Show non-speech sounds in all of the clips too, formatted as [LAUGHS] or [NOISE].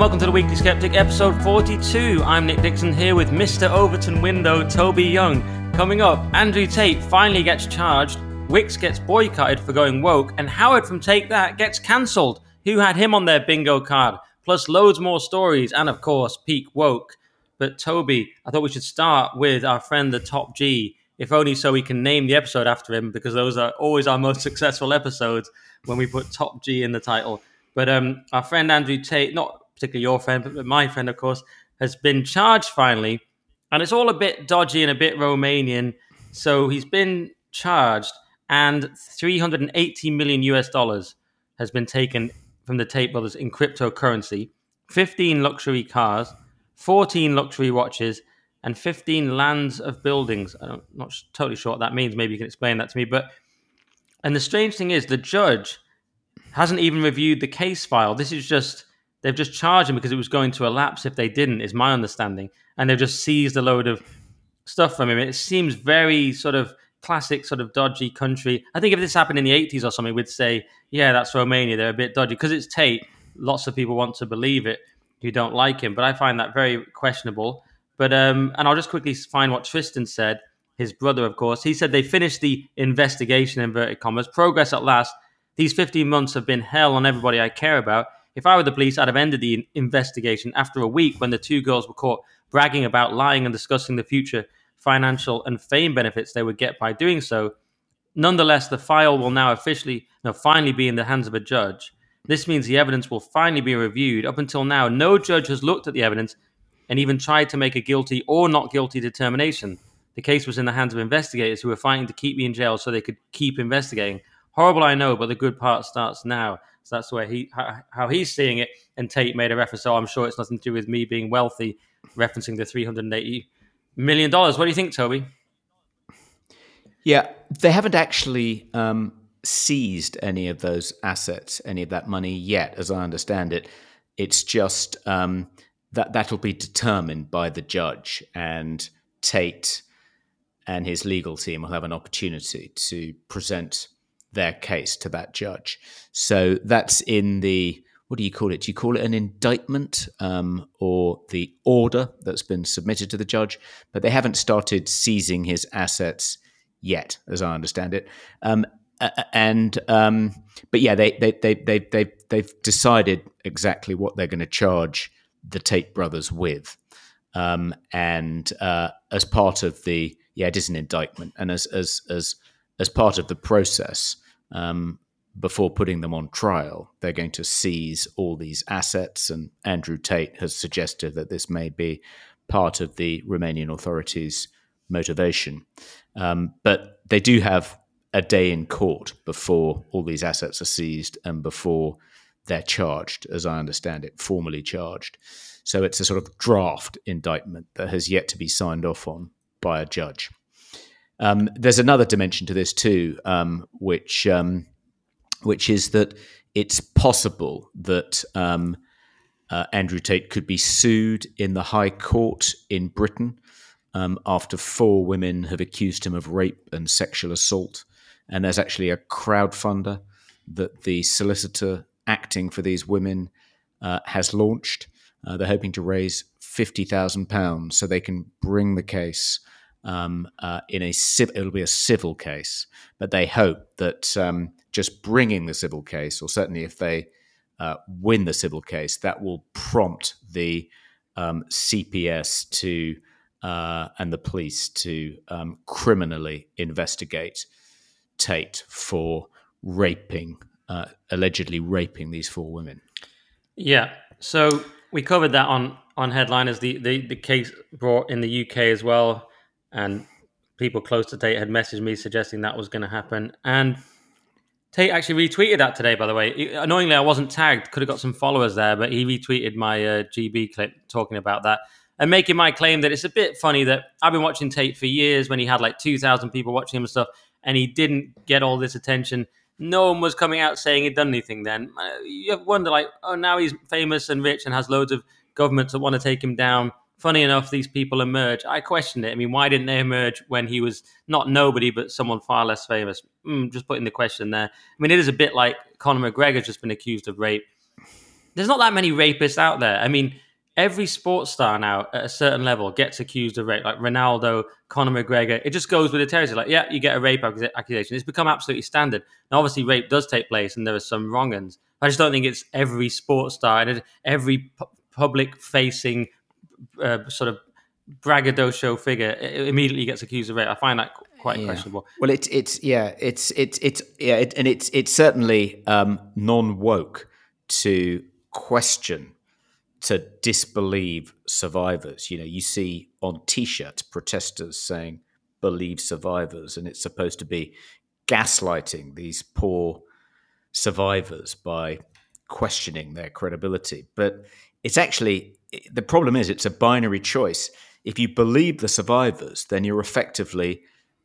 and welcome to the Weekly Sceptic, episode 42. I'm Nick Dixon here with Mr. Overton Window, Toby Young. Coming up, Andrew Tate finally gets charged, Wickes gets boycotted for going woke, and Howard from Take That gets cancelled. Who had him on their bingo card? Plus, loads more stories, and of course, peak woke. But Toby, I thought we should start with our friend, the Top G, if only so we can name the episode after him, because those are always our most [LAUGHS] successful episodes when we put Top G in the title. But um, our friend Andrew Tate, not particularly your friend, but my friend, of course, has been charged finally. And it's all a bit dodgy and a bit Romanian. So he's been charged, and 380 million US dollars has been taken from the Tate brothers in cryptocurrency, 15 luxury cars, 14 luxury watches, and 15 lands of buildings. I'm not totally sure what that means. Maybe you can explain that to me. But and the strange thing is, the judge hasn't even reviewed the case file. This is just they've just charged him because it was going to elapse if they didn't, is my understanding, and they've just seized a load of stuff from him. It seems very sort of classic, sort of dodgy country. I think if this happened in the '80s or something, we'd say, yeah, that's Romania. They're a bit dodgy because it's Tate. Lots of people want to believe it who don't like him, but I find that very questionable. But um, and I'll just quickly find what Tristan said. His brother, of course, he said they finished the investigation. Inverted commas, progress at last these 15 months have been hell on everybody I care about. If I were the police, I'd have ended the investigation after a week when the two girls were caught bragging about lying and discussing the future financial and fame benefits they would get by doing so. Nonetheless, the file will now officially, no, finally be in the hands of a judge. This means the evidence will finally be reviewed. Up until now, no judge has looked at the evidence and even tried to make a guilty or not guilty determination. The case was in the hands of investigators who were fighting to keep me in jail so they could keep investigating. Horrible, I know, but the good part starts now. So that's where he how, he's seeing it. And Tate made a reference. So I'm sure it's nothing to do with me being wealthy, referencing the 380 million dollars. What do you think, Toby? Yeah, they haven't actually um, seized any of those assets, any of that money yet, as I understand it. It's just um, that that'll be determined by the judge, and Tate and his legal team will have an opportunity to present their case to that judge. So that's in the what do you call it? Do you call it an indictment um, or the order that's been submitted to the judge? But they haven't started seizing his assets yet, as I understand it. Um, and um, but yeah, they they they they they they've decided exactly what they're going to charge the Tate brothers with, um, and uh, as part of the yeah, it is an indictment, and as as as as part of the process, um, before putting them on trial, they're going to seize all these assets. And Andrew Tate has suggested that this may be part of the Romanian authorities' motivation. Um, but they do have a day in court before all these assets are seized and before they're charged, as I understand it, formally charged. So it's a sort of draft indictment that has yet to be signed off on by a judge. Um, there's another dimension to this too, um, which um, which is that it's possible that um, uh, Andrew Tate could be sued in the High Court in Britain um, after four women have accused him of rape and sexual assault. And there's actually a crowdfunder that the solicitor acting for these women uh, has launched. Uh, they're hoping to raise fifty thousand pounds so they can bring the case um, uh, in a civ- it'll be a civil case, but they hope that um, just bringing the civil case, or certainly if they uh, win the civil case, that will prompt the um, CPS to uh, and the police to um, criminally investigate Tate for raping, uh, allegedly raping these four women. Yeah, so we covered that on on headliners. The the, the case brought in the UK as well and people close to Tate had messaged me suggesting that was going to happen. And Tate actually retweeted that today, by the way. Annoyingly, I wasn't tagged. Could have got some followers there, but he retweeted my uh, GB clip talking about that and making my claim that it's a bit funny that I've been watching Tate for years when he had like 2,000 people watching him and stuff, and he didn't get all this attention. No one was coming out saying he'd done anything then. You wonder, like, oh, now he's famous and rich and has loads of governments that want to take him down funny enough, these people emerge. I questioned it. I mean, why didn't they emerge when he was not nobody, but someone far less famous? Mm, just putting the question there. I mean, it is a bit like Conor McGregor's just been accused of rape. there's not that many rapists out there. I mean, every sports star now at a certain level gets accused of rape, like Ronaldo, Conor McGregor. It just goes with the territory. Like, yeah, you get a rape accusation. It's become absolutely standard. Now, obviously, rape does take place, and there are some wrong uns. I just don't think it's every sports star and every pu- public-facing uh, sort of braggadocio figure immediately gets accused of rape. I find that quite yeah. questionable. Well, it's it's yeah, it's it's it's yeah, it, and it's it's certainly um, non woke to question to disbelieve survivors. You know, you see on T-shirts protesters saying "Believe survivors," and it's supposed to be gaslighting these poor survivors by questioning their credibility. But it's actually the problem is it's a binary choice. If you believe the survivors, then you're effectively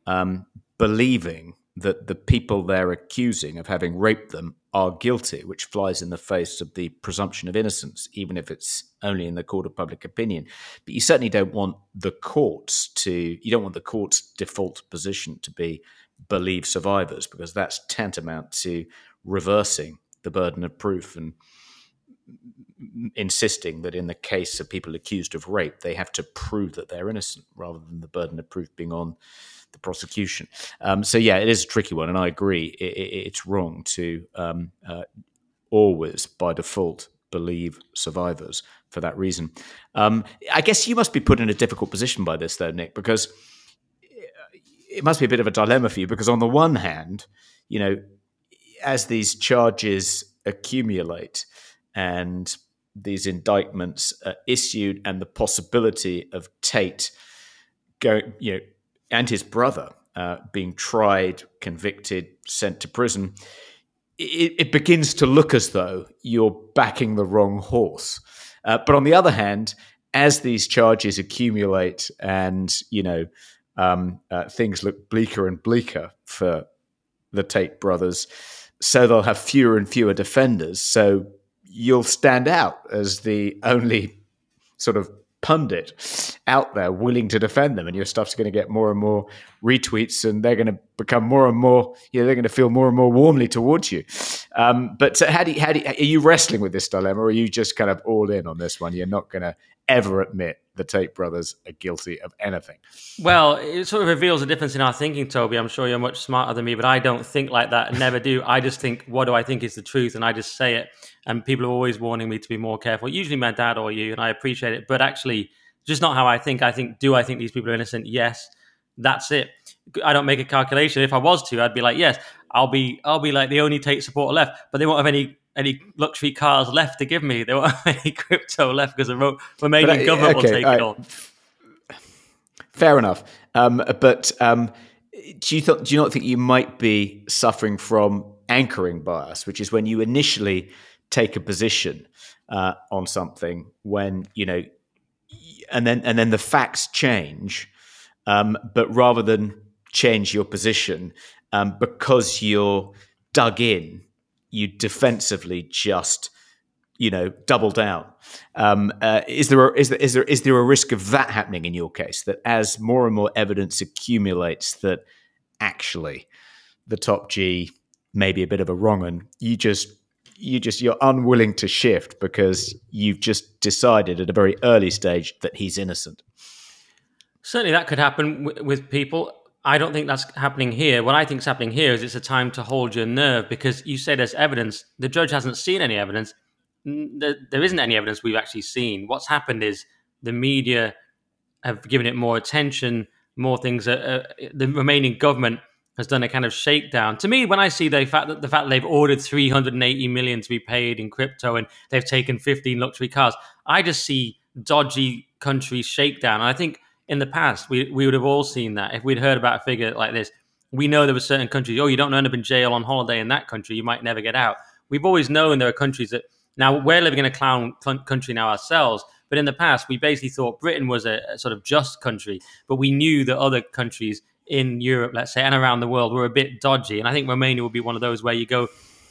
um, believing that the people they're accusing of having raped them are guilty, which flies in the face of the presumption of innocence, even if it's only in the court of public opinion. But you certainly don't want the courts to, you don't want the court's default position to be believe survivors, because that's tantamount to reversing the burden of proof and insisting that in the case of people accused of rape, they have to prove that they're innocent rather than the burden of proof being on the prosecution. Um, so yeah, it is a tricky one, and I agree. It, it, it's wrong to um, uh, always, by default, believe survivors for that reason. Um, I guess you must be put in a difficult position by this, though, Nick, because it must be a bit of a dilemma for you. Because on the one hand, you know, as these charges accumulate and these indictments issued, and the possibility of Tate going, you know, and his brother uh, being tried, convicted, sent to prison, it, it, begins to look as though you're backing the wrong horse. Uh, but on the other hand, as these charges accumulate and you know um, uh, things look bleaker and bleaker for the Tate brothers, so they'll have fewer and fewer defenders. So you'll stand out as the only sort of pundit out there willing to defend them, and your stuff's going to get more and more retweets, and they're going to become more and more. You know, they're going to feel more and more warmly towards you. Um, but how do you, how do you, are you wrestling with this dilemma, or are you just kind of all in on this one? You're not going to ever admit the Tate brothers are guilty of anything. Well, it sort of reveals a difference in our thinking, Toby. I'm sure you're much smarter than me, but I don't think like that. Never do. I just think, what do I think is the truth? And I just say it. And people are always warning me to be more careful. Usually my dad or you, and I appreciate it. But actually, just not how I think. I think, do I think these people are innocent? Yes. That's it. I don't make a calculation. If I was to, I'd be like, yes, I'll be, I'll be like the only Tate supporter left, but they won't have any any luxury cars left to give me. They won't have [LAUGHS] any crypto left because the Romanian but, uh, government okay, will take right. it all. Fair enough. Um, but um, do you th- do you not think you might be suffering from anchoring bias, which is when you initially take a position uh, on something when you know, and then and then the facts change, um, but rather than change your position um, because you're dug in, you defensively just you know double down. Um, uh, is there a, is there is there is there a risk of that happening in your case? That as more and more evidence accumulates that actually the top G may be a bit of a wrong one, you just you just you're unwilling to shift because you've just decided at a very early stage that he's innocent. Certainly, that could happen w- with people. I don't think that's happening here. What I think is happening here is it's a time to hold your nerve because you say there's evidence. The judge hasn't seen any evidence. There, isn't any evidence we've actually seen. What's happened is the media have given it more attention, more things. Uh, the Romanian government has done a kind of shakedown. To me, when I see the fact that the fact that they've ordered 380 million to be paid in crypto and they've taken 15 luxury cars, I just see dodgy country shakedown. And I think in the past, we, we would have all seen that. If we'd heard about a figure like this, we know there were certain countries, oh, you don't end up in jail on holiday in that country, you might never get out. We've always known there are countries that, now we're living in a clown country now ourselves, but in the past, we basically thought Britain was a, a sort of just country, but we knew that other countries in Europe, let's say, and around the world were a bit dodgy. And I think Romania would be one of those where you go,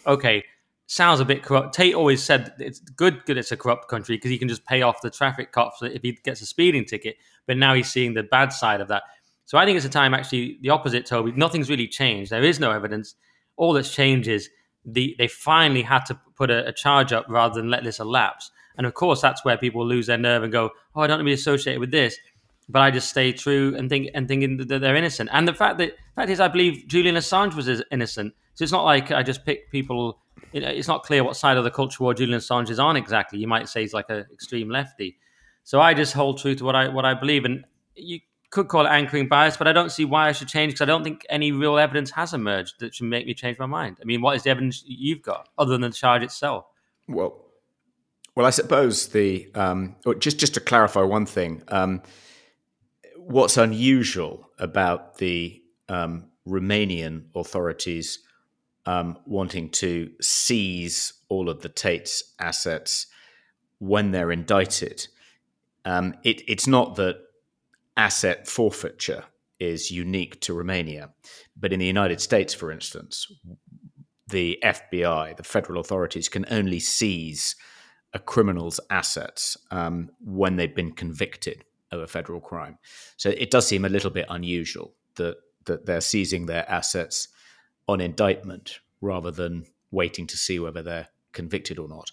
okay, sounds a bit corrupt. Tate always said it's good, good it's a corrupt country because he can just pay off the traffic cops if he gets a speeding ticket. But now he's seeing the bad side of that. So I think it's a time actually the opposite, Toby. Nothing's really changed. There is no evidence. All that's changed is the they finally had to put a, a charge up rather than let this elapse. And of course, that's where people lose their nerve and go, "Oh, I don't want to be associated with this." But I just stay true and think and thinking that they're innocent. And the fact that fact is, I believe Julian Assange was innocent. So it's not like I just pick people. It's not clear what side of the culture war Julian Assange is on exactly. You might say he's like an extreme lefty. So I just hold true to what I what I believe, and you could call it anchoring bias, but I don't see why I should change because I don't think any real evidence has emerged that should make me change my mind. I mean, what is the evidence you've got other than the charge itself? Well, well, I suppose the um, just just to clarify one thing, um, what's unusual about the um, Romanian authorities um, wanting to seize all of the Tate's assets when they're indicted. Um, it, it's not that asset forfeiture is unique to Romania. But in the United States, for instance, the FBI, the federal authorities, can only seize a criminal's assets um, when they've been convicted of a federal crime. So it does seem a little bit unusual that that they're seizing their assets on indictment rather than waiting to see whether they're convicted or not.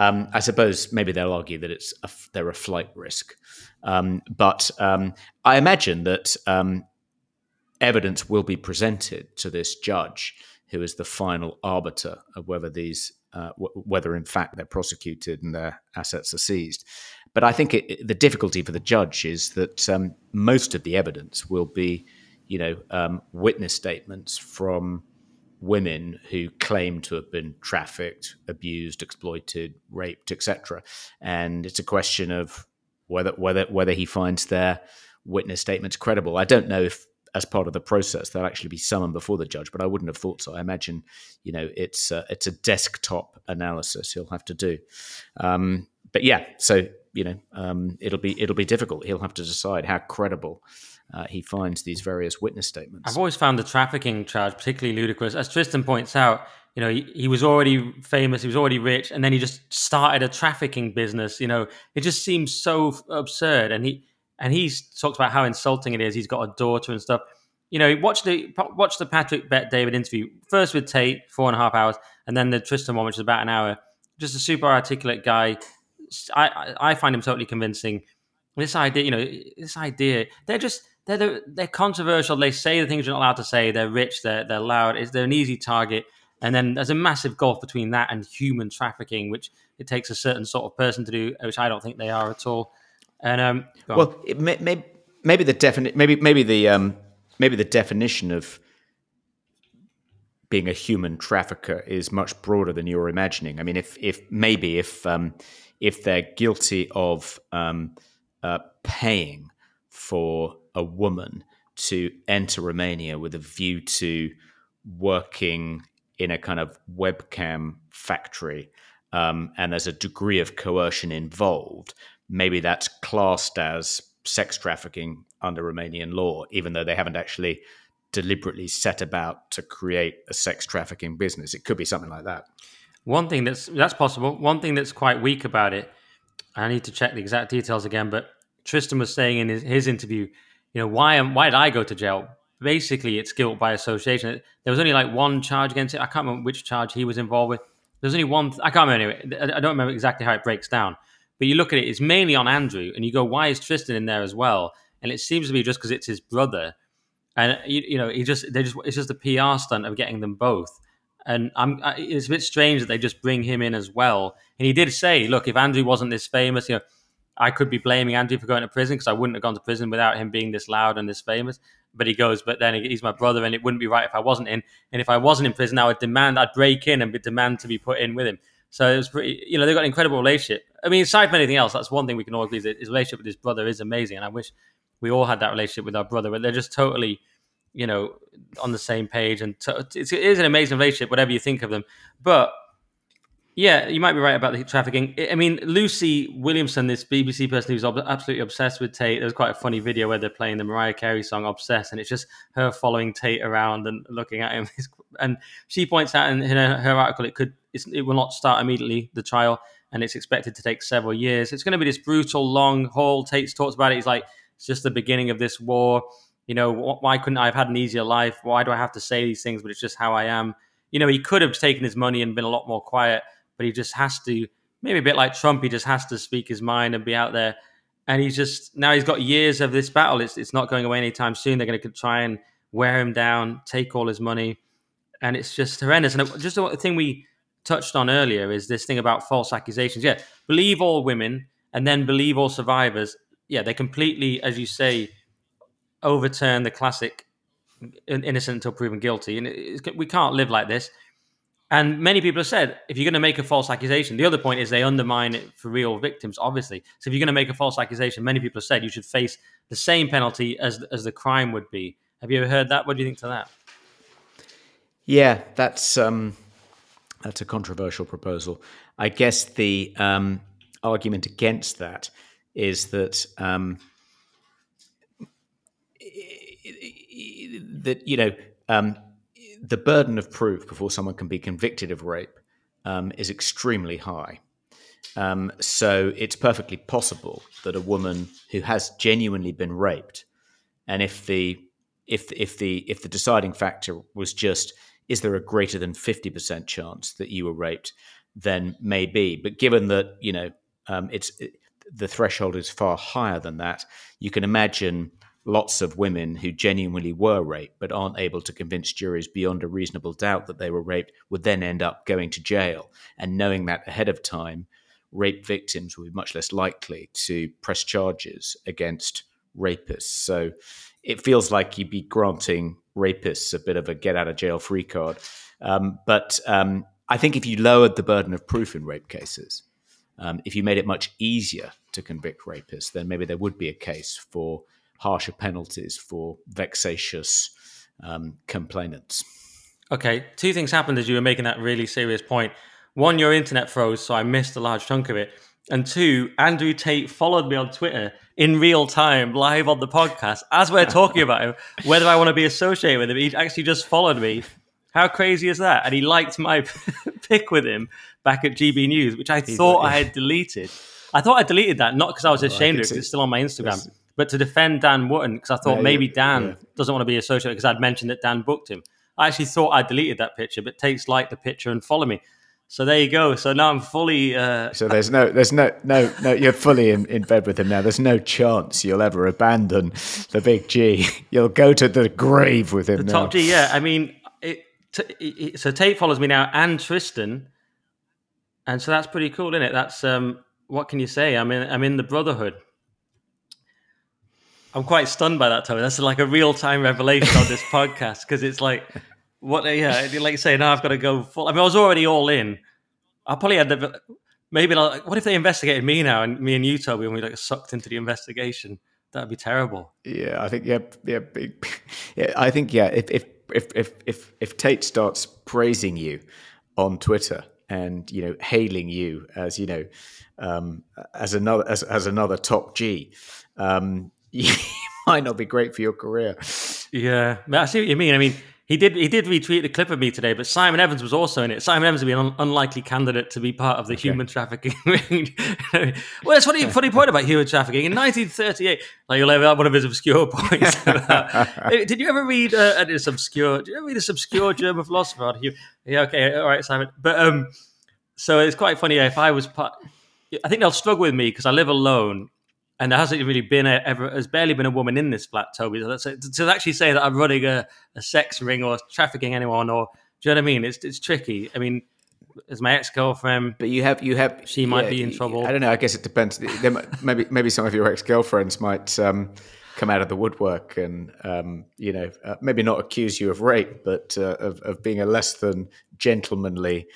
Um, I suppose maybe they'll argue that it's a, they're a flight risk, um, but um, I imagine that um, evidence will be presented to this judge, who is the final arbiter of whether these uh, w- whether in fact they're prosecuted and their assets are seized. But I think it, the difficulty for the judge is that um, most of the evidence will be, you know, um, witness statements from women who claim to have been trafficked, abused, exploited, raped, etc. And it's a question of whether whether whether he finds their witness statements credible. I don't know if as part of the process they'll actually be summoned before the judge, but I wouldn't have thought so. I imagine you know it's a, it's a desktop analysis he'll have to do. Um, but yeah, so you know um, it'll be it'll be difficult. He'll have to decide how credible uh, he finds these various witness statements. I've always found the trafficking charge particularly ludicrous. As Tristan points out, you know, he, he, was already famous, he was already rich, and then he just started a trafficking business. You know, it just seems so absurd. And he and he talks about how insulting it is. He's got a daughter and stuff. You know, watch the watch the Patrick Bet David interview first with Tate, four and a half hours, and then the Tristan one, which is about an hour. Just a super articulate guy. I I find him totally convincing. This idea, you know, this idea, they're just they're they're controversial. They say the things you're not allowed to say. They're rich. They're they're loud. It's, they're an easy target. And then there's a massive gulf between that and human trafficking, which it takes a certain sort of person to do, which I don't think they are at all. And um, well, may, may, maybe the defini- maybe maybe the um, maybe the definition of being a human trafficker is much broader than you're imagining. I mean, if if maybe if um, if they're guilty of um, uh, paying for a woman to enter Romania with a view to working in a kind of webcam factory, um, and there's a degree of coercion involved, maybe that's classed as sex trafficking under Romanian law, even though they haven't actually deliberately set about to create a sex trafficking business. It could be something like that. One thing that's that's possible. One thing that's quite weak about it. I need to check the exact details again, but Tristan was saying in his, his interview you know, why am why did I go to jail? Basically, it's guilt by association. There was only like one charge against it. I can't remember which charge he was involved with. There's only one. I can't remember anyway. I don't remember exactly how it breaks down. But you look at it; it's mainly on Andrew, and you go, "Why is Tristan in there as well?" And it seems to be just because it's his brother, and you, you know, he just they just it's just a PR stunt of getting them both. And I'm it's a bit strange that they just bring him in as well. And he did say, "Look, if Andrew wasn't this famous, you know." I could be blaming Andrew for going to prison because I wouldn't have gone to prison without him being this loud and this famous. But he goes, but then he's my brother, and it wouldn't be right if I wasn't in. And if I wasn't in prison, I would demand, I'd break in and demand to be put in with him. So it was pretty, you know, they've got an incredible relationship. I mean, aside from anything else, that's one thing we can all agree that his relationship with his brother is amazing. And I wish we all had that relationship with our brother, but they're just totally, you know, on the same page. And to, it is an amazing relationship, whatever you think of them. But yeah, you might be right about the trafficking. I mean, Lucy Williamson, this BBC person who's absolutely obsessed with Tate. There's quite a funny video where they're playing the Mariah Carey song "Obsessed," and it's just her following Tate around and looking at him. [LAUGHS] And she points out in her, her article, it could it will not start immediately the trial, and it's expected to take several years. It's going to be this brutal, long haul. Tate talks about it. He's like, it's just the beginning of this war. You know, why couldn't I have had an easier life? Why do I have to say these things? But it's just how I am you know, he could have taken his money and been a lot more quiet, but he just has to, maybe a bit like Trump, he just has to speak his mind and be out there. And he's just, now he's got years of this battle. It's, it's not going away anytime soon. They're going to try and wear him down, take all his money. And it's just horrendous. And just the thing we touched on earlier is this thing about false accusations. Yeah, believe all women and then believe all survivors. Yeah, they completely, as you say, overturn the classic innocent until proven guilty. And we can't live like this. And many people have said if you're going to make a false accusation, the other point is they undermine it for real victims, obviously. So if you're going to make a false accusation, many people have said you should face the same penalty as as the crime would be. Have you ever heard that? What do you think to that? Yeah, that's um, that's a controversial proposal. I guess the um, argument against that is that um, that you know um, the burden of proof before someone can be convicted of rape um, is extremely high. Um, so it's perfectly possible that a woman who has genuinely been raped, and if the if if the if the deciding factor was just is there a greater than fifty percent chance that you were raped, then maybe. But given that you know um, it's it, the threshold is far higher than that, you can imagine lots of women who genuinely were raped but aren't able to convince juries beyond a reasonable doubt that they were raped would then end up going to jail. And knowing that ahead of time, rape victims would be much less likely to press charges against rapists. So it feels like you'd be granting rapists a bit of a get out of jail free card. Um, but um, I think if you lowered the burden of proof in rape cases, um, if you made it much easier to convict rapists, then maybe there would be a case for harsher penalties for vexatious um, complainants. Okay, two things happened as you were making that really serious point. One, your internet froze, so I missed a large chunk of it. And two, Andrew Tate followed me on Twitter in real time, live on the podcast, as we're talking about him, whether I want to be associated with him. He actually just followed me. How crazy is that? And he liked my [LAUGHS] pick with him back at GB News, which I thought I had deleted. I thought I deleted that, not because I was ashamed of it, because it's still on my Instagram but to defend Dan Wootton because I thought yeah, maybe Dan yeah. doesn't want to be associated because I'd mentioned that Dan booked him. I actually thought I deleted that picture, but takes like the picture and follow me. So there you go. So now I'm fully. Uh, so there's no, there's no, no, no. You're fully in, in bed with him now. There's no chance you'll ever abandon the big G. You'll go to the grave with him. The now. top G, yeah. I mean, it, t- it, so Tate follows me now, and Tristan, and so that's pretty cool, isn't it? That's um, what can you say? I'm in, I'm in the brotherhood. I'm quite stunned by that, Tony. That's like a real time revelation on this podcast because it's like, what? Yeah, like you say, now I've got to go full. I mean, I was already all in. I probably had the maybe like, what if they investigated me now and me and you, Toby, and we like sucked into the investigation? That'd be terrible. Yeah, I think yeah, yeah, [LAUGHS] yeah. I think yeah. If if if if if, if Tate starts praising you on Twitter and you know hailing you as you know um, as another as, as another top G. Um, [LAUGHS] might not be great for your career. Yeah, I see what you mean. I mean, he did he did retweet the clip of me today, but Simon Evans was also in it. Simon Evans would be an un- unlikely candidate to be part of the okay. human trafficking [LAUGHS] ring. well, that's funny funny point about human trafficking. In 1938, like you'll have one of his obscure [LAUGHS] points. did you ever read uh, this obscure? Did you ever read this obscure German philosopher? Yeah, okay, all right, Simon. But um, so it's quite funny. If I was part, I think they'll struggle with me because I live alone and there hasn't really been a, ever has barely been a woman in this flat, Toby. So to actually say that I'm running a, a sex ring or trafficking anyone, or do you know what I mean? It's it's tricky. I mean, as my ex girlfriend, but you have you have she might yeah, be in trouble. I don't know. I guess it depends. maybe maybe some of your ex girlfriends might. Um, come out of the woodwork and um, you know uh, maybe not accuse you of rape, but uh, of, of being a less than gentlemanly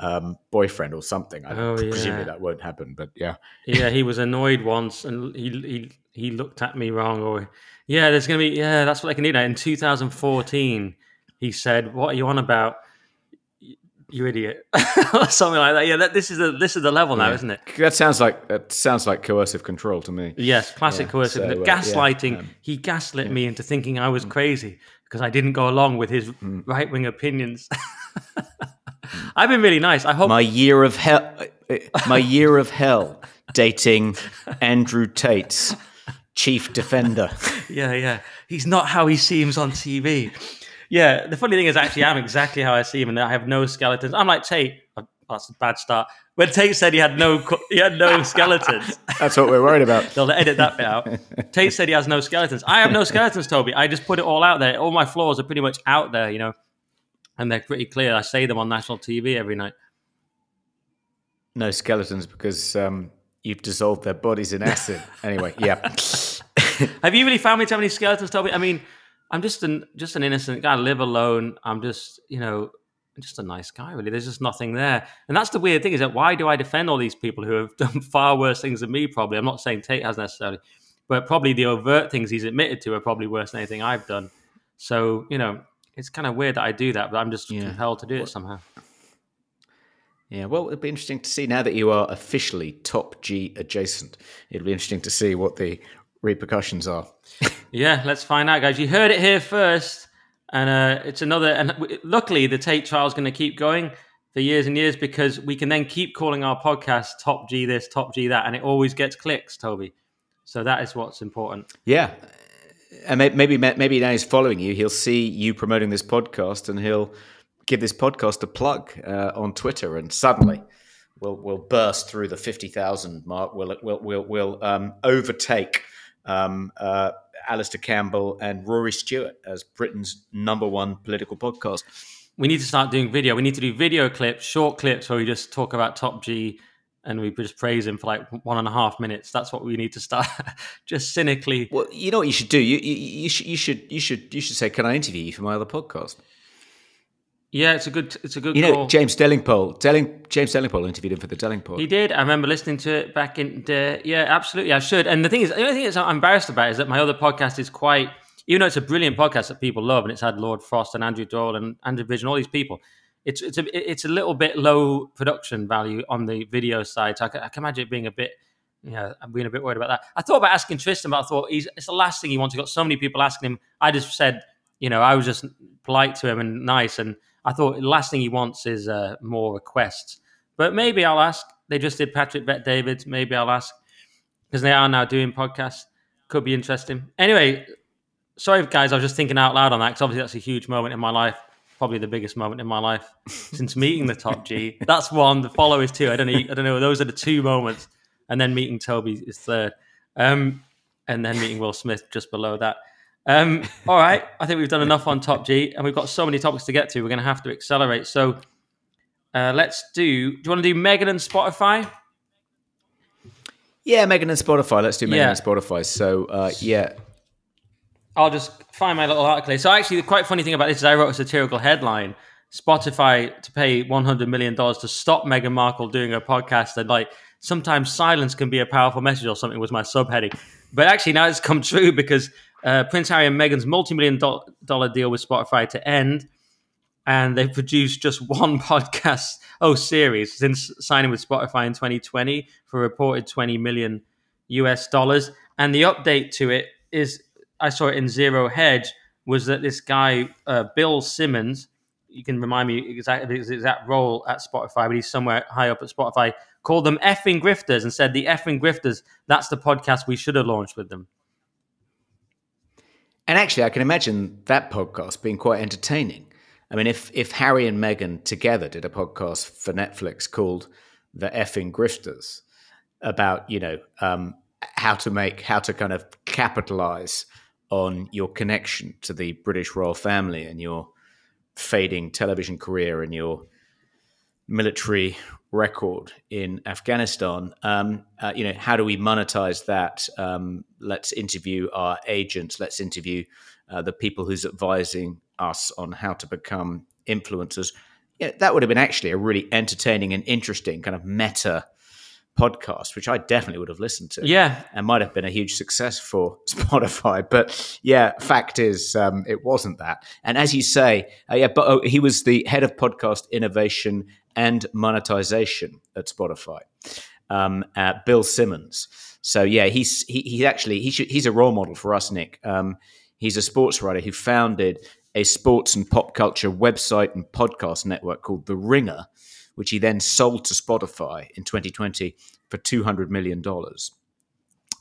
um, boyfriend or something. I oh, yeah. that won't happen, but yeah. yeah, he was [LAUGHS] annoyed once, and he he he looked at me wrong. Or yeah, there's gonna be yeah, that's what they can do now. In 2014, he said, "What are you on about?" You idiot, [LAUGHS] something like that. Yeah, that, this is the this is the level now, yeah. isn't it? That sounds like that sounds like coercive control to me. Yes, classic yeah, coercive so, uh, gaslighting. Yeah, um, he gaslit me into thinking I was mm. crazy because I didn't go along with his mm. right wing opinions. [LAUGHS] I've been really nice. I hope my year of hell, my year of hell, dating Andrew Tate's chief defender. yeah, yeah. He's not how he seems on TV. yeah, the funny thing is, actually, I'm exactly how I seem, and I have no skeletons. I'm like Tate. Oh, that's a bad start. When Tate said he had no, he had no skeletons. [LAUGHS] That's what we're worried about. They'll edit that bit out. Tate said he has no skeletons. I have no skeletons, Toby. I just put it all out there. All my flaws are pretty much out there, you know, and they're pretty clear. I say them on national TV every night. No skeletons because um, you've dissolved their bodies in acid. [LAUGHS] anyway, yeah. [LAUGHS] have you really found me to have any skeletons, Toby? I mean, I'm just an just an innocent guy. I live alone. I'm just, you know, just a nice guy, really. There's just nothing there. And that's the weird thing is that why do I defend all these people who have [LAUGHS] done far worse things than me, probably? I'm not saying Tate has necessarily, but probably the overt things he's admitted to are probably worse than anything I've done. So, you know, it's kind of weird that I do that, but I'm just yeah. compelled to do it somehow. Yeah, well, it'd be interesting to see now that you are officially top G adjacent. It'll be interesting to see what the repercussions are. [LAUGHS] yeah, let's find out, guys. You heard it here first, and uh, it's another. And luckily, the Tate trial is going to keep going for years and years because we can then keep calling our podcast Top G this, Top G that, and it always gets clicks, Toby. So that is what's important. Yeah, and maybe maybe now he's following you. He'll see you promoting this podcast, and he'll give this podcast a plug uh, on Twitter, and suddenly we'll we'll burst through the fifty thousand mark. We'll we'll we'll, we'll um, overtake um, uh, Alastair Campbell and Rory Stewart as Britain's number one political podcast. We need to start doing video. We need to do video clips, short clips where we just talk about Top G and we just praise him for like one and a half minutes. That's what we need to start. [LAUGHS] just cynically. Well, you know what you should do. You, you, you should you should you should you should say, "Can I interview you for my other podcast?" Yeah, it's a good. It's a good. You know, call. James Delingpole. Delling, James Delingpole interviewed him for the Delingpole. He did. I remember listening to it back in. The, yeah, absolutely. I should. And the thing is, the only thing that's I'm embarrassed about is that my other podcast is quite. Even though it's a brilliant podcast that people love, and it's had Lord Frost and Andrew Doyle and Andrew Vision, all these people. It's it's a it's a little bit low production value on the video side. So I can, I can imagine it being a bit. You know, I'm being a bit worried about that. I thought about asking Tristan, but I thought he's it's the last thing he wants. He got so many people asking him. I just said, you know, I was just polite to him and nice and I thought the last thing he wants is uh, more requests. But maybe I'll ask. They just did Patrick Bet David. Maybe I'll ask because they are now doing podcasts. Could be interesting. Anyway, sorry guys, I was just thinking out loud on that because obviously that's a huge moment in my life. Probably the biggest moment in my life since meeting the top G. That's one. The follow is two. I don't know. I don't know. Those are the two moments, and then meeting Toby is third, um, and then meeting Will Smith just below that. Um, all right, I think we've done enough on Top G, and we've got so many topics to get to. We're going to have to accelerate. So uh, let's do. Do you want to do Meghan and Spotify? Yeah, Meghan and Spotify. Let's do Meghan yeah. and Spotify. So uh, yeah, I'll just find my little article. So actually, the quite funny thing about this is I wrote a satirical headline: Spotify to pay 100 million dollars to stop Meghan Markle doing her podcast, and like sometimes silence can be a powerful message or something was my subheading. But actually, now it's [LAUGHS] come true because uh, Prince Harry and Meghan's multi-million do- dollar deal with Spotify to end, and they've produced just [LAUGHS] one podcast, oh, series since signing with Spotify in 2020 for a reported 20 million US dollars. And the update to it is, I saw it in Zero Hedge, was that this guy uh, Bill Simmons, you can remind me exactly his exact role at Spotify, but he's somewhere high up at Spotify, called them effing grifters and said the effing grifters. That's the podcast we should have launched with them. And actually, I can imagine that podcast being quite entertaining. I mean, if if Harry and Meghan together did a podcast for Netflix called "The Effing Grifters" about you know um, how to make how to kind of capitalize on your connection to the British royal family and your fading television career and your military record in Afghanistan. Um, uh, you know, how do we monetize that? Um, let's interview our agents. Let's interview uh, the people who's advising us on how to become influencers. Yeah, that would have been actually a really entertaining and interesting kind of meta podcast, which I definitely would have listened to. Yeah, and might have been a huge success for [LAUGHS] Spotify. But yeah, fact is, um, it wasn't that. And as you say, uh, yeah, but oh, he was the head of podcast innovation and monetization at Spotify. Um, uh, Bill Simmons. So yeah, he's he, he actually he should, he's a role model for us, Nick. Um, he's a sports writer who founded a sports and pop culture website and podcast network called The Ringer, which he then sold to Spotify in 2020 for 200 million dollars.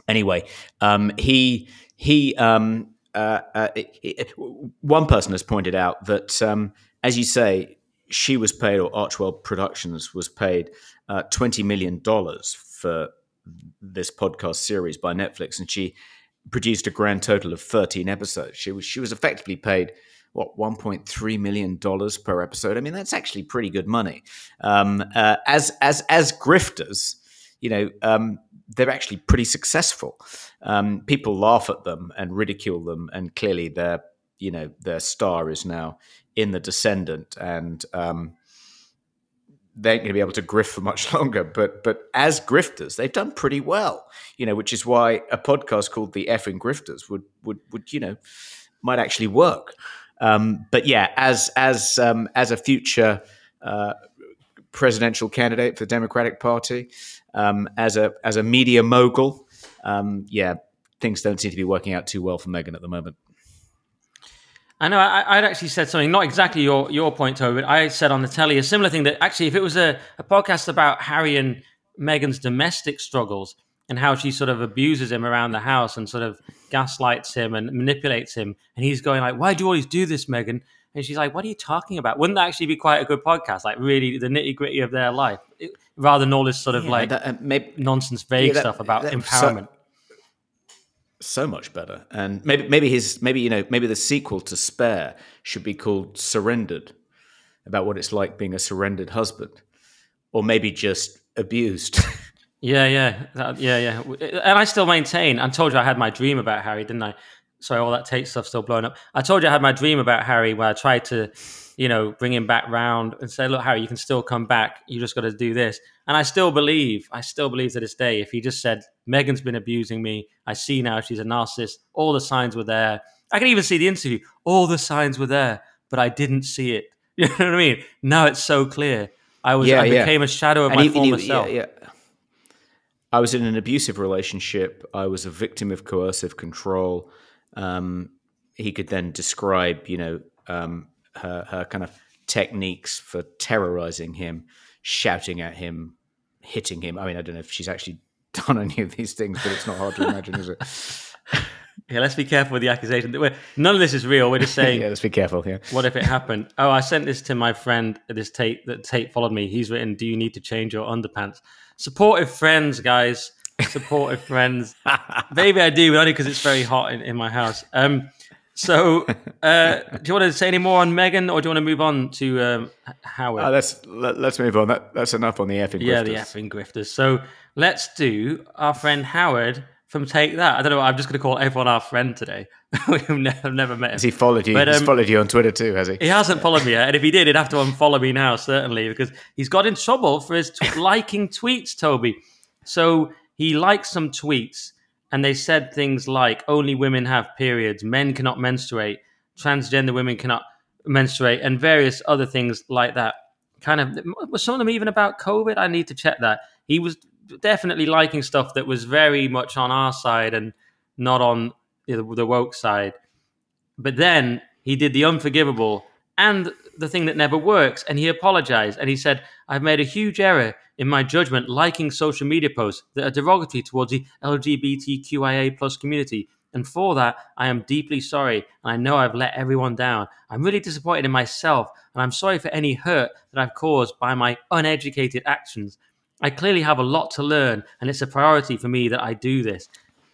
Anyway, um, he he um, uh, uh, it, one person has pointed out that, um, as you say, she was paid, or Archewell Productions was paid uh, $20 million for this podcast series by Netflix, and she produced a grand total of 13 episodes. She was she was effectively paid what 1.3 million dollars per episode. I mean, that's actually pretty good money. Um, uh, as as as grifters, you know, um, they're actually pretty successful. Um, people laugh at them and ridicule them, and clearly their you know their star is now in the Descendant, and um, they ain't going to be able to grift for much [LAUGHS] longer. But but as grifters, they've done pretty well, you know, which is why a podcast called the Effing Grifters would would would you know might actually work. Um, but yeah, as as um, as a future uh, presidential candidate for the Democratic Party, um, as a as a media mogul, um, yeah, things don't seem to be working out too well for Meghan at the moment. I know. I, would actually said something, not exactly your your point, Toby. But I said on the telly a similar thing that actually, if it was a, a podcast about Harry and Meghan's domestic struggles and how she sort of abuses him around the house and sort of gaslights him and manipulates him, and he's going like, "Why do you always do this, Meghan?" And she's like, "What are you talking about?" Wouldn't that actually be quite a good podcast? Like really, the nitty gritty of their life, it, rather than all this sort of yeah, like that, uh, maybe, nonsense, vague yeah, that, stuff about that, empowerment. So, so much better. And maybe maybe his maybe you know maybe the sequel to Spare should be called Surrendered, about what it's like being a surrendered husband, or maybe just abused. [LAUGHS] yeah, yeah, that, yeah, yeah. Eh, and I still maintain. I told you I had my dream about Harry, didn't I? Sorry, all that Tate stuff still blowing up. I told you I had my dream about Harry where I tried to, you know, bring him back round and say, "Look, Harry, you can still come back. You just got to do this." And I still believe, I still believe to this day, if he just said, "Meghan's been abusing me. I see now she's a narcissist. All the signs were there. I can even see the interview. All the signs were there, but I didn't see it. [LAUGHS] You know what I mean? Now it's so clear. I was yeah, I yeah. became a shadow of and my even, former self. Yeah, yeah. I was in an abusive relationship. I was a victim of coercive control. Um, he could then describe, you know, um, her, her kind of techniques for terrorizing him, shouting at him, hitting him. I mean, I don't know if she's actually [LAUGHS] done any of these things, but it's not hard to imagine, is it? [LAUGHS] Yeah, let's be careful with the accusation. None of this is real. We're just [LAUGHS] saying. yeah, let's be careful. Yeah. What if it happened? Oh, I sent this to my friend. This Tate that Tate followed me. He's written, "Do you need to change your underpants?" Supportive friends, guys. Supportive friends. [LAUGHS] Maybe I do, but only because it's very hot in, in my house. Um, so, uh, do you want to say any more on Meghan, or do you want to move on to um, Howard? Uh, let's let, us let us move on. That, that's enough on the effing. Yeah, grifters. Yeah, the effing grifters. So let's do our friend Howard from Take That. I don't know. I'm just going to call everyone our friend today. [LAUGHS] We've never, never met him. Has he followed you? But, um, he's followed you on Twitter too, has he? He hasn't followed me yet. And if he did, he'd have to unfollow me now, certainly, because he's got in trouble for his t- [LAUGHS] liking tweets, Toby. So he liked some tweets, and they said things like only women have periods, men cannot menstruate transgender women cannot menstruate, and various other things like that. Kind of, was some of them even about COVID? I need to check that. He was definitely liking stuff that was very much on our side and not on the woke side. But then he did the unforgivable and the thing that never works, and he apologized and he said, I've made a huge error in my judgment liking social media posts that are derogatory towards the LGBTQIA plus community. And for that, I am deeply sorry, and I know I've let everyone down. I'm really disappointed in myself, and I'm sorry for any hurt that I've caused by my uneducated actions. I clearly have a lot to learn, and it's a priority for me that I do this.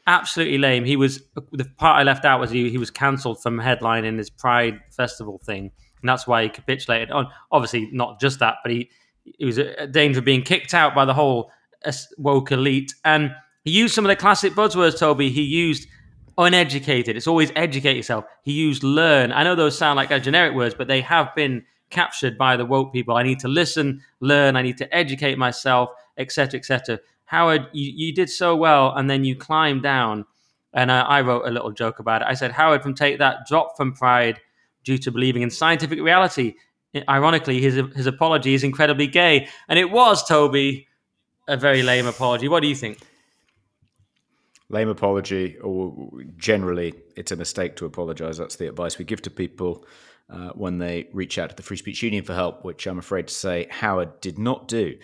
Absolutely lame. He was the part I left out was he, he was cancelled from headlining his Pride Festival thing, and that's why he capitulated. On obviously not just that, but he he was a danger of being kicked out by the whole uh, woke elite, and he used some of the classic buzzwords. Toby he used uneducated. It's always educate yourself. He used learn. I know those sound like generic words, but they have been captured by the woke people. I need to listen, learn. I need to educate myself, etc., etc. Howard, you, you did so well, and then you climbed down. And uh, I wrote a little joke about it. I said, Howard, from take that drop from pride due to believing in scientific reality. Ironically, his his apology is incredibly gay, and it was Toby a very lame apology. What do you think? lame apology, or generally, it's a mistake to apologize. That's the advice we give to people uh, when they reach out to the Free Speech Union for help, which I'm afraid to say Howard did not do.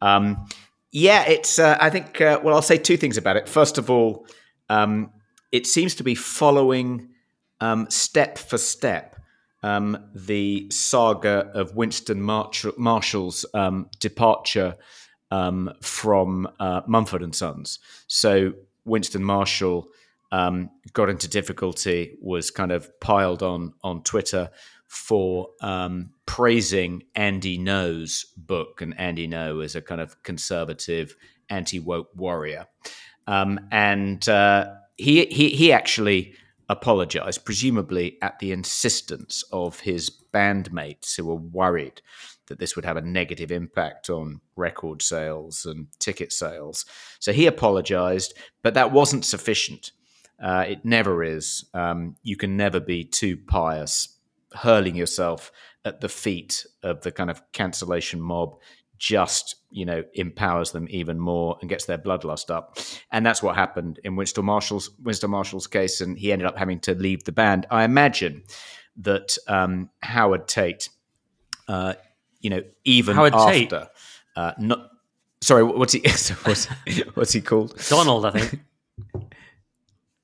Um, yeah, it's. Uh, I think. Uh, well, I'll say two things about it. First of all, um, it seems to be following um, step for step um, the saga of Winston Marshall, Marshall's um, departure um, from uh, Mumford and Sons. So Winston Marshall um, got into difficulty, was kind of piled on on Twitter for um, praising Andy Ngo's book, and Andy Ngo is a kind of conservative, anti woke warrior, um, and uh, he he he actually apologized, presumably at the insistence of his bandmates who were worried that this would have a negative impact on record sales and ticket sales. So he apologized, but that wasn't sufficient. Uh, it never is. Um, you can never be too pious, hurling yourself at the feet of the kind of cancellation mob just you know empowers them even more and gets their bloodlust up and that's what happened in Winston Marshall's Winston Marshall's case and he ended up having to leave the band I imagine that um, Howard Tate uh, you know even Howard after Tate. Uh, not sorry what's he [LAUGHS] what's, what's he called Donald I think [LAUGHS]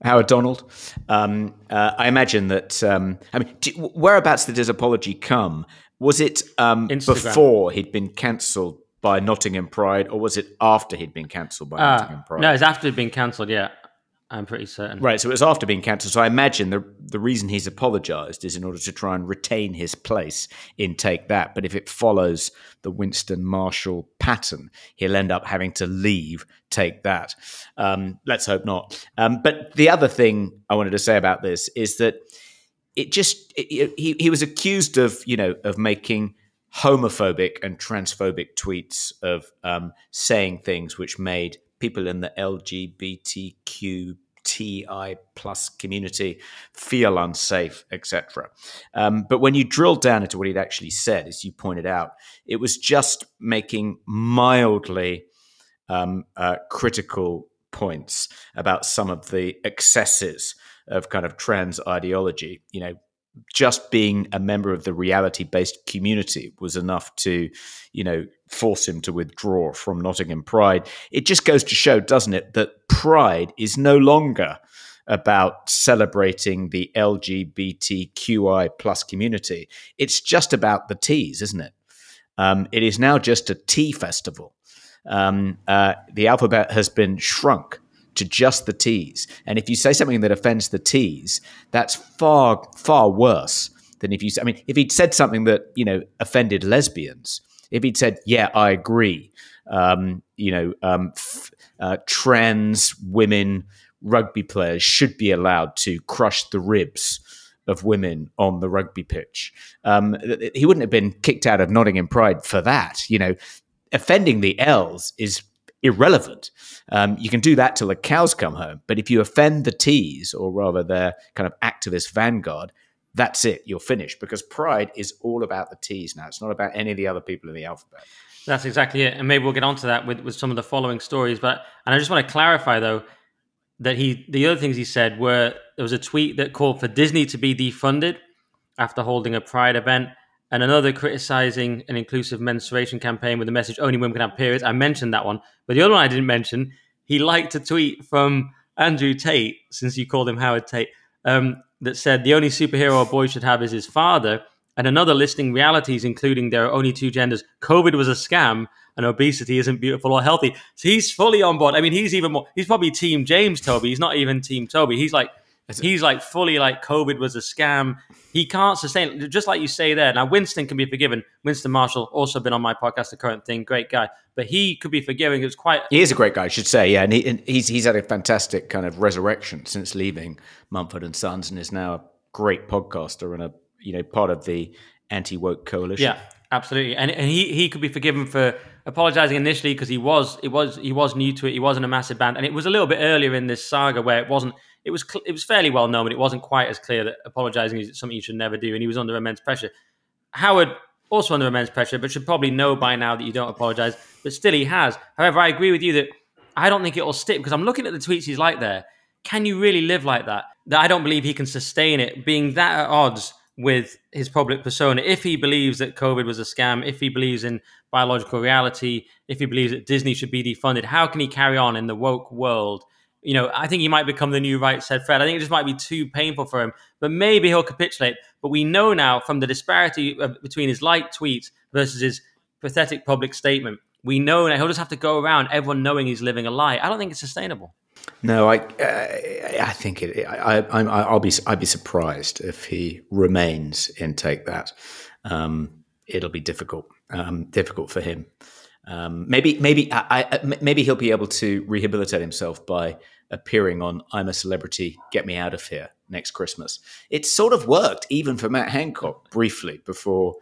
Howard Donald. Um, uh, I imagine that. Um, I mean, do, whereabouts did his apology come? Was it um, before he'd been cancelled by Nottingham Pride, or was it after he'd been cancelled by uh, Nottingham Pride? No, it's after he'd been cancelled. Yeah, I'm pretty certain. Right, so it was after being cancelled. So I imagine the the reason he's apologised is in order to try and retain his place in Take That. But if it follows the Winston Marshall pattern, he'll end up having to leave Take That. Um, let's hope not. Um, but the other thing I wanted to say about this is that it just it, he he was accused of you know of making homophobic and transphobic tweets of um, saying things which made people in the LGBTQTI plus community feel unsafe, etc. Um, but when you drill down into what he'd actually said, as you pointed out, it was just making mildly um, uh, critical points about some of the excesses of kind of trans ideology. You know, just being a member of the reality based community was enough to, you know, force him to withdraw from Nottingham Pride. It just goes to show, doesn't it, that Pride is no longer about celebrating the LGBTQI plus community. It's just about the teas, isn't it? Um, it is now just a tea festival. Um, uh, the alphabet has been shrunk to just the T's. And if you say something that offends the T's, that's far, far worse than if you I mean, if he'd said something that, you know, offended lesbians, if he'd said, yeah, I agree, um, you know, um, f- uh, trans women rugby players should be allowed to crush the ribs of women on the rugby pitch. Um, he wouldn't have been kicked out of Nottingham Pride for that. You know, offending the L's is irrelevant. Um, you can do that till the cows come home. But if you offend the T's, or rather their kind of activist vanguard, that's it. You're finished because pride is all about the T's now. It's not about any of the other people in the alphabet. That's exactly it. And maybe we'll get onto that with, with some of the following stories. But and I just want to clarify though that he the other things he said were there was a tweet that called for Disney to be defunded after holding a Pride event and another criticizing an inclusive menstruation campaign with the message only women can have periods. I mentioned that one, but the other one I didn't mention, he liked a tweet from Andrew Tate, since you called him Howard Tate, um, that said the only superhero a boy should have is his father, and another listing realities, including there are only two genders. COVID was a scam, and obesity isn't beautiful or healthy. So he's fully on board. I mean, he's even more. He's probably Team James Toby. He's not even Team Toby. He's like He's like fully like COVID was a scam. He can't sustain just like you say there. Now Winston can be forgiven. Winston Marshall also been on my podcast, the current thing, great guy. But he could be forgiving. It was quite. He is a great guy, I should say. Yeah, and, he, and he's he's had a fantastic kind of resurrection since leaving Mumford and Sons, and is now a great podcaster and a you know part of the anti woke coalition. Yeah, absolutely. And and he he could be forgiven for apologizing initially because he was it was he was new to it. He wasn't a massive band, and it was a little bit earlier in this saga where it wasn't it was it was fairly well known, but it wasn't quite as clear that apologising is something you should never do, and he was under immense pressure. Howard also under immense pressure, but should probably know by now that you don't apologise. But still, he has. However, I agree with you that I don't think it will stick because I'm looking at the tweets he's like there. Can you really live like that? That I don't believe he can sustain it, being that at odds with his public persona. If he believes that COVID was a scam, if he believes in biological reality, if he believes that Disney should be defunded, how can he carry on in the woke world you know, I think he might become the new right said Fred. I think it just might be too painful for him, but maybe he'll capitulate. But we know now from the disparity of, between his light tweets versus his pathetic public statement, we know now he'll just have to go around everyone knowing he's living a lie. I don't think it's sustainable. No, I, uh, I think it. I, I, will be, I'd be surprised if he remains in take that. Um, it'll be difficult, um, difficult for him. Um, maybe, maybe, I, I, maybe he'll be able to rehabilitate himself by appearing on "I'm a Celebrity, Get Me Out of Here" next Christmas. It sort of worked, even for Matt Hancock, briefly before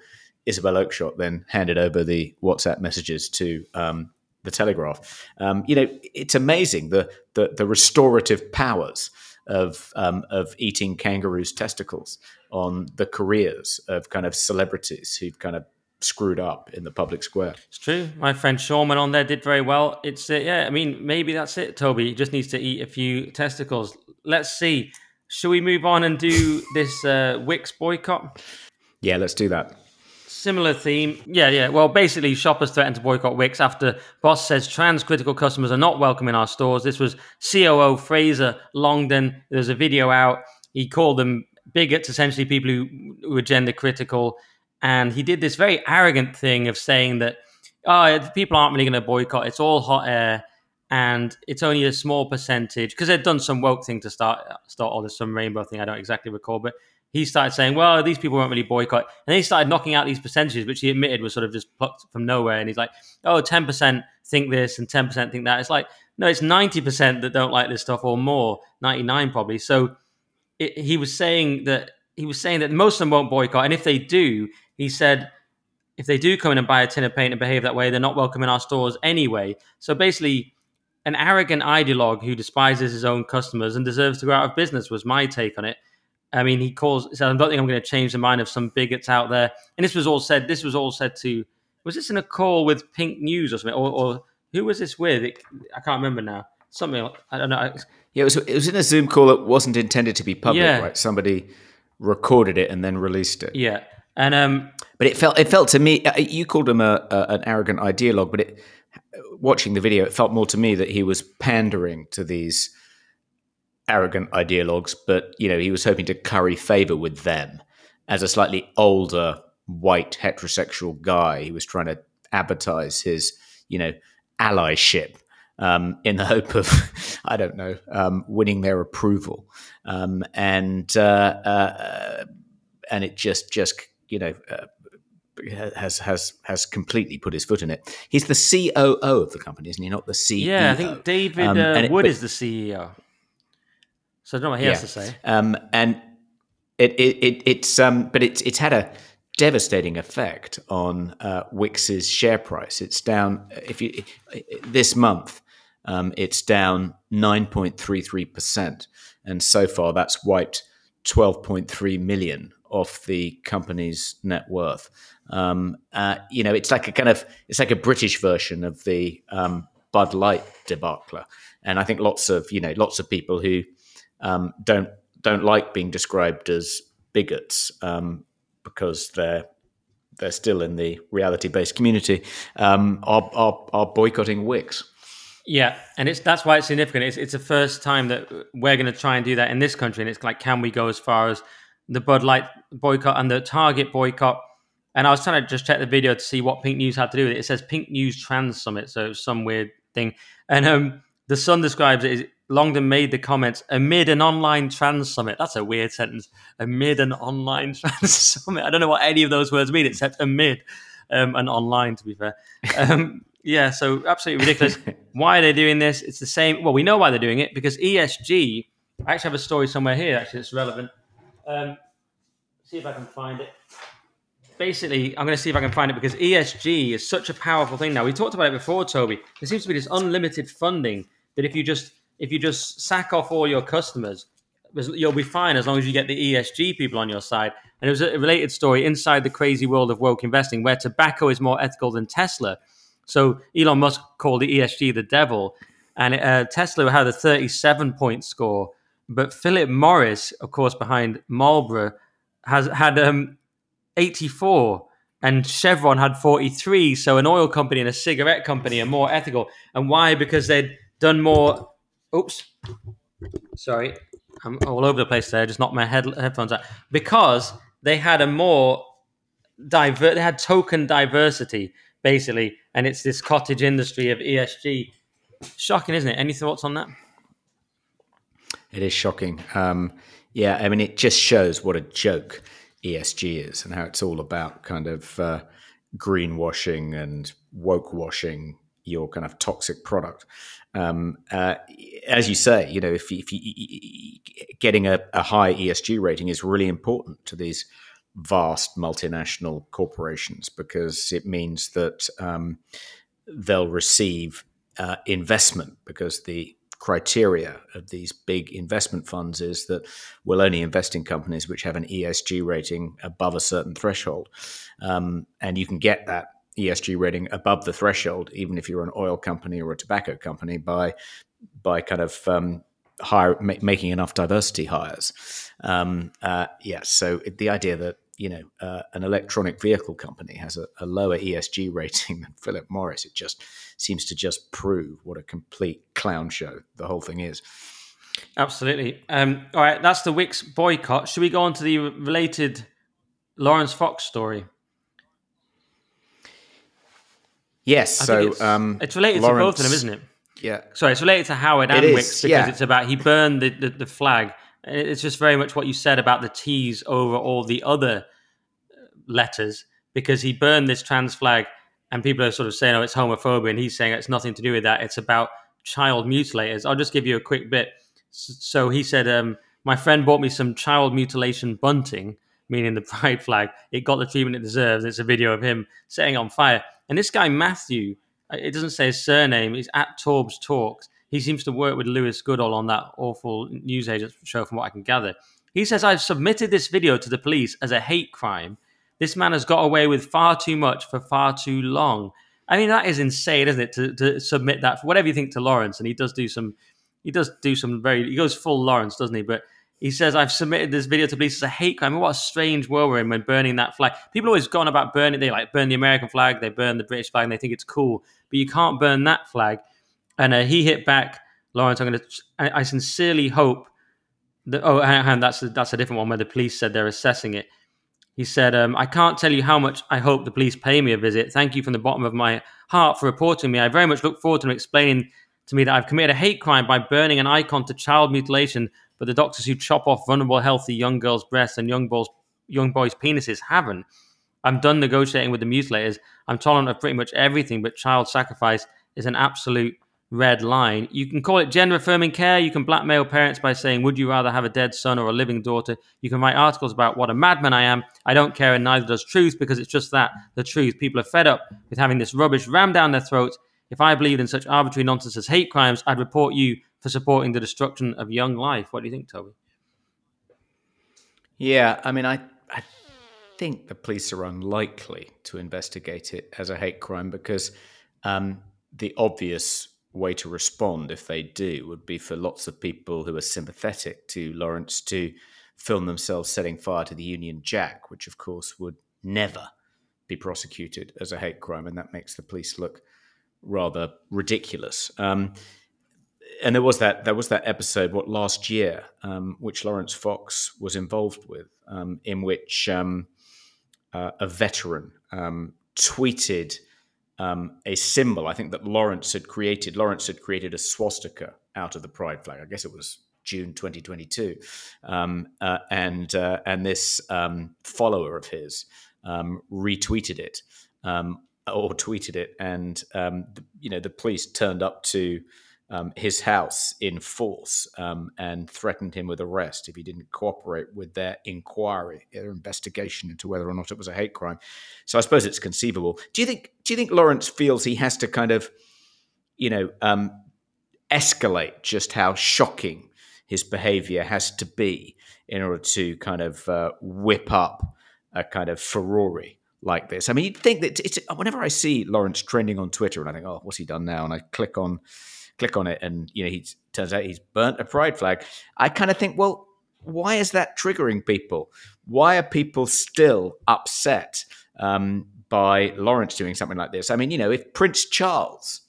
Isabel Oakeshott then handed over the WhatsApp messages to um, the Telegraph. Um, you know, it's amazing the the, the restorative powers of um, of eating kangaroos' testicles on the careers of kind of celebrities who've kind of screwed up in the public square. It's true. My friend Shawman on there did very well. It's uh, yeah. I mean, maybe that's it. Toby he just needs to eat a few testicles. Let's see. Shall we move on and do [LAUGHS] this uh, Wickes boycott? Yeah, let's do that. Similar theme. Yeah, yeah. Well, basically, shoppers threatened to boycott Wickes after Boss says trans critical customers are not welcome in our stores. This was COO Fraser Longden. There's a video out. He called them bigots, essentially people who were gender critical. And he did this very arrogant thing of saying that, oh, people aren't really going to boycott. It's all hot air and it's only a small percentage because they'd done some woke thing to start start all this some rainbow thing I don't exactly recall, but he started saying, well, these people won't really boycott. And he started knocking out these percentages, which he admitted was sort of just plucked from nowhere. And he's like, oh, 10% think this and 10% think that. It's like, no, it's 90% that don't like this stuff or more, 99 probably. So it, he was saying that he was saying that most of them won't boycott. And if they do, he said, if they do come in and buy a tin of paint and behave that way, they're not welcome in our stores anyway. So basically, an arrogant ideologue who despises his own customers and deserves to go out of business was my take on it. I mean, he calls. He said, "I don't think I'm going to change the mind of some bigots out there." And this was all said. This was all said to. Was this in a call with Pink News or something, or, or who was this with? It, I can't remember now. Something I don't know. Yeah, it was. It was in a Zoom call that wasn't intended to be public. Yeah. Right? Somebody recorded it and then released it. Yeah, and um, but it felt. It felt to me. Uh, you called him a, a an arrogant ideologue, but it. Watching the video, it felt more to me that he was pandering to these arrogant ideologues, but you know he was hoping to curry favor with them as a slightly older white heterosexual guy. He was trying to advertise his you know allyship um, in the hope of [LAUGHS] I don't know um, winning their approval, um, and uh, uh, and it just just you know. Uh, has has has completely put his foot in it. He's the COO of the company, isn't he? Not the CEO. Yeah, I think David um, uh, Wood is the CEO. So I don't know what he yeah. has to say. Um, and it, it, it, it's um, but it's it's had a devastating effect on uh, Wickes's share price. It's down if you this month. Um, it's down 9.33 percent, and so far that's wiped 12.3 million off the company's net worth. Um, uh, you know, it's like a kind of it's like a British version of the um, Bud Light debacle, and I think lots of you know lots of people who um, don't don't like being described as bigots um, because they're they're still in the reality based community um, are, are, are boycotting Wickes. Yeah, and it's that's why it's significant. It's it's the first time that we're going to try and do that in this country, and it's like, can we go as far as the Bud Light boycott and the Target boycott? And I was trying to just check the video to see what Pink News had to do with it. It says Pink News Trans Summit, so some weird thing. And um, the Sun describes it as Longden made the comments amid an online trans summit. That's a weird sentence. Amid an online [LAUGHS] trans summit. I don't know what any of those words mean, except amid um, and online, to be fair. Um, yeah, so absolutely ridiculous. [LAUGHS] why are they doing this? It's the same. Well, we know why they're doing it because ESG. I actually have a story somewhere here, actually, it's relevant. Um, see if I can find it. Basically, I'm going to see if I can find it because ESG is such a powerful thing now. We talked about it before, Toby. There seems to be this unlimited funding that if you just if you just sack off all your customers, you'll be fine as long as you get the ESG people on your side. And it was a related story inside the crazy world of woke investing where tobacco is more ethical than Tesla. So Elon Musk called the ESG the devil, and uh, Tesla had a 37 point score. But Philip Morris, of course, behind Marlboro, has had um, 84 and Chevron had 43. So an oil company and a cigarette company are more ethical. And why? Because they'd done more Oops. Sorry. I'm all over the place there. Just knocked my head, headphones out. Because they had a more diver they had token diversity, basically, and it's this cottage industry of ESG. Shocking, isn't it? Any thoughts on that? It is shocking. Um, yeah, I mean, it just shows what a joke ESG is and how it's all about kind of uh, greenwashing and woke washing your kind of toxic product. Um, uh, as you say, you know, if, if you, getting a, a, high ESG rating is really important to these vast multinational corporations because it means that um, they'll receive uh, investment because the criteria of these big investment funds is that we'll only invest in companies which have an ESG rating above a certain threshold. Um, and you can get that ESG rating above the threshold, even if you're an oil company or a tobacco company, by by kind of um, hire, ma- making enough diversity hires. Um, uh, yeah, so the idea that you know uh, an electronic vehicle company has a, a, lower ESG [LAUGHS] rating than Philip Morris, it just seems to just prove what a complete clown show the whole thing is. Absolutely. Um, all right, that's the Wickes boycott. Should we go on to the related Laurence Fox story? Yes. I so it's, um, it's related Laurence, to both of them, isn't it? Yeah. Sorry, it's related to Howard and Wickes because yeah. it's about he burned the, the, the, flag. It's just very much what you said about the T's over all the other letters because he burned this trans flag and people are sort of saying, oh, it's homophobia. And he's saying it's nothing to do with that. It's about child mutilators. I'll just give you a quick bit. So he said, um, my friend bought me some child mutilation bunting, meaning the [LAUGHS] pride flag. It got the treatment it deserves. It's a video of him setting on fire. And this guy, Matthew, uh, it doesn't say his surname, he's at Torbs Talks. He seems to work with Lewis Goodall on that awful newsagent show, from what I can gather. He says, I've submitted this video to the police as a hate crime. This man has got away with far too much for far too long. I mean, that is insane, isn't it? To, to submit that for whatever you think to Laurence, and he does do some, he does do some very, he goes full Laurence, doesn't he? But he says, I've submitted this video to police as a hate crime. What a strange world we're in when burning that flag. People always gone about burning, they like burn the American flag, they burn the British flag, and they think it's cool. But you can't burn that flag. And uh, he hit back, Laurence. I'm going to, I, I, sincerely hope that, oh, and that's a, that's a different one where the police said they're assessing it. He said, um, I can't tell you how much I hope the police pay me a visit. Thank you from the bottom of my heart for reporting me. I very much look forward to explaining to me that I've committed a hate crime by burning an icon to child mutilation but the doctors who chop off vulnerable, healthy young girls' breasts and young young boys' penises haven't. I'm done negotiating with the mutilators. I'm tolerant of pretty much everything, but child sacrifice is an absolute red line. You can call it gender affirming care. You can blackmail parents by saying, Would you rather have a dead son or a living daughter? You can write articles about what a madman I am. I don't care, and neither does truth because it's just that the truth. People are fed up with having this rubbish rammed down their throats. If I believed in such arbitrary nonsense as hate crimes, I'd report you for supporting the destruction of young life. What do you think, Toby? Yeah, I mean, I, I think the police are unlikely to investigate it as a hate crime because um, the obvious way to respond, if they do, would be for lots of people who are sympathetic to Laurence to film themselves setting fire to the Union Jack, which, of course, would never be prosecuted as a hate crime, and that makes the police look rather ridiculous. Um, and there was that there was that episode what last year um, which Laurence Fox was involved with um, in which um, uh, a veteran um, tweeted um, a symbol I think that Laurence had created. Laurence had created a swastika out of the pride flag. I guess it was June 2022 um, uh, and uh, and this follower of his retweeted it or tweeted it. And you know the police turned up to um, his house in force um, and threatened him with arrest if he didn't cooperate with their inquiry, their investigation into whether or not it was a hate crime. So I suppose it's conceivable. Do you think? Do you think Laurence feels he has to kind of, you know, um, escalate just how shocking his behaviour has to be in order to kind of uh, whip up a kind of furore like this? I mean, you'd think that it's whenever I see Laurence trending on Twitter and I think, oh, what's he done now? And I click on click on it, and you know, he turns out he's burnt a pride flag. I kind of think, well, why is that triggering people? Why are people still upset um, by Laurence doing something like this? I mean, you know, if Prince Charles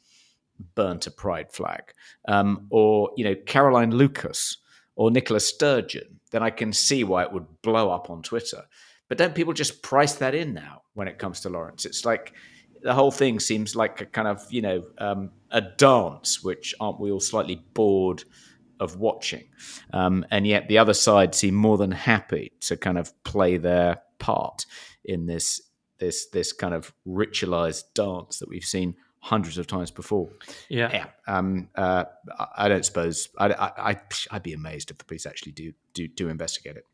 burnt a pride flag, um, or you know Caroline Lucas or Nicola Sturgeon, then I can see why it would blow up on Twitter. But don't people just price that in now when it comes to Laurence? It's like the whole thing seems like a kind of you know um, a dance, which aren't we all slightly bored of watching? Um, and yet the other side seem more than happy to kind of play their part in this this this kind of ritualized dance that we've seen hundreds of times before. Yeah. yeah. Um, uh, I don't suppose I, I, I'd be amazed if the police actually do do do investigate it.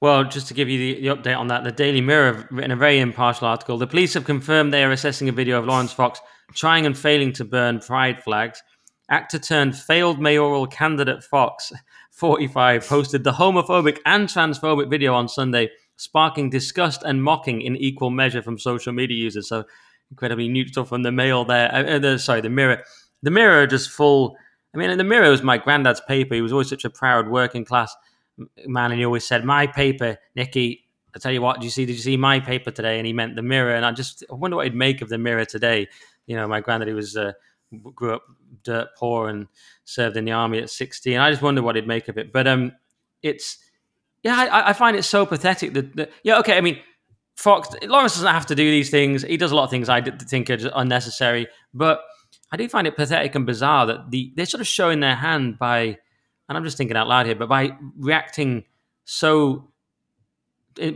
Well, just to give you the, the, update on that, the Daily Mirror have written a very impartial article. The police have confirmed they are assessing a video of Laurence Fox trying and failing to burn pride flags. Actor turned failed mayoral candidate Fox, [LAUGHS] 45, posted the homophobic and transphobic video on Sunday, sparking disgust and mocking in equal measure from social media users. So incredibly neutral from the Mail there. Uh, uh, the, sorry, the Mirror. The Mirror just full. I mean, the Mirror was my granddad's paper. He was always such a proud working class man, and he always said, "My paper, Nicky." I tell you what, did you see? Did you see my paper today? And he meant the Mirror. And I just I wonder what he'd make of the Mirror today. You know, my granddad was uh, grew up dirt poor and served in the army at sixteen. I just wonder what he'd make of it. But um, it's yeah, I, I find it so pathetic that, that yeah, okay. I mean, Fox Laurence doesn't have to do these things. He does a lot of things I think are unnecessary, but I do find it pathetic and bizarre that the they're sort of showing their hand by and I'm just thinking out loud here, but by reacting so,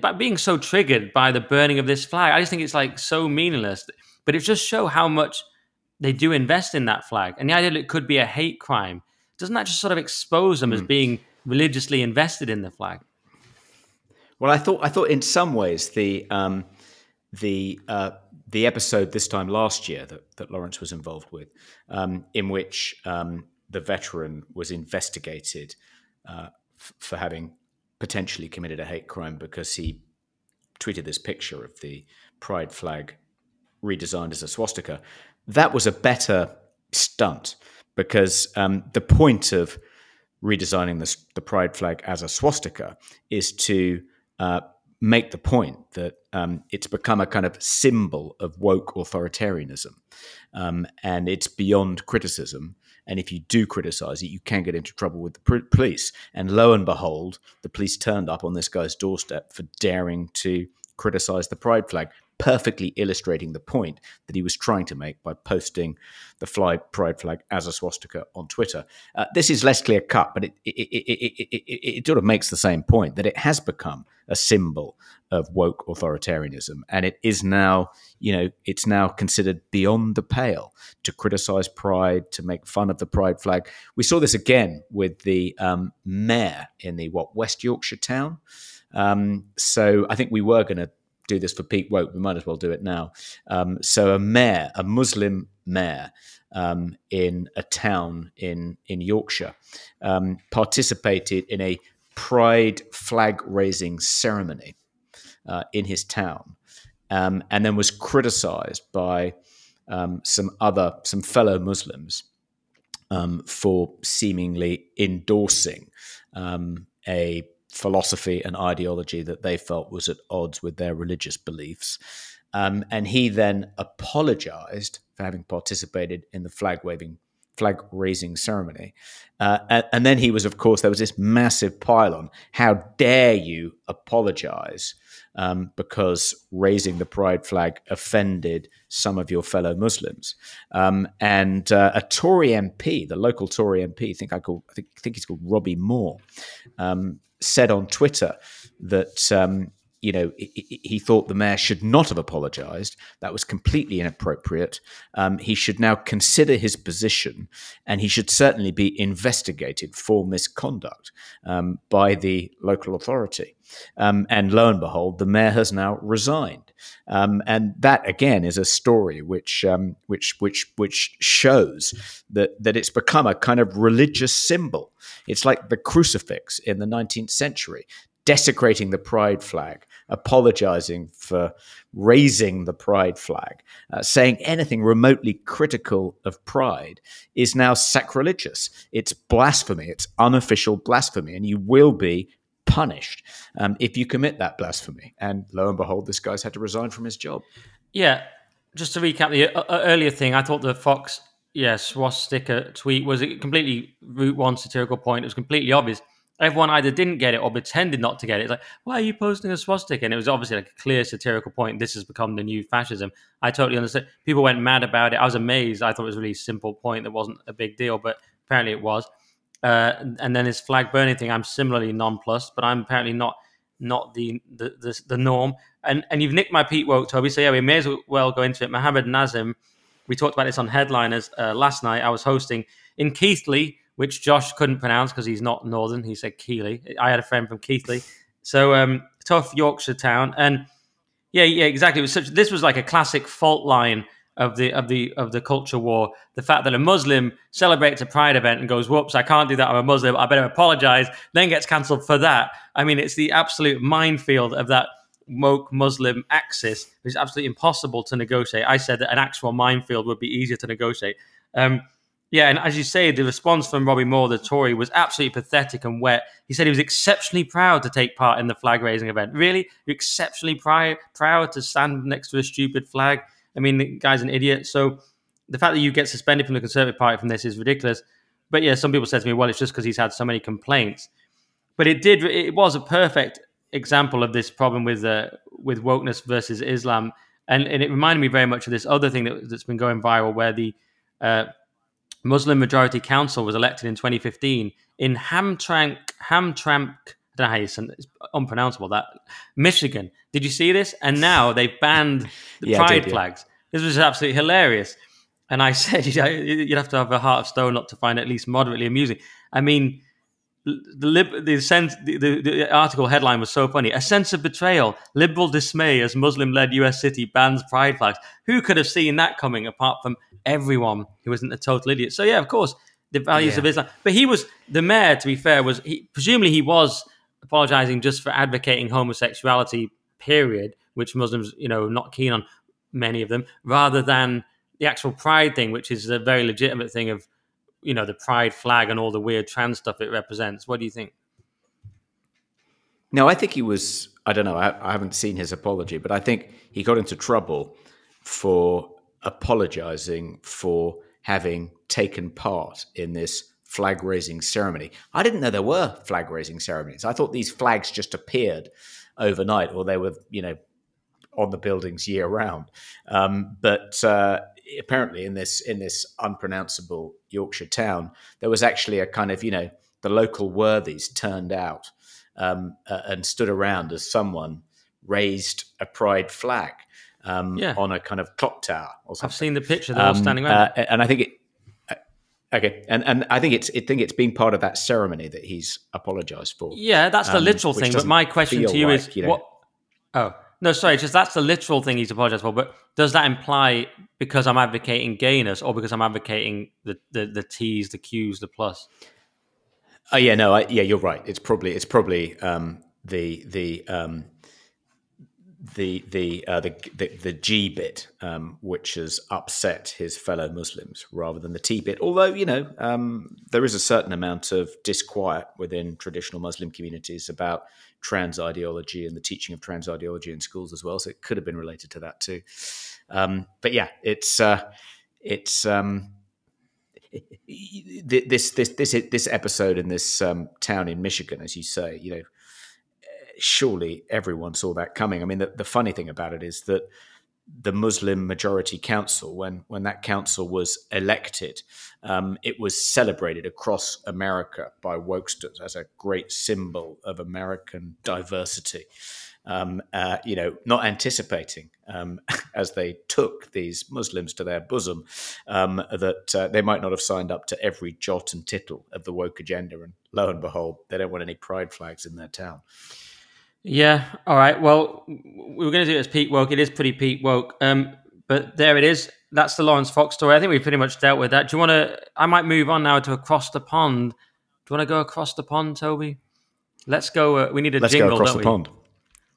by being so triggered by the burning of this flag, I just think it's like so meaningless. But it just show how much they do invest in that flag, and the idea that it could be a hate crime doesn't that just sort of expose them mm. as hmm. being religiously invested in the flag? Well, I thought I thought in some ways the um, the uh, the episode this time last year that, that Laurence was involved with, um, in which um, the veteran was investigated uh, f- for having potentially committed a hate crime because he tweeted this picture of the pride flag redesigned as a swastika. That was a better stunt because um, the point of redesigning the, the, pride flag as a swastika is to uh, make the point that um, it's become a kind of symbol of woke authoritarianism um, and it's beyond criticism and if you do criticize it, you can get into trouble with the police. And lo and behold, the police turned up on this guy's doorstep for daring to criticize the pride flag, perfectly illustrating the point that he was trying to make by posting the fly pride flag as a swastika on Twitter. Uh, this is less clear cut, but it it, it, it, it, sort of makes the same point that it has become a symbol of woke authoritarianism, and it is now, you know, it's now considered beyond the pale to criticize pride, to make fun of the pride flag. We saw this again with the um, mayor in the what West Yorkshire town. Um, so I think we were going to do this for Peak Woke. We might as well do it now. Um, so a mayor, a Muslim mayor um, in a town in in Yorkshire, um, participated in a pride flag raising ceremony uh, in his town, um, and then was criticised by um, some other some fellow Muslims um, for seemingly endorsing a philosophy and ideology that they felt was at odds with their religious beliefs. Um, and he then apologized for having participated in the flag waving, flag raising ceremony. Uh, and, and, then he was, of course, there was this massive pile-on. How dare you apologize um, because raising the pride flag offended some of your fellow Muslims? Um, and uh, a Tory MP, the local Tory MP, I think I call, I think, think he's called Robbie Moore, um, said on Twitter that um, you know he, thought the mayor should not have apologized. That was completely inappropriate. Um, he should now consider his position, and he should certainly be investigated for misconduct um, by the local authority. Um, and lo and behold, the mayor has now resigned. Um, and that again is a story which um, which which which shows that that it's become a kind of religious symbol. It's like the crucifix in the 19th century, desecrating the pride flag, apologizing for raising the pride flag, uh, saying anything remotely critical of pride is now sacrilegious. It's blasphemy. It's unofficial blasphemy, and you will be punished um, if you commit that blasphemy. And lo and behold, this guy's had to resign from his job. Yeah. Just to recap the uh, uh earlier thing, I thought the Fox yeah swastika tweet was a completely root one satirical point. It was completely obvious. Everyone either didn't get it or pretended not to get it. It's like, why are you posting a swastika? And it was obviously like a clear satirical point. This has become the new fascism. I totally understand. People went mad about it. I was amazed. I thought it was a really simple point that wasn't a big deal, but apparently it was. Uh, and then this flag burning thing, I'm similarly nonplussed, but I'm apparently not not the the, the, the norm. And and you've nicked my Peak woke, Toby. So yeah, we may as well go into it. Mohammed Nazim we talked about this on headliners uh, last night. I was hosting in Keighley, which Josh couldn't pronounce because he's not northern. He said Keighley. I had a friend from Keighley, so um, tough Yorkshire town. And yeah, yeah, exactly. It was such. This was like a classic fault line of the of the of the culture war. The fact that a Muslim celebrates a pride event and goes, "Whoops, I can't do that. I'm a Muslim. I better apologize." Then gets cancelled for that. I mean, it's the absolute minefield of that woke Muslim axis, is absolutely impossible to negotiate. I said that an actual minefield would be easier to negotiate. Um, yeah, and as you say, the response from Robbie Moore, the Tory, was absolutely pathetic and wet. He said he was exceptionally proud to take part in the flag raising event. Really? You're exceptionally pri- proud to stand next to a stupid flag? I mean, the guy's an idiot. So the fact that you get suspended from the Conservative Party from this is ridiculous. But yeah, some people said to me, well, it's just because he's had so many complaints. But it did, it was a perfect example of this problem with uh, with wokeness versus Islam, and, and it reminded me very much of this other thing that, has been going viral, where the uh, Muslim Majority Council was elected in 2015 in Hamtramck, Hamtramck, I don't know how you say it's unpronounceable that Michigan. Did you see this? And now they've banned [LAUGHS] the yeah, pride did, flags. This was absolutely hilarious. And I [LAUGHS] said you'd have to have a heart of stone not to find it at least moderately amusing. I mean, the, lib, the, sense, the, the, the, article headline was so funny. A sense of betrayal, liberal dismay as Muslim-led U.S. city bans pride flags. Who could have seen that coming apart from everyone who isn't a total idiot? So yeah, of course, the values yeah. of Islam. But he was the mayor. To be fair, was he, presumably he was apologizing just for advocating homosexuality. Period, which Muslims, you know, are not keen on many of them, rather than the actual pride thing, which is a very legitimate thing of you know the pride flag and all the weird trans stuff it represents. What do you think? No, I think he was. I don't know. I, I haven't seen his apology, but I think he got into trouble for apologizing for having taken part in this flag raising ceremony. I didn't know there were flag raising ceremonies. I thought these flags just appeared overnight, or they were, you know, on the buildings year round. Um, but uh, apparently in this in this unpronounceable Yorkshire town, there was actually a kind of you know the local worthies turned out um, uh, and stood around as someone raised a pride flag um, yeah. on a kind of clock tower or something. I've seen the picture; they're all um, standing around. Uh, and I think it. Okay, and and I think it's I think it's been part of that ceremony that he's apologised for. Yeah, that's the um, literal thing. But my question to you like, is, you know, what? Oh, no, sorry, just that's the literal thing he's apologized for. But does that imply because I'm advocating gayness or because I'm advocating the, the, the T's, the Q's, the plus? Oh yeah, no, I, yeah, you're right. It's probably it's probably um, the the um, the the, uh, the, the the G bit, um, which has upset his fellow Muslims, rather than the T bit. Although you know um, there is a certain amount of disquiet within traditional Muslim communities about trans ideology and the teaching of trans ideology in schools as well. So it could have been related to that too. Um, but yeah, it's uh, it's um, [LAUGHS] this this this this episode in this um, town in Michigan, as you say, you know surely everyone saw that coming. I mean, the, the funny thing about it is that the Muslim majority council, when when that council was elected, um, it was celebrated across America by wokesters as a great symbol of American diversity. Um, uh, you know, not anticipating um, [LAUGHS] as they took these Muslims to their bosom um, that uh, they might not have signed up to every jot and tittle of the woke agenda, and lo and behold, they don't want any pride flags in their town. Yeah. All right. Well, we were going to do it as Peak woke. It is pretty Peak woke. Um, but there it is. That's the Laurence Fox story. I think we've pretty much dealt with that. Do you want to? I might move on now to across the pond. Do you want to go across the pond, Toby? Let's go. Uh, we need a Let's jingle. Go across the we? pond.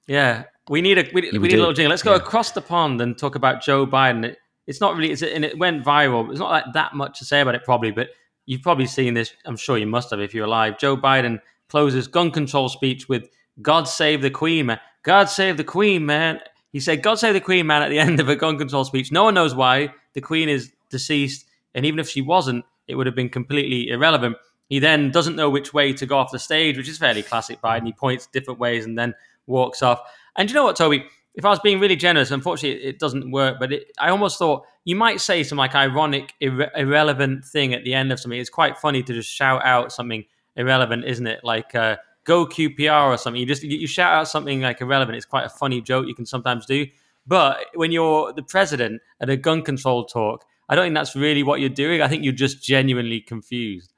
Yeah, we need a we, yeah, we, we need a little jingle. Let's go yeah. across the pond and talk about Joe Biden. It, it's not really, it's, and it went viral. It's not like that much to say about it, probably, but you've probably seen this. I'm sure you must have if you're alive. Joe Biden closes gun control speech with God save the Queen, man. God save the Queen, man. He said, God save the Queen, man, at the [LAUGHS] end of a gun control speech. No one knows why. The Queen is deceased. And even if she wasn't, it would have been completely irrelevant. He then doesn't know which way to go off the stage, which is fairly classic Biden. He points different ways and then walks off. And you know what, Toby? If I was being really generous, unfortunately, it doesn't work. But it, I almost thought you might say some like ironic, irre- irrelevant thing at the end of something. It's quite funny to just shout out something irrelevant, isn't it? Like uh, "Go QPR" or something. You just you shout out something like irrelevant. It's quite a funny joke you can sometimes do. But when you're the president at a gun control talk, I don't think that's really what you're doing. I think you're just genuinely confused.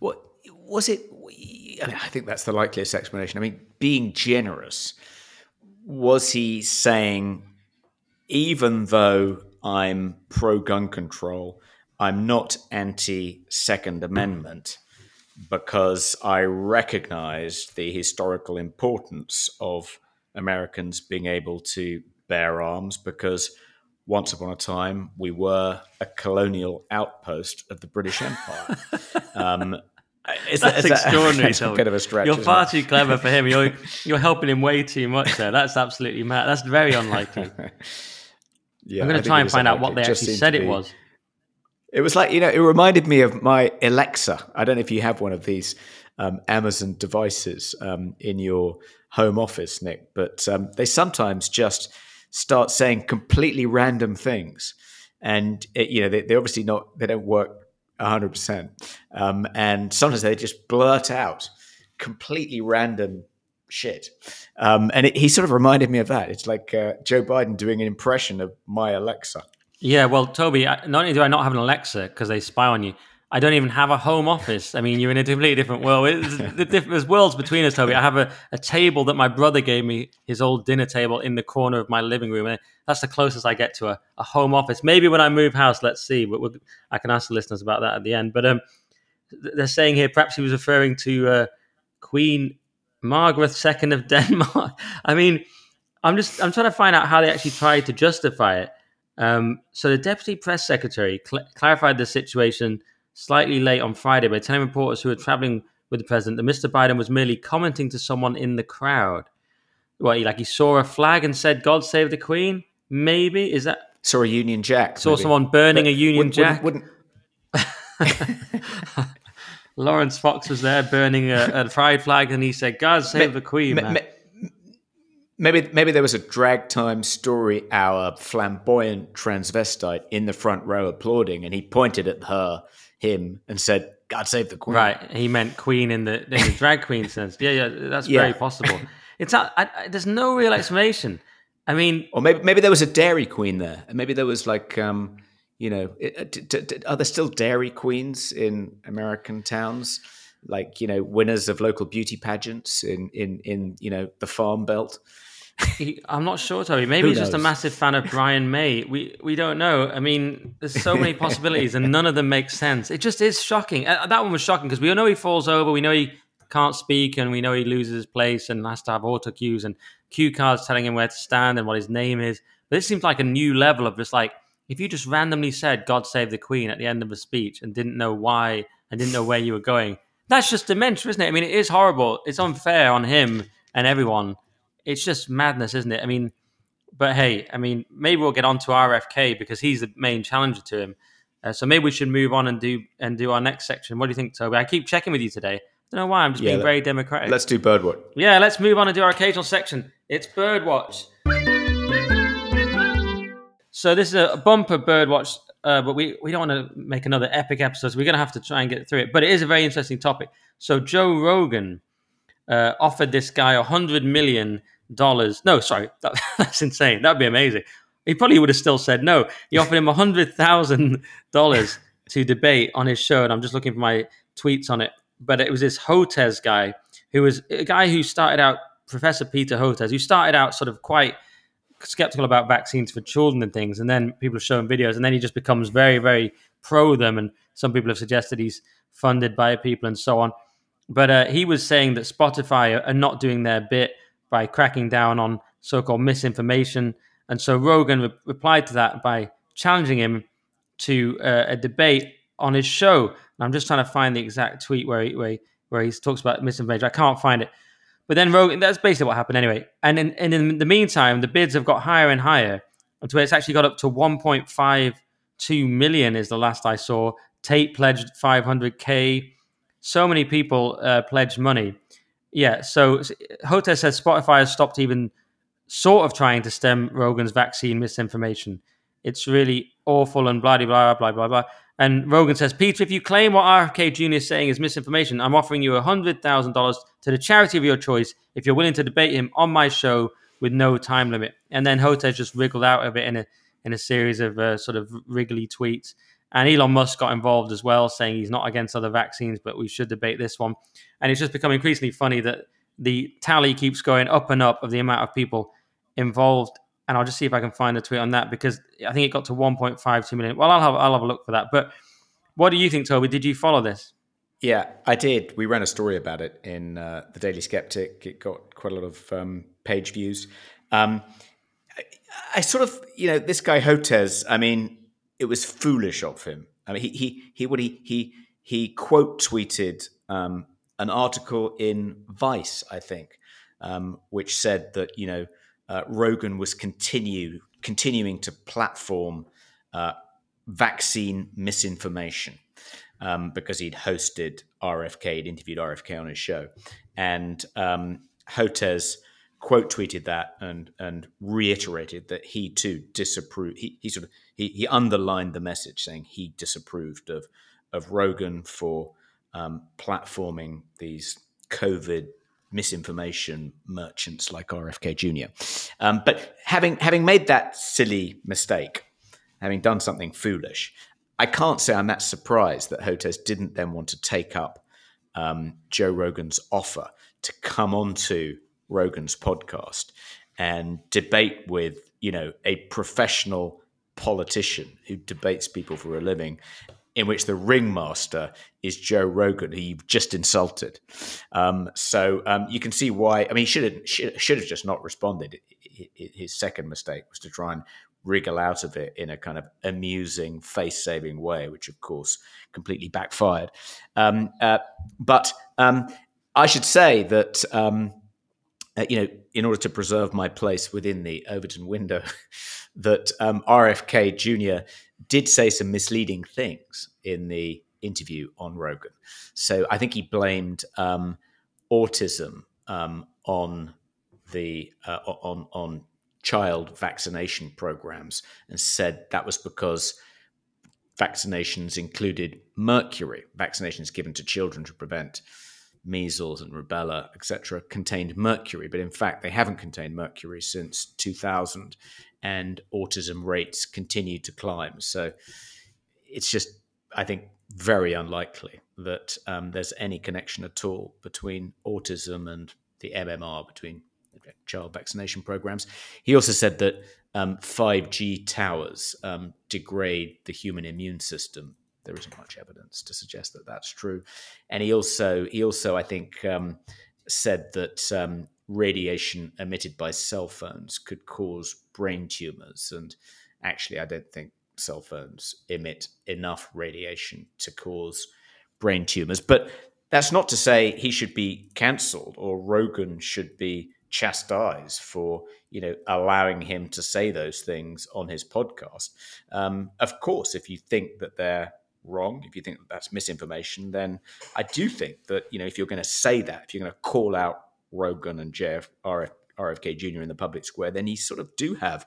What was it? I, mean, I think that's the likeliest explanation. I mean, being generous, was he saying, even though I'm pro gun control, I'm not anti Second Amendment because I recognize the historical importance of Americans being able to bear arms because once upon a time we were a colonial outpost of the British Empire. [LAUGHS] um, is That's that, is extraordinary. [LAUGHS] That, kind of a stretch. You're far it? too clever for him. You're [LAUGHS] you're helping him way too much there. That's absolutely mad. That's very unlikely. yeah, I'm going to try and find out what they actually said it was. It was like you know, it reminded me of my Alexa. I don't know if you have one of these um, Amazon devices um, in your home office, Nick, but um, they sometimes just start saying completely random things, and it, you know they, they obviously not they don't work hundred um, percent, and sometimes they just blurt out completely random shit. Um, and it, he sort of reminded me of that. It's like uh, Joe Biden doing an impression of my Alexa. Yeah, well, Toby, not only do I not have an Alexa because they spy on you, I don't even have a home office. I mean, you're in a completely different world. There's worlds between us, Toby. I have a, a table that my brother gave me, his old dinner table in the corner of my living room. And that's the closest I get to a, a home office. Maybe when I move house, let's see. But I can ask the listeners about that at the end. But um, they're saying here perhaps he was referring to uh, Queen Margaret II of Denmark. [LAUGHS] I mean, I'm just I'm trying to find out how they actually tried to justify it. Um, so the deputy press secretary cl- clarified the situation slightly late on Friday by telling reporters who were traveling with the president that Mr. Biden was merely commenting to someone in the crowd. What, like he saw a flag and said, God save the Queen? Maybe? Is that. Saw a Union Jack. Saw maybe. someone burning but a Union wouldn't, Jack. Wouldn't, [LAUGHS] wouldn't... Laurence Fox was there burning a, a, pride flag and he said, God save the Queen. Man. Maybe maybe there was a drag time story hour flamboyant transvestite in the front row applauding, and he pointed at her him and said, "God save the queen." Right. He meant queen in the, in the drag queen sense. Yeah, yeah, that's yeah. very possible. It's not, I, I, there's no real explanation. I mean, or maybe maybe there was a Dairy Queen there, and maybe there was like, um, you know, it, are there still Dairy Queens in American towns? Like you know, winners of local beauty pageants in in in you know the Farm Belt. He, I'm not sure, Toby. [LAUGHS] Maybe he's just a massive fan of Brian May. We we don't know. I mean, there's so many [LAUGHS] possibilities, and none of them make sense. It just is shocking. Uh, that one was shocking because we all know he falls over. We know he can't speak, and we know he loses his place and has to have auto cues and cue cards telling him where to stand and what his name is. But it seems like a new level of just like if you just randomly said "God save the Queen" at the end of a speech and didn't know why and didn't know where you were going. That's just dementia, isn't it? I mean, it is horrible. It's unfair on him and everyone it's just madness, isn't it? I mean, but hey, I mean, maybe we'll get on to RFK because he's the main challenger to him. Uh, so maybe we should move on and do and do our next section. What do you think, Toby? I keep checking with you today. I don't know why. I'm just yeah, being let, very democratic. Let's do Birdwatch. Yeah, let's move on and do our occasional section. It's Birdwatch. So this is a bumper Birdwatch, uh, but we, we don't want to make another epic episode. So we're going to have to try and get through it. But it is a very interesting topic. So Joe Rogan uh, offered this guy a hundred million dollars. No, sorry, [LAUGHS] that, that's insane. That'd be amazing. He probably would have still said no. He offered him a hundred thousand [LAUGHS] dollars to debate on his show, and I'm just looking for my tweets on it. But it was this Hotez guy who was a guy who started out, Professor Peter Hotez, who started out sort of quite skeptical about vaccines for children and things, and then people have shown videos, and then he just becomes very, very pro them, and some people have suggested he's funded by people and so on. But uh, he was saying that Spotify are not doing their bit by cracking down on so-called misinformation. And so Rogan re- replied to that by challenging him to uh, a debate on his show. And I'm just trying to find the exact tweet where he, where he, where he talks about misinformation. I can't find it. But then Rogan, that's basically what happened anyway. And in, and in the meantime, the bids have got higher and higher until it's actually got up to 1.52 million, is the last I saw. Tate pledged 500k. So many people uh, pledged money. Yeah. So Hotez says Spotify has stopped even sort of trying to stem Rogan's vaccine misinformation. It's really awful and blah blah blah blah blah blah. And Rogan says, Peter, if you claim what RFK Jr. is saying is misinformation, I'm offering you $100,000 to the charity of your choice if you're willing to debate him on my show with no time limit. And then Hotez just wriggled out of it in a, in a series of uh, sort of wriggly tweets. And Elon Musk got involved as well, saying he's not against other vaccines, but we should debate this one. And it's just become increasingly funny that the tally keeps going up and up of the amount of people involved and I'll just see if I can find a tweet on that because I think it got to 1.52 million. Well, I'll have I'll have a look for that. But what do you think, Toby? Did you follow this? Yeah, I did. We ran a story about it in uh, the Daily Sceptic. It got quite a lot of um, page views. Um, I, I, sort of, you know, this guy Hotez. I mean, it was foolish of him. I mean, he he he what he he he quote tweeted um, an article in Vice, I think, um, which said that you know uh, Rogan was continue continuing to platform uh, vaccine misinformation um, because he'd hosted RFK, he'd interviewed RFK on his show, and um, Hotez quote tweeted that and and reiterated that he too disapproved. He, he sort of he, he underlined the message saying he disapproved of of Rogan for um, platforming these COVID misinformation merchants like RFK Jr. Um, but having having made that silly mistake, having done something foolish, I can't say I'm that surprised that Hotez didn't then want to take up um, Joe Rogan's offer to come onto Rogan's podcast and debate with you know a professional politician who debates people for a living in which the ringmaster is Joe Rogan, who you've just insulted. Um, so um, you can see why. I mean, he should have should, should have just not responded. His second mistake was to try and wriggle out of it in a kind of amusing, face saving way, which of course completely backfired. Um, uh, but um, I should say that. Um, uh, you know, in order to preserve my place within the Overton window, [LAUGHS] that um, RFK Jr did say some misleading things in the interview on Rogan. So I think he blamed um, autism um, on the uh, on on child vaccination programs and said that was because vaccinations included mercury. Vaccinations given to children to prevent measles and rubella, etc., contained mercury, but in fact they haven't contained mercury since 2000 and autism rates continue to climb. So it's just, I think, very unlikely that um, there's any connection at all between autism and the MMR, between child vaccination programs. He also said that um, 5G towers um, degrade the human immune system. There isn't much evidence to suggest that that's true. And he also, he also, I think, um, said that um, radiation emitted by cell phones could cause brain tumors. And actually, I don't think cell phones emit enough radiation to cause brain tumors. But that's not to say he should be cancelled or Rogan should be chastised for you know allowing him to say those things on his podcast. Um, of course, if you think that they're wrong, if you think that that's misinformation, then I do think that you know if you're going to say that, if you're going to call out Rogan and JF, RF, RFK Jr. in the public square, then you sort of do have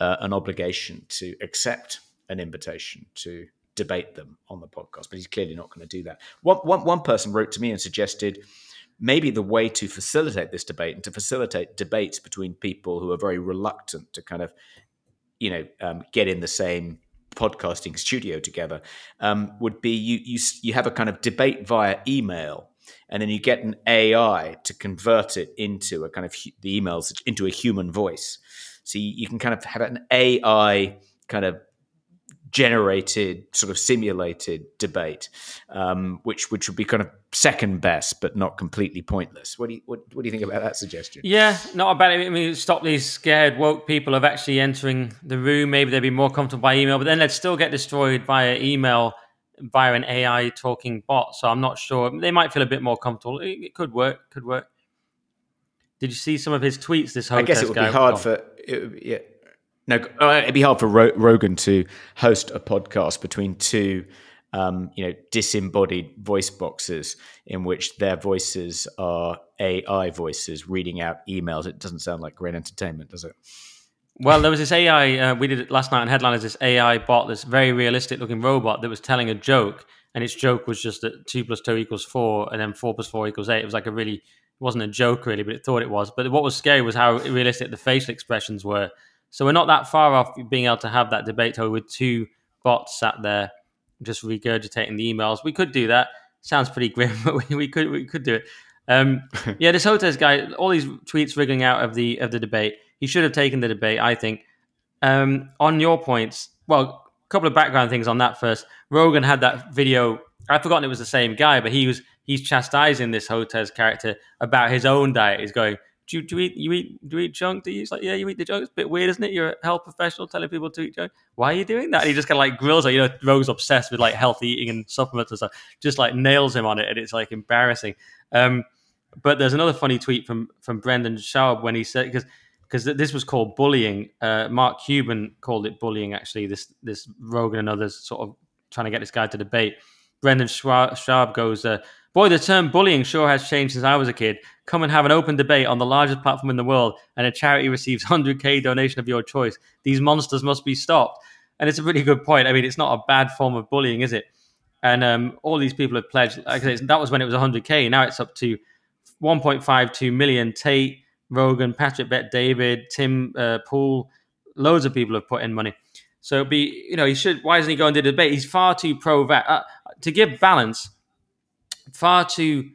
uh, an obligation to accept an invitation to debate them on the podcast. But he's clearly not going to do that. One, one, one person wrote to me and suggested maybe the way to facilitate this debate and to facilitate debates between people who are very reluctant to kind of, you know, um, get in the same podcasting studio together um, would be you, you you have a kind of debate via email and then you get an AI to convert it into a kind of the emails into a human voice. So you, you can kind of have an AI kind of generated sort of simulated debate, um, which which would be kind of second best, but not completely pointless. What do you what, what do you think about that suggestion? Yeah, not about it. I mean, stop these scared woke people of actually entering the room. Maybe they'd be more comfortable by email, but then they'd still get destroyed via email via an AI talking bot. So I'm not sure. They might feel a bit more comfortable. It, it could work. Could work. Did you see some of his tweets? This whole I guess it would be hard oh. for it, yeah. No, it'd be hard for Ro- Rogan to host a podcast between two, um, you know, disembodied voice boxes in which their voices are AI voices reading out emails. It doesn't sound like great entertainment, does it? Well, there was this AI uh, we did it last night on Headliners. This AI bot, this very realistic looking robot that was telling a joke, and its joke was just that two plus two equals four, and then four plus four equals eight. It was like a really, it wasn't a joke really, but it thought it was. But what was scary was how realistic the facial expressions were. So we're not that far off being able to have that debate with two bots sat there just regurgitating the emails. We could do that. Sounds pretty grim, [LAUGHS] but we, we could we could do it. Um, [LAUGHS] yeah, this Hotez guy, all these tweets wriggling out of the of the debate. He should have taken the debate, I think. Um, on your points, well, a couple of background things on that first. Rogan had that video. I've forgotten it was the same guy, but he was he's chastising this Hotez character about his own diet. He's going, do you, do you eat you eat do you eat junk? Do you? He's like, yeah, you eat the junk. It's a bit weird, isn't it? You're a health professional telling people to eat junk. Why are you doing that? And he just kind of like grills her. You know, Rogan's obsessed with like healthy eating and supplements and stuff. Just like nails him on it, and it's like embarrassing. Um, but there's another funny tweet from from Brendan Schaub when he said because because this was called bullying. Uh, Mark Cuban called it bullying. Actually, this this Rogan and others sort of trying to get this guy to debate. Brendan Schaub goes, uh, "Boy, the term bullying sure has changed since I was a kid. Come and have an open debate on the largest platform in the world, and a charity receives [LAUGHS] 100k donation of your choice. These monsters must be stopped." And it's a really good point. I mean, it's not a bad form of bullying, is it? And um, all these people have pledged. Like I that was when it was 100k. Now it's up to 1.52 million. Tate, Rogan, Patrick Bet David, Tim uh, loads of people have put in money. So be you know he should. Why isn't he going to the debate? He's far too pro vax. Uh, to give balance, far too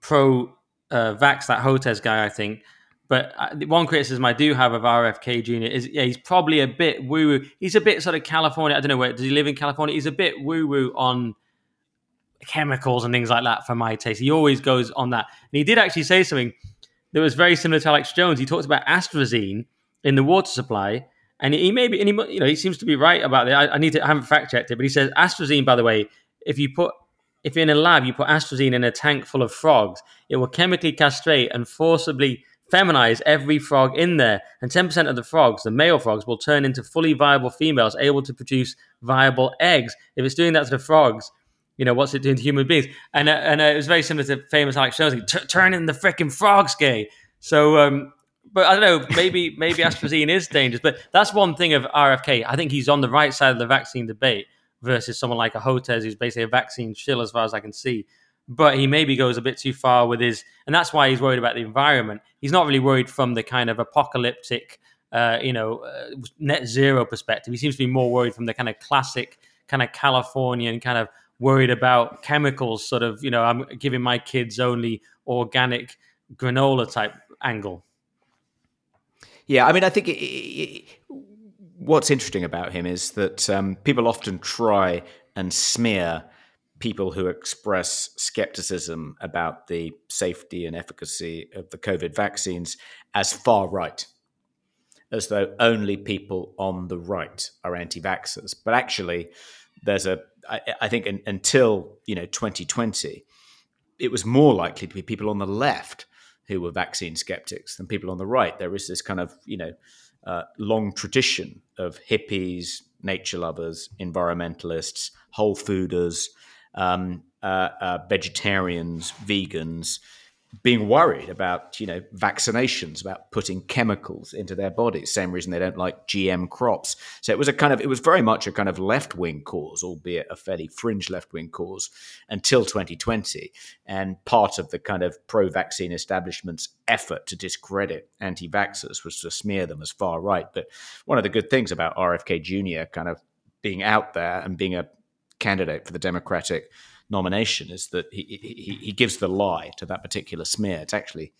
pro uh, vax that Hotez guy. I think. But uh, one criticism I do have of RFK Jr. is yeah, he's probably a bit woo woo. He's a bit sort of California. I don't know where does he live in California. He's a bit woo woo on chemicals and things like that for my taste. He always goes on that. And he did actually say something that was very similar to Alex Jones. He talked about astrazine in the water supply. And he may be, and he, you know, he seems to be right about it. I, I need to, I haven't fact checked it, but he says astrazine, by the way, if you put, if you're in a lab, you put astrazine in a tank full of frogs, it will chemically castrate and forcibly feminize every frog in there. And 10% of the frogs, the male frogs, will turn into fully viable females able to produce viable eggs. If it's doing that to the frogs, you know, what's it doing to human beings? And uh, and uh, it was very similar to famous Alex Jones, turning the freaking frogs gay. So, um, but I don't know, maybe maybe [LAUGHS] astrazine is dangerous. But that's one thing of RFK. I think he's on the right side of the vaccine debate versus someone like a Hotez, who's basically a vaccine shill, as far as I can see. But he maybe goes a bit too far with his, and that's why he's worried about the environment. He's not really worried from the kind of apocalyptic, uh, you know, uh, net zero perspective. He seems to be more worried from the kind of classic, kind of Californian kind of worried about chemicals, sort of, you know, I'm giving my kids only organic granola type angle. Yeah, I mean, I think it, it, what's interesting about him is that um, people often try and smear people who express skepticism about the safety and efficacy of the COVID vaccines as far right, as though only people on the right are anti vaxxers. But actually, there's a I, I think in, until you know 2020, it was more likely to be people on the left who were vaccine skeptics than people on the right. There is this kind of you know uh, long tradition of hippies, nature lovers, environmentalists, whole fooders, um, uh, uh, vegetarians, vegans, being worried about you know vaccinations about putting chemicals into their bodies same reason they don't like gm crops. So it was a kind of it was very much a kind of left-wing cause albeit a fairly fringe left-wing cause until 2020 and part of the kind of pro-vaccine establishment's effort to discredit anti-vaxxers was to smear them as far right. But one of the good things about rfk jr kind of being out there and being a candidate for the democratic nomination is that he, he, he gives the lie to that particular smear. It's actually,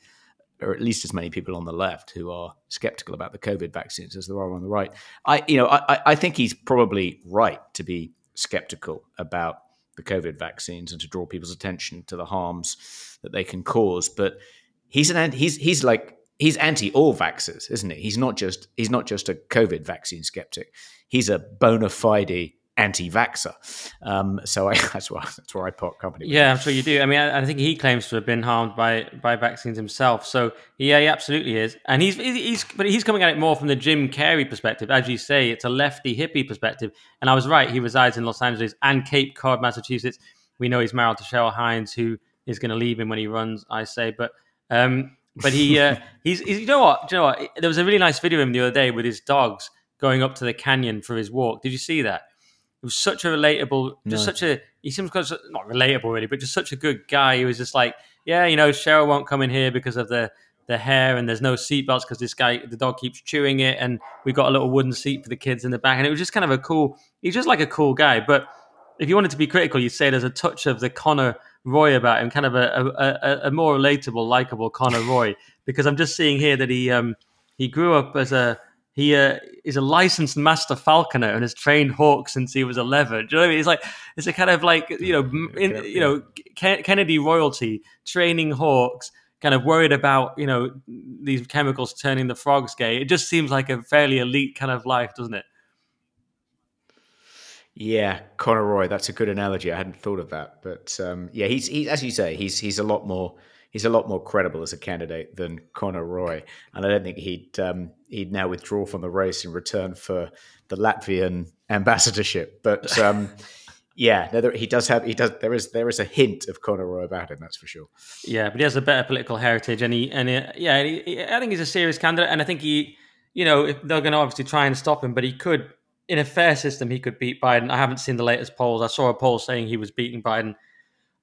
or at least as many people on the left who are skeptical about the COVID vaccines as there are on the right. I, you know, I, I think he's probably right to be skeptical about the COVID vaccines and to draw people's attention to the harms that they can cause. But he's an he's he's like he's anti all vaxxers, isn't he? He's not just he's not just a COVID vaccine skeptic. He's a bona fide anti-vaxxer. Um, so I, [LAUGHS] that's why that's where I part company. Yeah, I'm sure you do. I mean, I, I, think he claims to have been harmed by by vaccines himself. So yeah, he absolutely is. And he's he's but he's coming at it more from the Jim Carrey perspective, as you say. It's a lefty hippie perspective. And I was right. He resides in Los Angeles and Cape Cod, Massachusetts. We know he's married to Cheryl Hines, who is going to leave him when he runs. I say, but. Um, but he, uh, [LAUGHS] he's, he's, you know what? you know what? There was a really nice video of him the other day with his dogs going up to the canyon for his walk. Did you see that? It was such a relatable, just no. such a. He seems not relatable really, but just such a good guy. He was just like, yeah, you know, Cheryl won't come in here because of the the hair and there's no seatbelts because this guy, the dog keeps chewing it, and we've got a little wooden seat for the kids in the back, and it was just kind of a cool. He's just like a cool guy, but if you wanted to be critical, you'd say there's a touch of the Connor Roy about him, kind of a, a, a more relatable, likable Connor Roy. [LAUGHS] Because I'm just seeing here that he um, he grew up as a he uh, is a licensed master falconer and has trained hawks since he was 11. Do you know what I mean? It's like it's a kind of like you know in, you know Kennedy royalty training hawks, kind of worried about you know these chemicals turning the frogs gay. It just seems like a fairly elite kind of life, doesn't it? Yeah, Connor Roy. That's a good analogy. I hadn't thought of that, but um, yeah, he's he, as you say, he's he's a lot more he's a lot more credible as a candidate than Connor Roy, and I don't think he'd um, he'd now withdraw from the race in return for the Latvian ambassadorship. But [LAUGHS] um, yeah, no, there, he does have he does there is there is a hint of Connor Roy about him, that's for sure. Yeah, but he has a better political heritage, and he and he, yeah, he, I think he's a serious candidate, and I think he, you know, they're going to obviously try and stop him, but he could. In a fair system, he could beat Biden. I haven't seen the latest polls. I saw a poll saying he was beating Biden,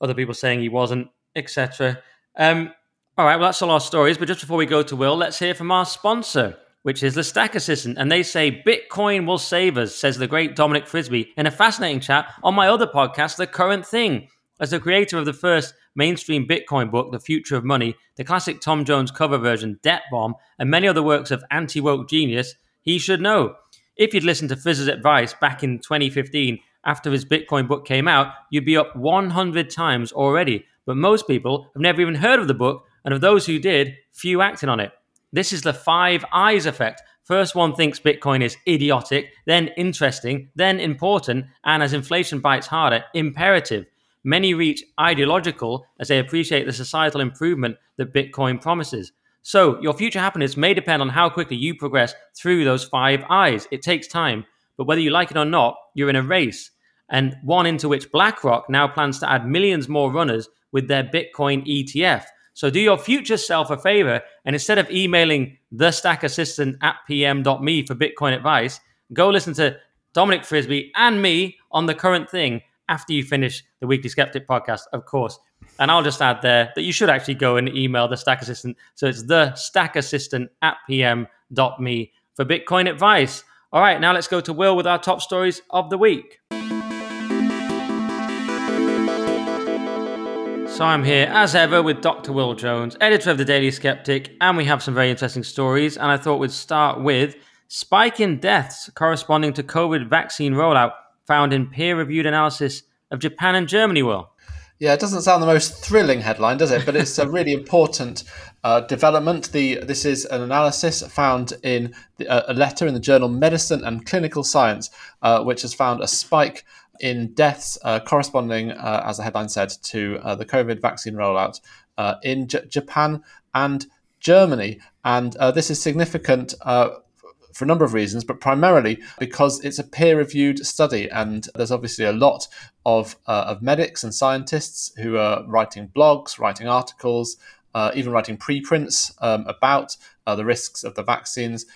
other people saying he wasn't, etc. Um, all right, well, that's all our stories. But just before we go to Will, let's hear from our sponsor, which is the Stack Assistant. And they say Bitcoin will save us, says the great Dominic Frisby in a fascinating chat on my other podcast, The Current Thing. As the creator of the first mainstream Bitcoin book, The Future of Money, the classic Tom Jones cover version, Debt Bomb, and many other works of anti woke genius, he should know. If you'd listened to Frizz's advice back in 2015 after his Bitcoin book came out, you'd be up 100 times already but most people have never even heard of the book, and of those who did, few acted on it. This is the five eyes effect. First, one thinks Bitcoin is idiotic, then interesting, then important, and as inflation bites harder, imperative. Many reach ideological as they appreciate the societal improvement that Bitcoin promises. So, your future happiness may depend on how quickly you progress through those five eyes. It takes time, but whether you like it or not, you're in a race, and one into which BlackRock now plans to add millions more runners with their Bitcoin ETF. So do your future self a favor and instead of emailing the stack assistant at pm.me for Bitcoin advice, go listen to Dominic Frisby and me on the current thing after you finish the Weekly Sceptic podcast, of course. And I'll just add there that you should actually go and email the stack assistant. So it's the stack assistant at pm.me for Bitcoin advice. All right, now let's go to Will with our top stories of the week. I'm here, as ever, with Dr. Will Jones, editor of the Daily Sceptic, and we have some very interesting stories. And I thought we'd start with spike in deaths corresponding to COVID vaccine rollout found in peer-reviewed analysis of Japan and Germany. Will. Yeah, it doesn't sound the most thrilling headline, does it? But it's a really [LAUGHS] important uh, development. The this is an analysis found in the, uh, a letter in the journal Medicine and Clinical Science, uh, which has found a spike in deaths uh, corresponding, uh, as the headline said, to uh, the COVID vaccine rollout uh, in J- Japan and Germany. And uh, this is significant uh, for a number of reasons, but primarily because it's a peer reviewed study. And there's obviously a lot of, of medics and scientists who are writing blogs, writing articles, even writing preprints um, about the risks of the vaccines.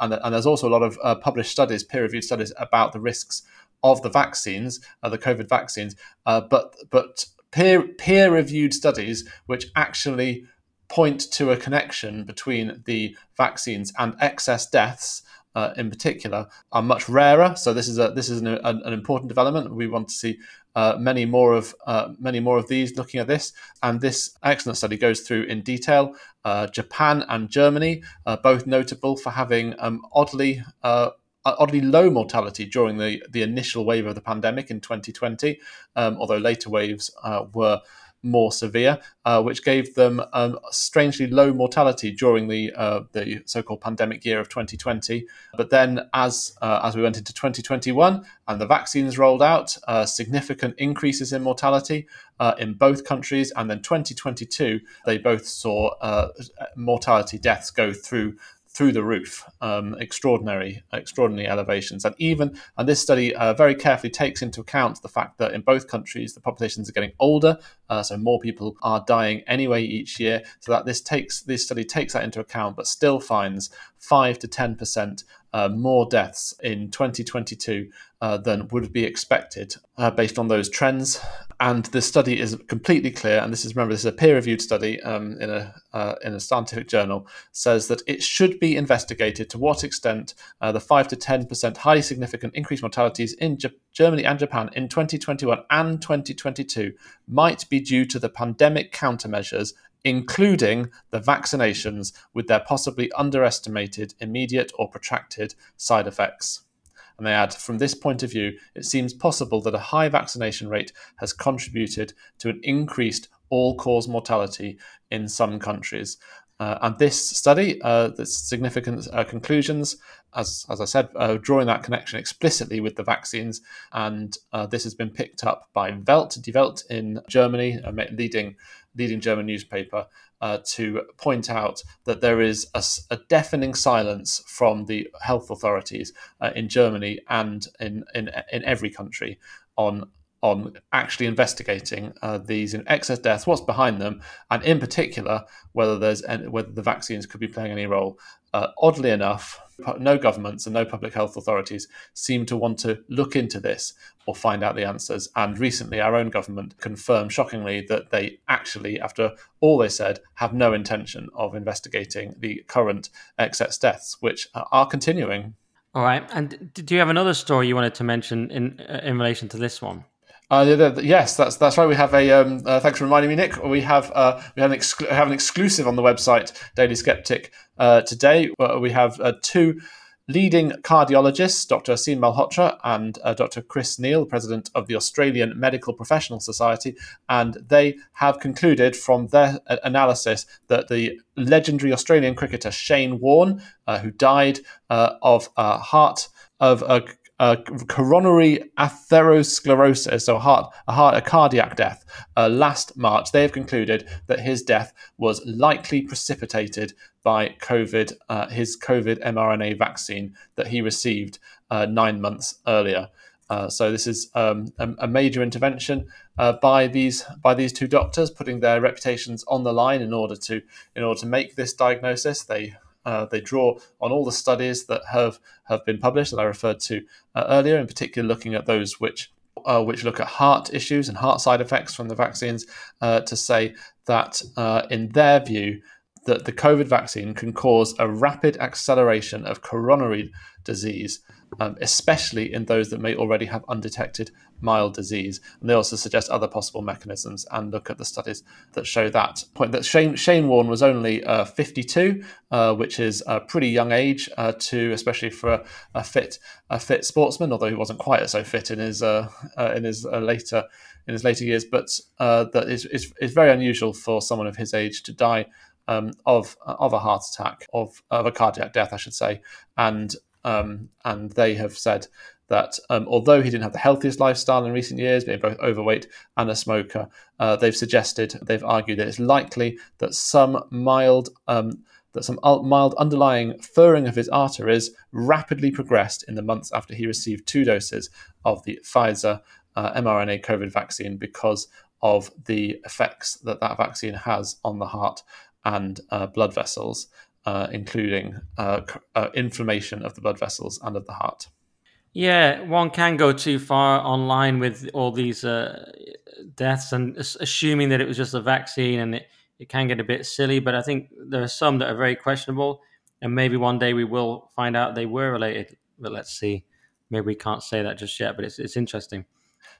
And, and, there's also a lot of published studies, peer reviewed studies about the risks of the vaccines, uh, the COVID vaccines, uh, but but peer peer reviewed studies which actually point to a connection between the vaccines and excess deaths. Uh, in particular, are much rarer. So this is a this is an, an, an important development. We want to see uh, many more of uh, many more of these looking at this. And this excellent study goes through in detail uh, Japan and Germany, uh, both notable for having um, oddly uh, oddly low mortality during the, the initial wave of the pandemic in 2020, um, although later waves uh, were more severe, uh, which gave them um, strangely low mortality during the uh, the so-called pandemic year of 2020. But then, as uh, as we went into 2021 and the vaccines rolled out, uh, significant increases in mortality uh, in both countries, and then 2022 they both saw uh, mortality deaths go through through the roof, um, extraordinary, extraordinary elevations. And even, and this study uh, very carefully takes into account the fact that in both countries the populations are getting older, uh, so more people are dying anyway each year. So that this takes this study takes that into account, but still finds five to ten percent uh, more deaths in 2022 uh, than would be expected uh, based on those trends. And the study is completely clear, and this is remember this is a peer-reviewed study um, in a uh, in a scientific journal, says that it should be investigated to what extent uh, the five to ten percent highly significant increased mortalities in J- Germany and Japan in 2021 and 2022 might be due to the pandemic countermeasures including the vaccinations with their possibly underestimated immediate or protracted side effects. And they add, from this point of view, it seems possible that a high vaccination rate has contributed to an increased all cause mortality in some countries. Uh, and this study, uh, the significant uh, conclusions, as, as I said, uh, drawing that connection explicitly with the vaccines. And uh, this has been picked up by Welt, Die Welt in Germany, a leading leading German newspaper, uh, to point out that there is a, a, deafening silence from the health authorities uh, in Germany and in, in in every country on on actually investigating uh, these excess deaths, what's behind them, and in particular whether there's any, whether the vaccines could be playing any role. Uh, oddly enough, no governments and no public health authorities seem to want to look into this or find out the answers. And recently, our own government confirmed shockingly that they actually, after all they said, have no intention of investigating the current excess deaths, which are continuing. All right. And do you have another story you wanted to mention in uh, in relation to this one? Uh, yes, that's that's right. We have a. Um, uh, thanks for reminding me, Nick. We have uh, we have an, exclu- have an exclusive on the website Daily Sceptic uh, today. we have uh, two leading cardiologists, Dr. Aseem Malhotra and uh, Dr. Chris Neil, president of the Australian Medical Professional Society, and they have concluded from their analysis that the legendary Australian cricketer Shane Warne, who died of a heart of a coronary atherosclerosis, so a heart, a heart, a cardiac death, uh, last March. They have concluded that his death was likely precipitated by COVID, uh, his COVID mRNA vaccine that he received uh, nine months earlier. Uh, so this is um, a, a, major intervention uh, by these by these two doctors, putting their reputations on the line in order to in order to make this diagnosis. They uh, they draw on all the studies that have, have been published that I referred to uh, earlier, in particular looking at those which uh, which look at heart issues and heart side effects from the vaccines, uh, to say that uh, in their view, that the COVID vaccine can cause a rapid acceleration of coronary disease um, especially in those that may already have undetected mild disease. And they also suggest other possible mechanisms and look at the studies that show that point. That Shane, Shane Warne was only uh, 52, uh, which is a pretty young age uh, to, especially for a, a, fit a fit sportsman. Although he wasn't quite so fit in his uh, uh, in his uh, later in his later years, but that is, is is very unusual for someone of his age to die. Um, of of a heart attack, of, of a cardiac death, I should say, and um, and they have said that um, although he didn't have the healthiest lifestyle in recent years, being both overweight and a smoker, uh, they've suggested, they've argued that it's likely that some mild um, that some mild underlying furring of his arteries rapidly progressed in the months after he received two doses of the Pfizer uh, mRNA COVID vaccine because of the effects that that vaccine has on the heart and uh, blood vessels uh, including uh, uh, inflammation of the blood vessels and of the heart. Yeah, one can go too far online with all these uh, deaths and assuming that it was just a vaccine, and it, it can get a bit silly. But I think there are some that are very questionable, and maybe one day we will find out they were related. But let's see. Maybe we can't say that just yet, but it's it's interesting.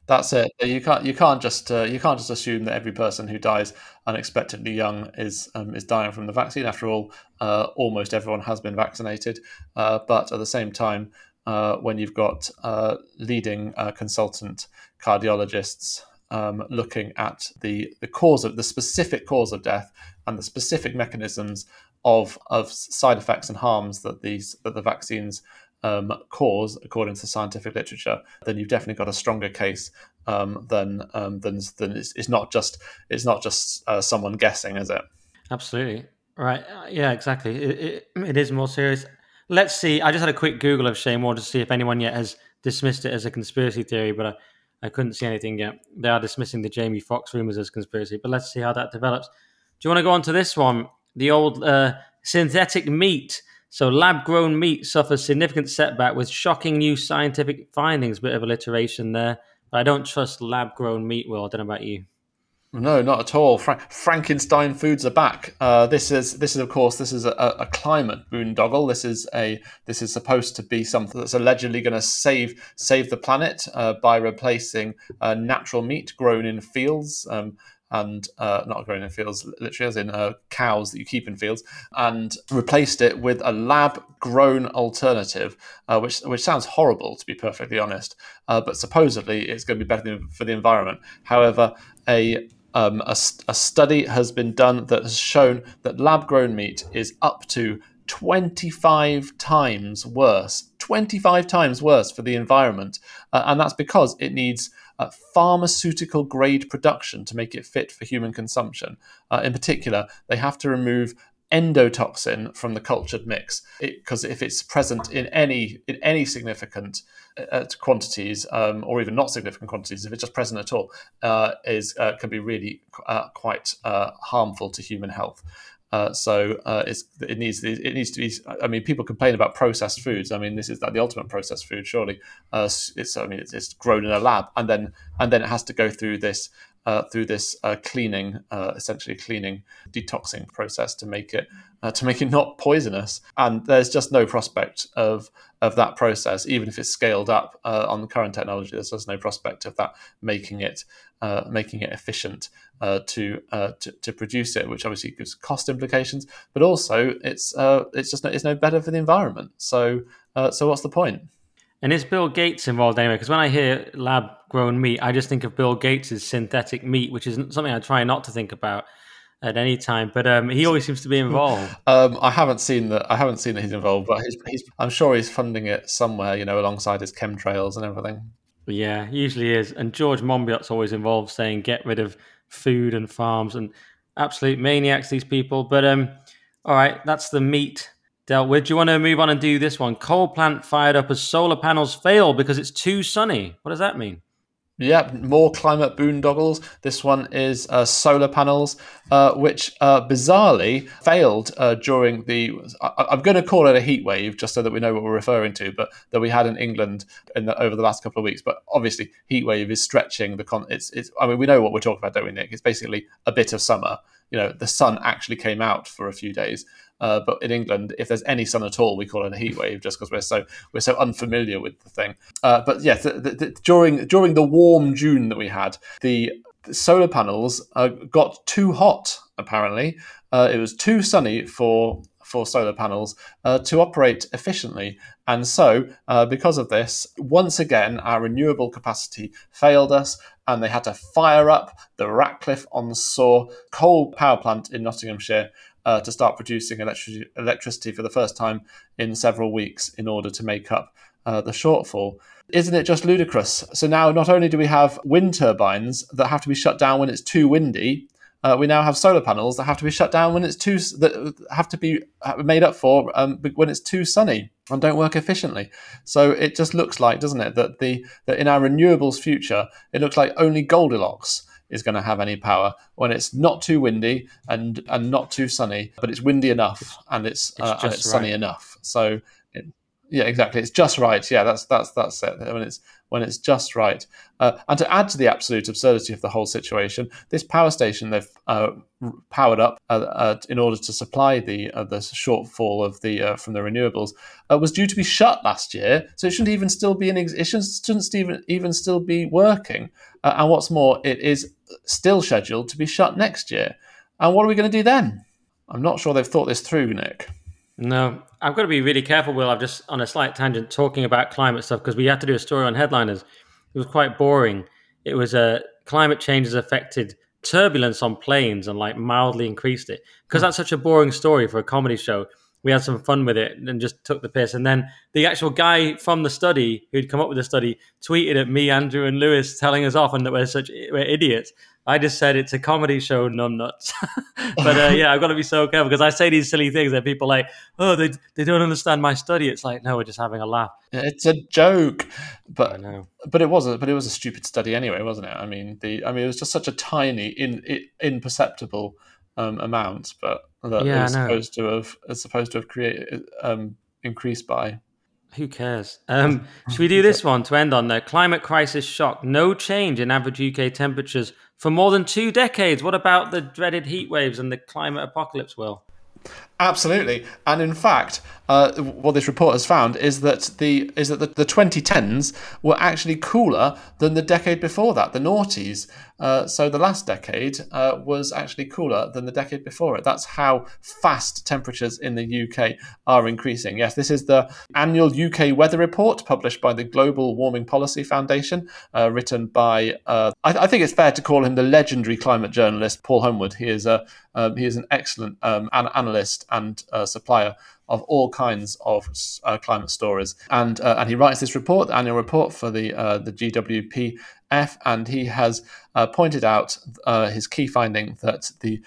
That's it. You can't you can't just uh, you can't just assume that every person who dies unexpectedly young is um, is dying from the vaccine. After all, uh, almost everyone has been vaccinated. Uh, but at the same time, uh, when you've got uh, leading uh, consultant cardiologists um, looking at the the cause of the specific cause of death and the specific mechanisms of of side effects and harms that these that the vaccines um, cause, according to scientific literature, then you've definitely got a stronger case um, than um, than than it's, it's, not just it's not just uh, someone guessing, is it? Absolutely right. Uh, yeah, exactly. It, it, it is more serious. Let's see. I just had a quick Google of Shane Warne to see if anyone yet has dismissed it as a conspiracy theory, but I, I couldn't see anything yet. They are dismissing the Jamie Foxx rumors as conspiracy, but let's see how that develops. Do you want to go on to this one? The old uh, synthetic meat so, lab grown meat suffers significant setback with shocking new scientific findings. Bit of alliteration there. But I don't trust lab grown meat, Will. I don't know about you. No, not at all. Fra- Frankenstein foods are back. Uh, this is this is of course this is a, a climate boondoggle. This is a this is supposed to be something that's allegedly going to save save the planet uh, by replacing uh, natural meat grown in fields. Um, and uh, not grown in fields, literally as in uh, cows that you keep in fields, and replaced it with a lab-grown alternative, uh, which which sounds horrible to be perfectly honest, uh, but supposedly it's going to be better for the environment. However, a um, a, a study has been done that has shown that lab-grown meat is up to 25 times worse, 25 times worse for the environment, uh, and that's because it needs uh, pharmaceutical grade production to make it fit for human consumption. Uh, in particular, they have to remove endotoxin from the cultured mix because if it's present in any in any significant uh, quantities um, or even not significant quantities if it's just present at all uh, is uh, can be really uh, quite uh, harmful to human health uh, so uh, it needs it needs to be. I mean, people complain about processed foods. I mean, this is like the ultimate processed food. Surely, uh, it's I mean, it's, it's, grown in a lab, and then and then it has to go through this uh, through this uh, cleaning, uh, essentially cleaning, detoxing process to make it to make it not poisonous. And there's just no prospect of of that process, even if it's scaled up on the current technology. There's just no prospect of that making it making it efficient uh, to, uh, to, to produce it, which obviously gives cost implications, but also it's uh, it's just no, it's no better for the environment. So uh, so what's the point? And is Bill Gates involved anyway? Because when I hear lab grown meat, I just think of Bill Gates' synthetic meat, which is something I try not to think about at any time. But um, he always seems to be involved. [LAUGHS] um, I haven't seen that. I haven't seen that he's involved, but he's, he's, I'm sure he's funding it somewhere. You know, alongside his chemtrails and everything. Yeah, usually is. And George Monbiot's always involved, saying get rid of food and farms and absolute maniacs, these people. But um, all right, that's the meat dealt with. Do you want to move on and do this one? Coal plant fired up as solar panels fail because it's too sunny. What does that mean? Yeah, more climate boondoggles. This one is uh, solar panels, uh, which uh, bizarrely failed uh, during the. I, am going to call it a heat wave, just so that we know what we're referring to, but that we had in England in the, over the last couple of weeks. But obviously, heat wave is stretching the con. It's, it's. I mean, we know what we're talking about, don't we, Nick? It's basically a bit of summer. You know, the sun actually came out for a few days, uh, but in England, if there's any sun at all, we call it a heat wave, just because we're so we're so unfamiliar with the thing. Uh, but yes, the, the, the, during during the warm June that we had, the, solar panels uh, got too hot. Apparently, uh, it was too sunny for for solar panels uh, to operate efficiently. And so, uh, because of this, once again, our renewable capacity failed us, and they had to fire up the Ratcliffe on Soar coal power plant in Nottinghamshire uh, to start producing electricity, electricity for the first time in several weeks in order to make up uh, the shortfall. Isn't it just ludicrous? So now, not only do we have wind turbines that have to be shut down when it's too windy, uh, we now have solar panels that have to be shut down when it's too that have to be made up for um, when it's too sunny and don't work efficiently. So it just looks like, doesn't it, that the that in our renewables future, it looks like only Goldilocks is going to have any power when it's not too windy and and not too sunny, but it's windy enough and it's, it's, uh, and it's sunny enough. So yeah, exactly. It's just right. Yeah, that's that's that's it. When it's when it's just right. Uh, and to add to the absolute absurdity of the whole situation, this power station they've uh, powered up uh, uh in order to supply the uh, the shortfall of the uh, from the renewables was due to be shut last year. So it shouldn't even still be in ex- it shouldn't, shouldn't even even still be working. and what's more, it is still scheduled to be shut next year. And what are we going to do then? I'm not sure they've thought this through, Nick. No, I've got to be really careful, Will. I'm just on a slight tangent talking about climate stuff because we had to do a story on headliners. It was quite boring. It was a climate change has affected turbulence on planes and like mildly increased it because hmm. that's such a boring story for a comedy show we had some fun with it and just took the piss. And then the actual guy from the study who'd come up with the study tweeted at me, Andrew, and Lewis, telling us off and that we're such we're idiots. I just said it's a comedy show, none nuts. [LAUGHS] but uh, yeah, I've got to be so careful because I say these silly things that people like, oh, they they don't understand my study. It's like, no, we're just having a laugh. It's a joke, but but it was a but it was a stupid study anyway, wasn't it? I mean, the I mean, it was just such a tiny, in, in imperceptible um, amount, but that yeah, is supposed to have is supposed to have created um, increased by. Who cares? Um, should we do [LAUGHS] this one to end on there? Climate crisis shock. No change in average UK temperatures for more than two decades. What about the dreaded heat waves and the climate apocalypse, Will? Absolutely, and in fact, uh, what this report has found is that the is that the, the 2010s were actually cooler than the decade before that, the noughties. Uh, so the last decade uh, was actually cooler than the decade before it. That's how fast temperatures in the UK are increasing. Yes, this is the annual UK weather report published by the Global Warming Policy Foundation, uh, written by uh, I, I, think it's fair to call him the legendary climate journalist Paul Homewood. He is a um, he is an excellent um, analyst and uh, supplier of all kinds of uh, climate stories. And uh, and he writes this report, the annual report for the uh, the GWPF, and he has uh, pointed out uh, his key finding that the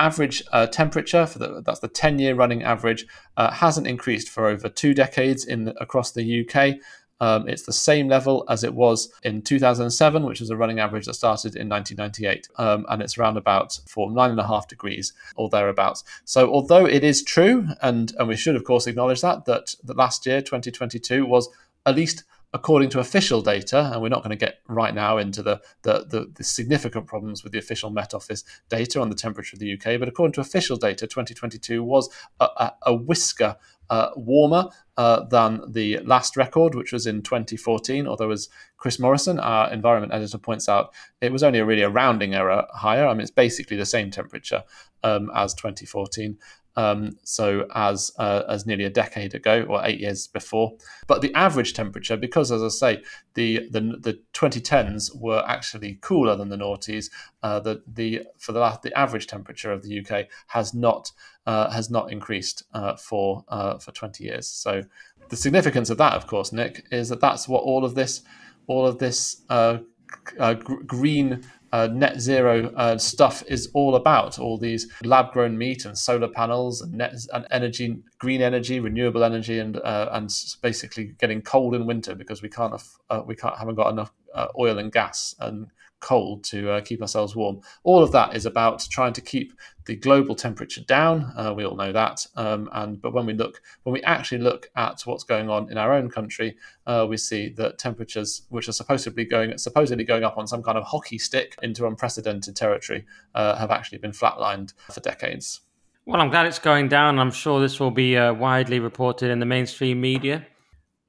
average uh, temperature for the that's the 10 year running average hasn't increased for over two decades in the, across the UK um, it's the same level as it was in 2007, which was a running average that started in 1998, um, and it's around about for nine and a half degrees or thereabouts. So, although it is true, and and we should of course acknowledge that that the last year, 2022, was at least according to official data, and we're not going to get right now into the, the, the, the, significant problems with the official Met Office data on the temperature of the UK, but according to official data, 2022 was a, a, a whisker uh, warmer uh, than the last record, which was in 2014. Although, as Chris Morrison, our environment editor, points out, it was only really a rounding error higher. I mean, it's basically the same temperature um, as 2014. Um, so as uh, as nearly a decade ago or eight years before. But the average temperature, because as I say, the the, the 2010s were actually cooler than the noughties. Uh, the the for the last, the average temperature of the UK has not uh, has not increased uh, for uh, for 20 years. So the significance of that, of course, Nick, is that that's what all of this all of this uh, green uh, net zero uh, stuff is all about. All these lab grown meat and solar panels and net and energy, green energy, renewable energy, and uh, and basically getting cold in winter because we can't uh, we can't haven't got enough uh, oil and gas and cold to uh, keep ourselves warm. All of that is about trying to keep the global temperature down. Uh, we all know that. Um, and but when we look, when we actually look at what's going on in our own country, uh, we see that temperatures, which are supposedly going supposedly going up on some kind of hockey stick into unprecedented territory, uh, have actually been flatlined for decades. Well, I'm glad it's going down. I'm sure this will be uh, widely reported in the mainstream media.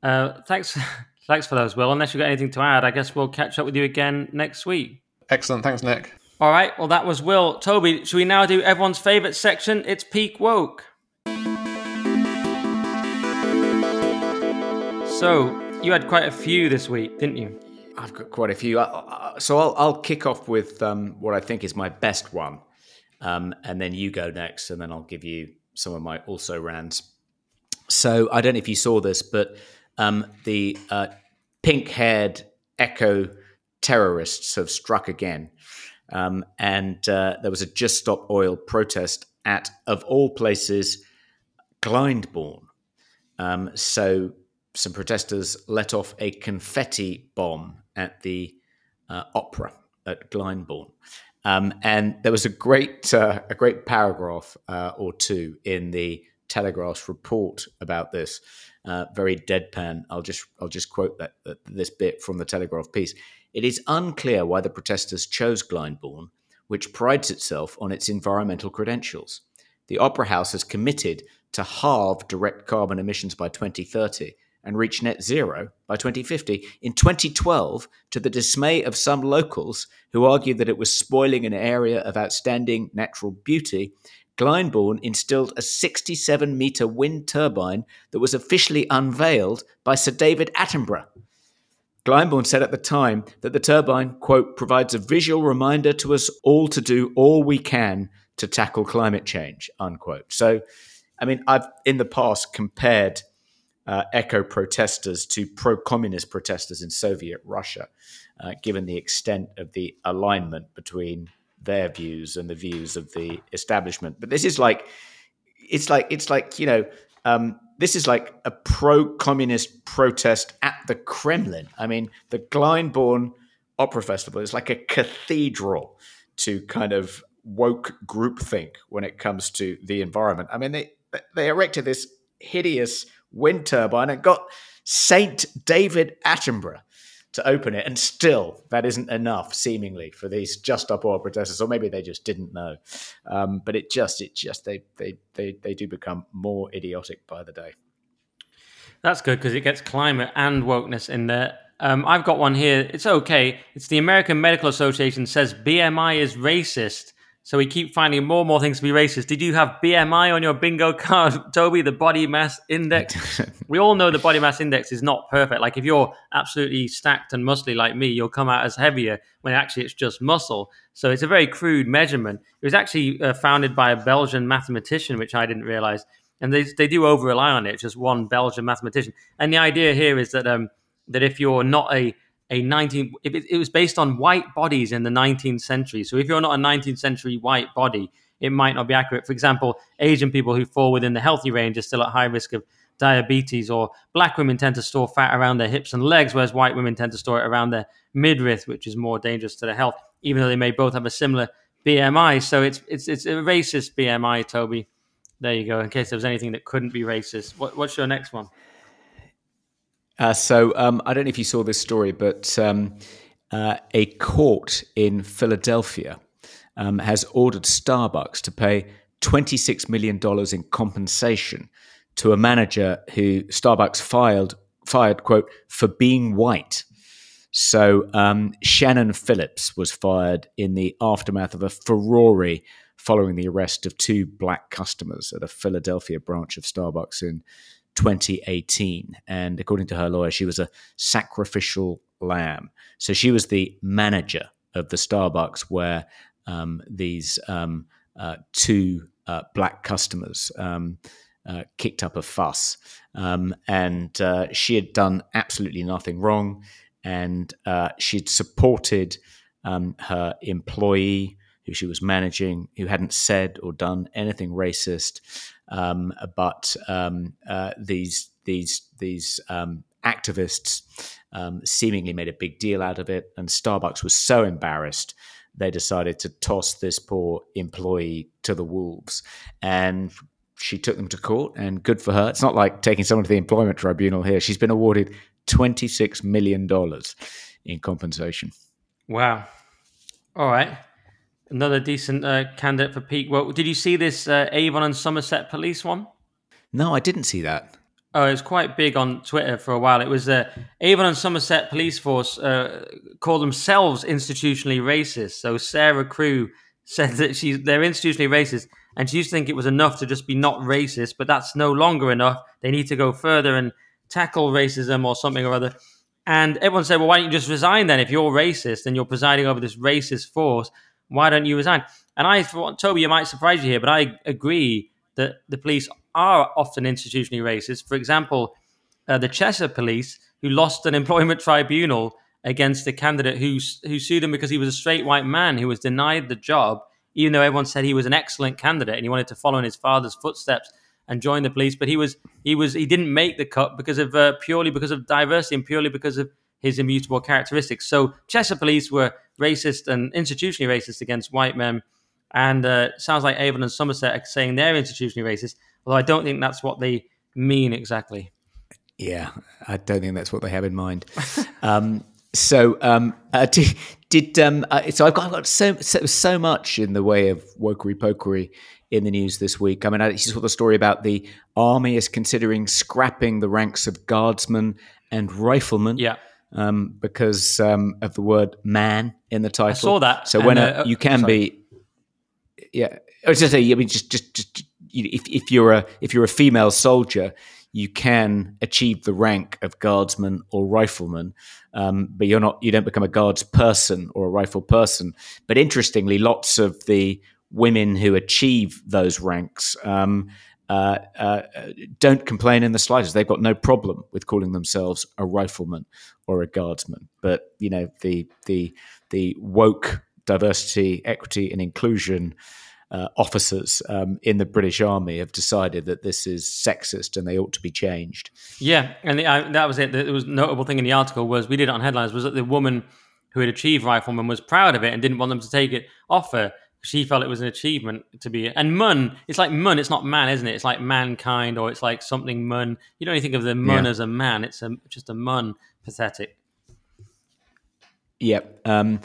Uh, thanks. [LAUGHS] Thanks for those, Will. Unless you've got anything to add, I guess we'll catch up with you again next week. Excellent. Thanks, Nick. All right. Well, that was Will. Toby, should we now do everyone's favourite section? It's Peak Woke. So, you had quite a few this week, didn't you? I've got quite a few. so, I'll, I'll kick off with um, what I think is my best one. Um, and then you go next, and then I'll give you some of my also rans. So, I don't know if you saw this, but um, the uh, pink haired eco terrorists have struck again. Um, and uh, there was a Just Stop Oil protest at, of all places, Glyndebourne. Um, so some protesters let off a confetti bomb at the uh, opera at Glyndebourne. Um, and there was a great, uh, a great paragraph uh, or two in the Telegraph's report about this, uh, very deadpan. I'll just I'll just quote that, that, this bit from the Telegraph piece. It is unclear why the protesters chose Glyndebourne, which prides itself on its environmental credentials. The Opera House has committed to halve direct carbon emissions by 2030 and reach net zero by 2050. In 2012, to the dismay of some locals who argued that it was spoiling an area of outstanding natural beauty, Glyndebourne installed a 67 metre wind turbine that was officially unveiled by Sir David Attenborough. Glyndebourne said at the time that the turbine, quote, provides a visual reminder to us all to do all we can to tackle climate change, unquote. So, I mean, I've in the past compared uh, eco protesters to pro communist protesters in Soviet Russia, uh, given the extent of the alignment between their views and the views of the establishment. But this is like, it's like, it's like, you know, um, this is like a pro-communist protest at the Kremlin. I mean, the Glyndebourne Opera Festival is like a cathedral to kind of woke groupthink when it comes to the environment. I mean, they they erected this hideous wind turbine and got Saint David Attenborough to open it, and still that isn't enough, seemingly, for these Just Stop Oil protesters, or maybe they just didn't know. Um, but it just, it just, they, they, they, they do become more idiotic by the day. That's good because it gets climate and wokeness in there. Um, I've got one here. It's okay. It's the American Medical Association says BMI is racist. So we keep finding more and more things to be racist. Did you have BMI on your bingo [LAUGHS] card, Toby? The body mass index. we all know the body mass index is not perfect. Like if you're absolutely stacked and muscly like me, you'll come out as heavier when actually it's just muscle. So it's a very crude measurement. It was actually uh, founded by a Belgian mathematician, which I didn't realize. And they, they do over rely on it. Just one Belgian mathematician. And the idea here is that um, that if you're not a a 19 it, it was based on white bodies in the 19th century. So if you're not a 19th century white body it might not be accurate. For example asian people who fall within the healthy range are still at high risk of diabetes or black women tend to store fat around their hips and legs whereas white women tend to store it around their midriff which is more dangerous to their health even though they may both have a similar bmi so it's it's it's a racist bmi toby. There you go in case there was anything that couldn't be racist. What, what's your next one uh, so um, I don't know if you saw this story, but um, uh, a court in Philadelphia um, has ordered Starbucks to pay $26 million in compensation to a manager who Starbucks fired, fired quote, for being white. So um, Shannon Phillips was fired in the aftermath of a furore following the arrest of two black customers at a Philadelphia branch of Starbucks in 2018. And according to her lawyer, she was a sacrificial lamb. So she was the manager of the Starbucks where um, these um, uh, two uh, black customers um, uh, kicked up a fuss. Um, and uh, she had done absolutely nothing wrong. And uh, she'd supported um, her employee who she was managing, who hadn't said or done anything racist. Um, but um, uh, these these these um, activists um, seemingly made a big deal out of it, and Starbucks was so embarrassed they decided to toss this poor employee to the wolves. And she took them to court, and good for her. It's not like taking someone to the employment tribunal here. She's been awarded twenty six million dollars in compensation. Wow! All right. Another decent uh, candidate for peak. Well, did you see this uh, Avon and Somerset police one? No, I didn't see that. Oh, it was quite big on Twitter for a while. It was uh, Avon and Somerset Police Force uh, called themselves institutionally racist. So Sarah Crew [LAUGHS] said that she's they're institutionally racist, and she used to think it was enough to just be not racist, but that's no longer enough. They need to go further and tackle racism or something or other. And everyone said, "Well, why don't you just resign then? If you're racist and you're presiding over this racist force, why don't you resign? And I, thought, Toby, you might surprise you here, but I agree that the police are often institutionally racist. For example, uh, the Cheshire police, who lost an employment [LAUGHS] tribunal against a candidate who, who sued him because he was a straight white man who was denied the job, even though everyone said he was an excellent candidate and he wanted to follow in his father's footsteps and join the police. But he was he was he didn't make the cut because of uh, purely because of diversity and purely because of his immutable characteristics. So Cheshire police were racist and institutionally racist against white men. And uh, sounds like Avon and Somerset are saying they're institutionally racist, although I don't think that's what they mean exactly. Yeah, I don't think that's what they have in mind. [LAUGHS] um, so, um, uh, did, did um, uh, so I've got, I've got so, so, so much in the way of wokery pokery in the news this week. I mean, I just saw the story about the army is considering scrapping the ranks of guardsmen and riflemen. Yeah um, because um, of the word man in the title. I saw that. So when uh, a, you can sorry. be, yeah. I was just say, I mean, just, just, just if, if you're a if you're a female soldier, you can achieve the rank of guardsman or rifleman, um, but you're not you don't become a guards person or a rifle person. But interestingly, lots of the women who achieve those ranks um, uh, uh, don't complain in the slightest. They've got no problem with calling themselves a rifleman or a guardsman. But you know the the the woke diversity, equity, and inclusion uh, officers um, in the British Army have decided that this is sexist and they ought to be changed. Yeah, and the, uh, that was it. The, was notable thing in the article was we did it on headlines was that the woman who had achieved rifleman was proud of it and didn't want them to take it off her she felt it was an achievement to be and mun it's like mun it's not man isn't it? It's like mankind or it's like something mun. You don't even think of the mun yeah. as a man it's a, just a mun. Pathetic. Yep um,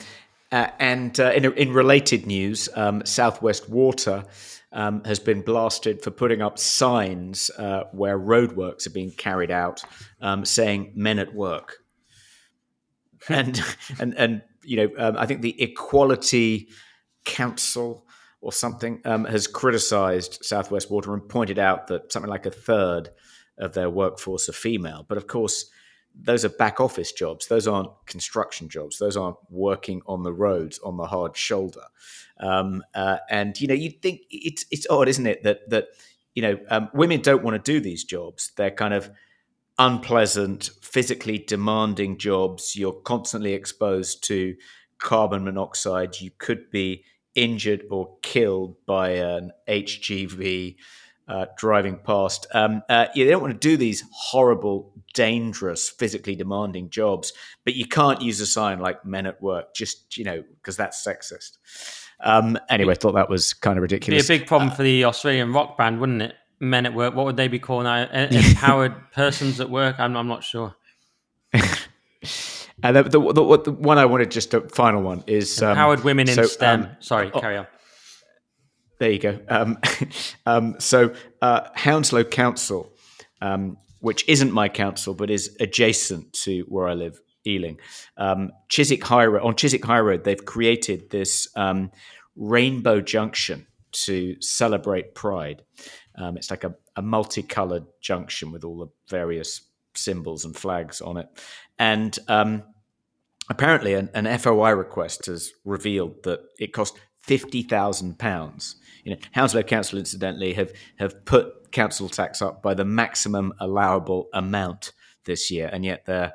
uh, and uh, in, in related news um, southwest water um, has been blasted for putting up signs uh, where roadworks are being carried out um, saying men at work. [LAUGHS] And and and you know um, i think the equality Council or something um, has criticised Southwest Water and pointed out that something like a third of their workforce are female. But of course, those are back office jobs. Those aren't construction jobs. Those aren't working on the roads on the hard shoulder. Um, uh, and you know, you think it's it's odd, isn't it, that that you know um, women don't want to do these jobs. They're kind of unpleasant, physically demanding jobs. You're constantly exposed to carbon monoxide. You could be injured or killed by an HGV uh, driving past. Um, uh, yeah, they don't want to do these horrible, dangerous, physically demanding jobs, but you can't use a sign like "Men at Work," just you know, because that's sexist. Um, anyway, I thought that was kind of ridiculous. Be a big problem uh, for the Australian rock band, wouldn't it? Men at Work. What would they be called now? [LAUGHS] Empowered persons at work. I'm, I'm not sure. [LAUGHS] And the, the, the, the, one I wanted, just a final one, is um, empowered women in so, STEM. Um, Sorry, oh, carry on. There you go. Um, [LAUGHS] um, so uh, Hounslow Council, um, which isn't my council but is adjacent to where I live, Ealing, um, Chiswick High Road. On Chiswick High Road, they've created this rainbow junction to celebrate Pride. it's like a, a multicolored junction with all the various symbols and flags on it. And um, apparently, an, an, FOI request has revealed that it cost fifty thousand pounds. You know, Hounslow Council, incidentally, have have put council tax up by the maximum allowable amount this year, and yet they're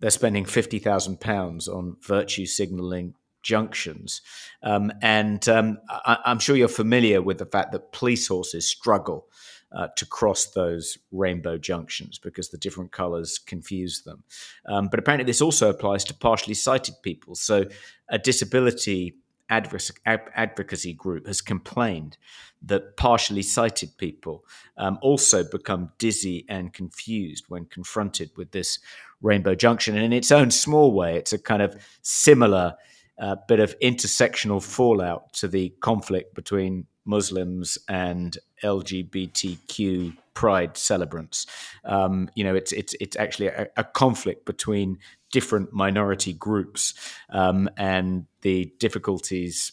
they're spending fifty thousand pounds on virtue signalling junctions. Um, and um, I, am sure you're familiar with the fact that police horses struggle uh, to cross those rainbow junctions because the different colors confuse them. Um, but apparently, this also applies to partially sighted people. So, a disability advocacy group has complained that partially sighted people um, also become dizzy and confused when confronted with this rainbow junction. And in its own small way, it's a kind of similar uh, bit of intersectional fallout to the conflict between Muslims and LGBTQ pride celebrants. Um, you know, it's it's it's actually a, a conflict between different minority groups um, and the difficulties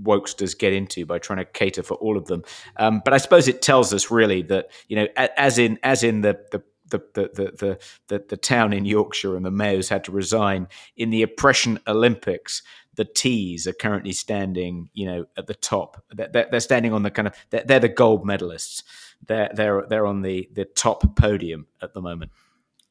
wokesters get into by trying to cater for all of them. Um, but I suppose it tells us really that you know, as in as in the the the, the, the, the, the town in Yorkshire and the mayors had to resign in the oppression Olympics the T's are currently standing, you know, at the top. They're, they're standing on the kind of they're, they're, the gold medalists. They're they're they're on the the top podium at the moment.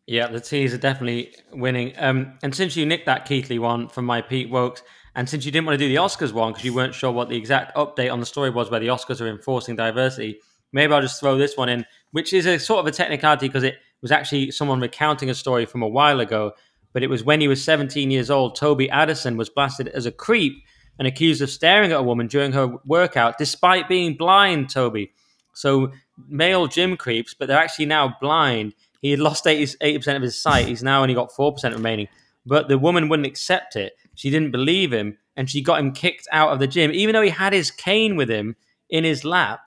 Yeah, the T's are definitely winning. Um, and since you nicked that Keighley one from my Peak Wokes, and since you didn't want to do the Oscars one because you weren't sure what the exact update on the story was where the Oscars are enforcing diversity, maybe I'll just throw this one in, which is a sort of a technicality because it was actually someone recounting a story from a while ago but it was when he was 17 years old, Toby Addison was blasted as a creep and accused of staring at a woman during her workout, despite being blind, Toby. So, male gym creeps, but they're actually now blind. He had lost 80, 80% of his sight. He's now only got 4% remaining. But the woman wouldn't accept it. She didn't believe him, and she got him kicked out of the gym, even though he had his cane with him in his lap.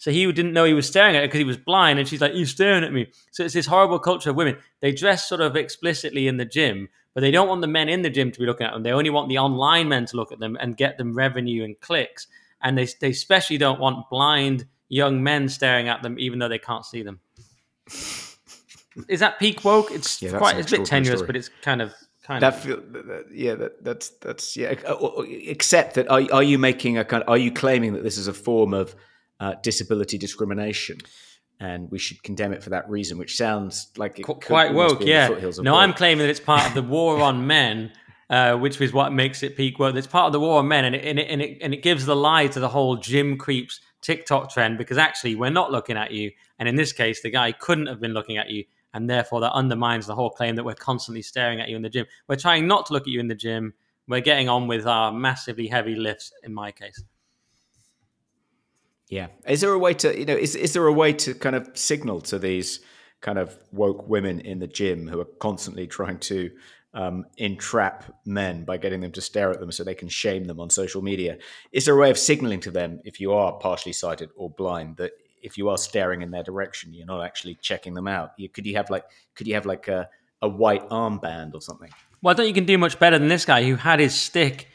So he didn't know he was staring at her because he was blind, and she's like, "You're staring at me." So it's this horrible culture of women. They dress sort of explicitly in the gym, but they don't want the men in the gym to be looking at them. They only want the online men to look at them and get them revenue and clicks. And they they especially don't want blind young men staring at them, even though they can't see them. is that peak woke? It's Yeah, quite it's a bit tenuous, story. but it's kind of kind That of. feel, that- that- yeah, that, that's that's yeah. Except that, are are you making a kind? Are you claiming that this is a form of uh, disability discrimination, and we should condemn it for that reason? Which sounds like it Qu- quite woke, be in the yeah. No, woke. I'm claiming that it's part of the war on [LAUGHS] men, uh, which is what makes it peak woke. It's part of the war on men, and it, and, it, and, it, and it gives the lie to the whole gym creeps TikTok trend because actually we're not looking at you, and in this case, the guy couldn't have been looking at you, and therefore that undermines the whole claim that we're constantly staring at you in the gym. We're trying not to look at you in the gym. We're getting on with our massively heavy lifts. In my case, Yeah. Is there a way to, you know, is, is there a way to kind of signal to these kind of woke women in the gym who are constantly trying to um, entrap men by getting them to stare at them so they can shame them on social media? Is there a way of signaling to them if you are partially sighted or blind that if you are staring in their direction, you're not actually checking them out? You, could you have like, could you have like a, a white armband or something? well, I don't think you can do much better than this guy who had his stick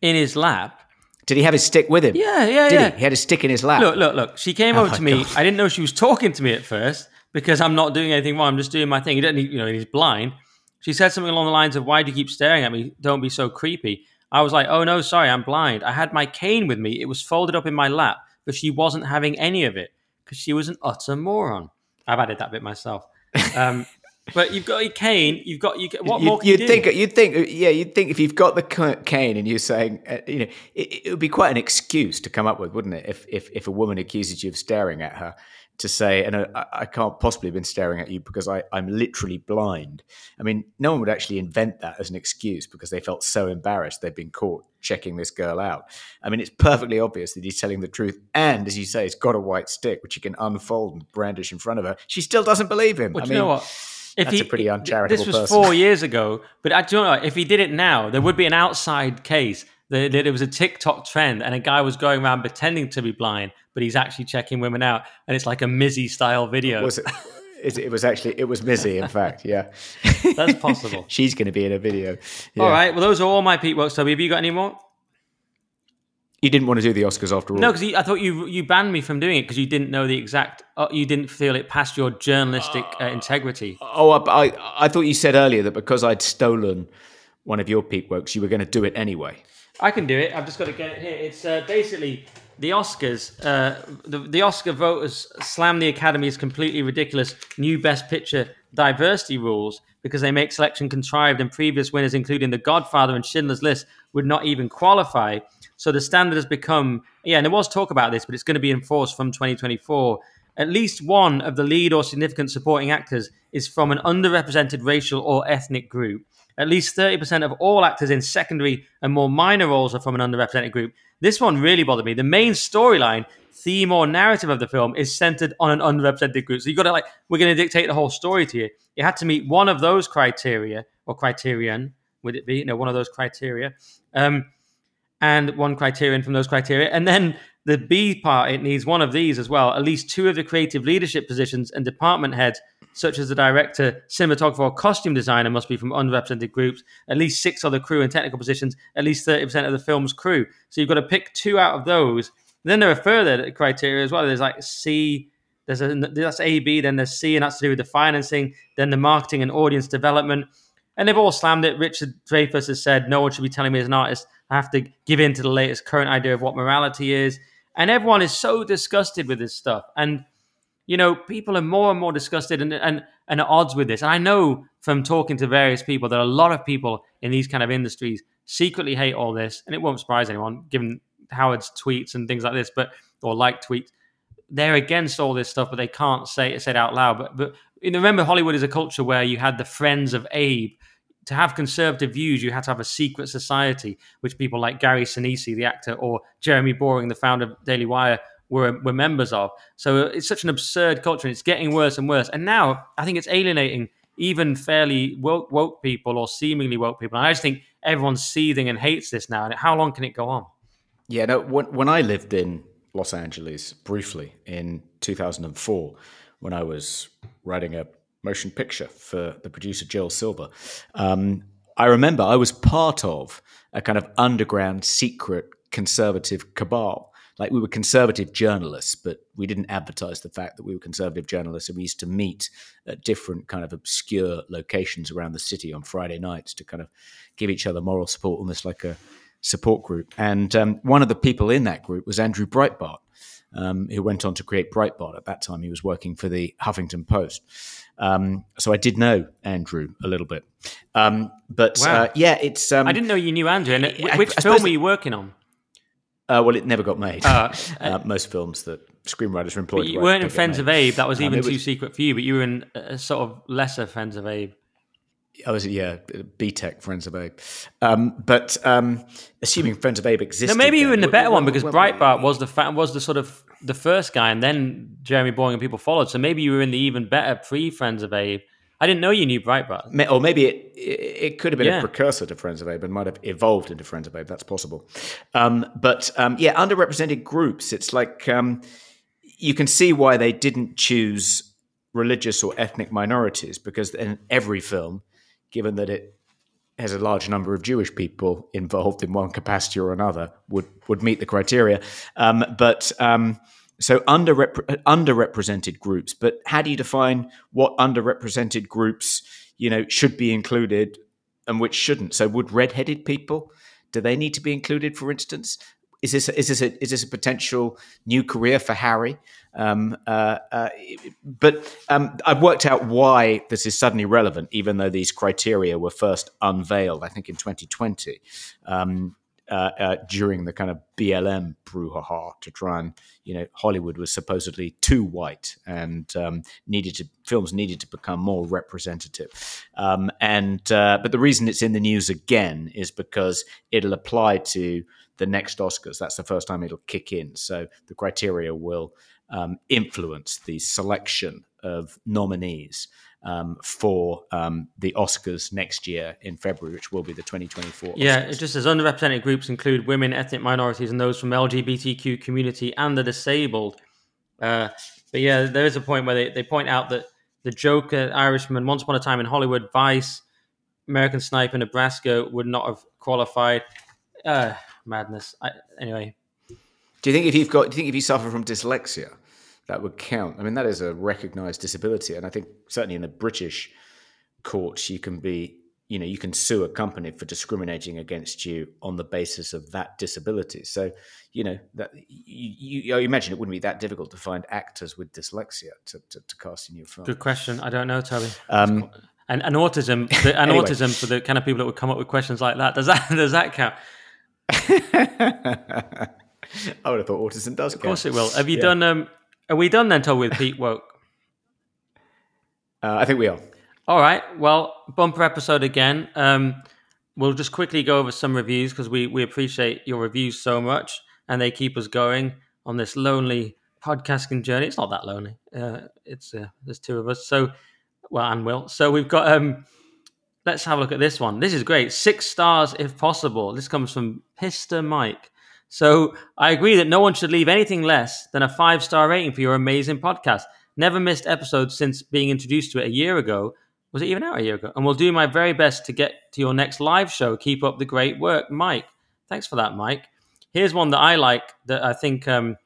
in his lap. Did he have his stick with him? Yeah, yeah, Did yeah. he? He had his stick in his lap. Look, look, look. She came over to me. God. I didn't know she was talking to me at first because I'm not doing anything wrong. I'm just doing my thing. He doesn't, you know, he's blind. She said something along the lines of, "Why do you keep staring at me? Don't be so creepy." I was like, "Oh no, sorry, I'm blind. I had my cane with me. It was folded up in my lap, but she wasn't having any of it because she was an utter moron." I've added that bit myself. Um, but you've got your cane. You've got you. What more You'd, can you'd you do? think, you'd think, yeah, you'd think if you've got the ca- cane and you're saying, uh, you know, it, it would be quite an excuse to come up with, wouldn't it? If if if a woman accuses you of staring at her, to say, and I, I can't possibly have been staring at you because I, I'm literally blind. I mean, no one would actually invent that as an excuse because they felt so embarrassed they'd been caught checking this girl out. I mean, it's perfectly obvious that he's telling the truth, and as you say, he's got a white stick which he can unfold and brandish in front of her. She still doesn't believe him. Well, I do mean, you know what? If that's a pretty uncharitable This was person. four years ago, but I do you know if he did it now, there would be an outside case that, it was a TikTok trend, and a guy was going around pretending to be blind, but he's actually checking women out, and it's like a Mizzy style video. was it? It was actually it was Mizzy, in fact. Yeah, That's possible. [LAUGHS] She's going to be in a video. Yeah. All right. Well, those are all my Pete Works. Toby, have you got any more? You didn't want to do the Oscars after all. No, because I thought you you banned me from doing it because you didn't know the exact. Uh, you didn't feel it passed your journalistic uh, integrity. Oh, I, I I thought you said earlier that because I'd stolen one of your peak works, you were going to do it anyway. I can do it. I've just got to get it here. It's uh, basically the Oscars. Uh, the, the Oscar voters slam the Academy's completely ridiculous new Best Picture diversity rules because they make selection contrived, and previous winners, including The Godfather and Schindler's List, would not even qualify. So the standard has become yeah, and there was talk about this, but it's going to be enforced from 2024. At least one of the lead or significant supporting actors is from an underrepresented racial or ethnic group. At least 30% of all actors in secondary and more minor roles are from an underrepresented group. This one really bothered me. The main storyline, theme, or narrative of the film is centered on an underrepresented group. So you've got to like, we're going to dictate the whole story to you. You had to meet one of those criteria or criterion, would it be? You know, one of those criteria. Um, and one criterion from those criteria. And then the B part, it needs one of these as well. At least two of the creative leadership positions and department heads, such as the director, cinematographer, or costume designer, must be from underrepresented groups. At least six other crew and technical positions, at least 30% of the film's crew. So you've got to pick two out of those. then there are further criteria as well. There's like C, there's a, that's A, B, then there's C, and that's to do with the financing, then the marketing and audience development. And they've all slammed it. Richard Dreyfuss has said, no one should be telling me as an artist I have to give in to the latest current idea of what morality is. And everyone is so disgusted with this stuff. And, you know, people are more and more disgusted and, and, and at odds with this. And I know from talking to various people that a lot of people in these kind of industries secretly hate all this. And it won't surprise anyone, given Howard's tweets and things like this, but or like tweets. They're against all this stuff, but they can't say it, say it out loud. But, but remember, Hollywood is a culture where you had the friends of Abe to have conservative views, you had to have a secret society, which people like Gary Sinise, the actor, or Jeremy Boring, the founder of Daily Wire, were, were members of. So uh, it's such an absurd culture, and it's getting worse and worse. And now I think it's alienating even fairly woke, woke people or seemingly woke people. And I just think everyone's seething and hates this now. And how long can it go on? Yeah, no. When, when I lived in Los Angeles briefly in 2004, when I was writing a motion picture for the producer Joel Silver. Um, I remember I was part of a kind of underground secret conservative cabal like we were conservative journalists, but we didn't advertise the fact that we were conservative journalists. And we used to meet at different kind of obscure locations around the city on Friday nights to kind of give each other moral support, almost like a support group. And um, one of the people in that group was Andrew Breitbart, um, who went on to create Breitbart. At that time, he was working for the Huffington Post. Um, so I did know Andrew a little bit. Um, but Wow. uh, yeah, it's. Um, I didn't know you knew Andrew. And I- which I film were you working on? Uh, well, it never got made. Uh, [LAUGHS] Uh, most films that screenwriters are employed. But you weren't in Friends of. Abe. That was Um, even it too was- secret for you. But you were in a sort of lesser Friends of Abe. I was yeah, BTEC Friends of Abe. Um, but um, assuming Friends of Abe existed, No, maybe you then- were in the better one because w- Breitbart was the fa- was the sort of the first guy, and then Jeremy Boring and people followed. So maybe you were in the even better pre Friends of Abe. I didn't know you knew Breitbart. Or maybe it, it it could have been Yeah. a precursor to Friends of Abe and might have evolved into Friends of Abe. That's possible. Um, but um, yeah, underrepresented groups. It's like um, you can see why they didn't choose religious or ethnic minorities because in every film, given that it has a large number of Jewish people involved in one capacity or another, would would meet the criteria. Um, but um, so underrepre- underrepresented groups. But how do you define what underrepresented groups you know should be included and which shouldn't? So would redheaded people do they need to be included? For instance, is this is this a, is this a potential new career for Harry? Um, uh, uh, but um, I've worked out why this is suddenly relevant, even though these criteria were first unveiled, I think, in 2020 um, uh, uh, during the kind of BLM brouhaha to try and, you know, Hollywood was supposedly too white and um, needed to films needed to become more representative. Um, and uh, but the reason it's in the news again is because it'll apply to the next Oscars. That's the first time it'll kick in. So the criteria will um, influence the selection of nominees um, for um, the Oscars next year in February, which will be the 2024. Yeah, Oscars. it just says underrepresented groups include women, ethnic minorities, and those from LGBTQ community and the disabled. Uh, but yeah, there is a point where they, they point out that the Joker, Irishman, Once Upon a Time in Hollywood, Vice, American Sniper, Nebraska would not have qualified. Uh, madness. I, anyway, Do you think if you've got, do you think if you suffer from dyslexia, that would count? I mean, that is a recognised disability, and I think certainly in the British courts, you can be, you know, you can sue a company for discriminating against you on the basis of that disability. So, you know, that you, you, I imagine it wouldn't be that difficult to find actors with dyslexia to, to, to cast in your film. good question. I don't know, Toby. Um, And, and autism, the, and [LAUGHS] Anyway. autism for the kind of people that would come up with questions like that. Does that [LAUGHS] does that count? [LAUGHS] I would have thought autism does Of course it will. Have you Yeah. done? Um, are we done then, Toby, with Peak Woke? Uh, I think we are. All right. Well, bumper episode again. Um, we'll just quickly go over some reviews because we, we appreciate your reviews so much and they keep us going on this lonely podcasting journey. It's not that lonely. Uh, it's uh, there's two of us. So, well, and Will. So we've got. Um, let's have a look at this one. This is great. Six stars if possible. This comes from Pister Mike. So I agree that no one should leave anything less than a five star rating for your amazing podcast. Never missed episodes since being introduced to it a year ago. Was it even out a year ago? And will do my very best to get to your next live show. Keep up the great work, Mike. Thanks for that, Mike. Here's one that I like that I think um,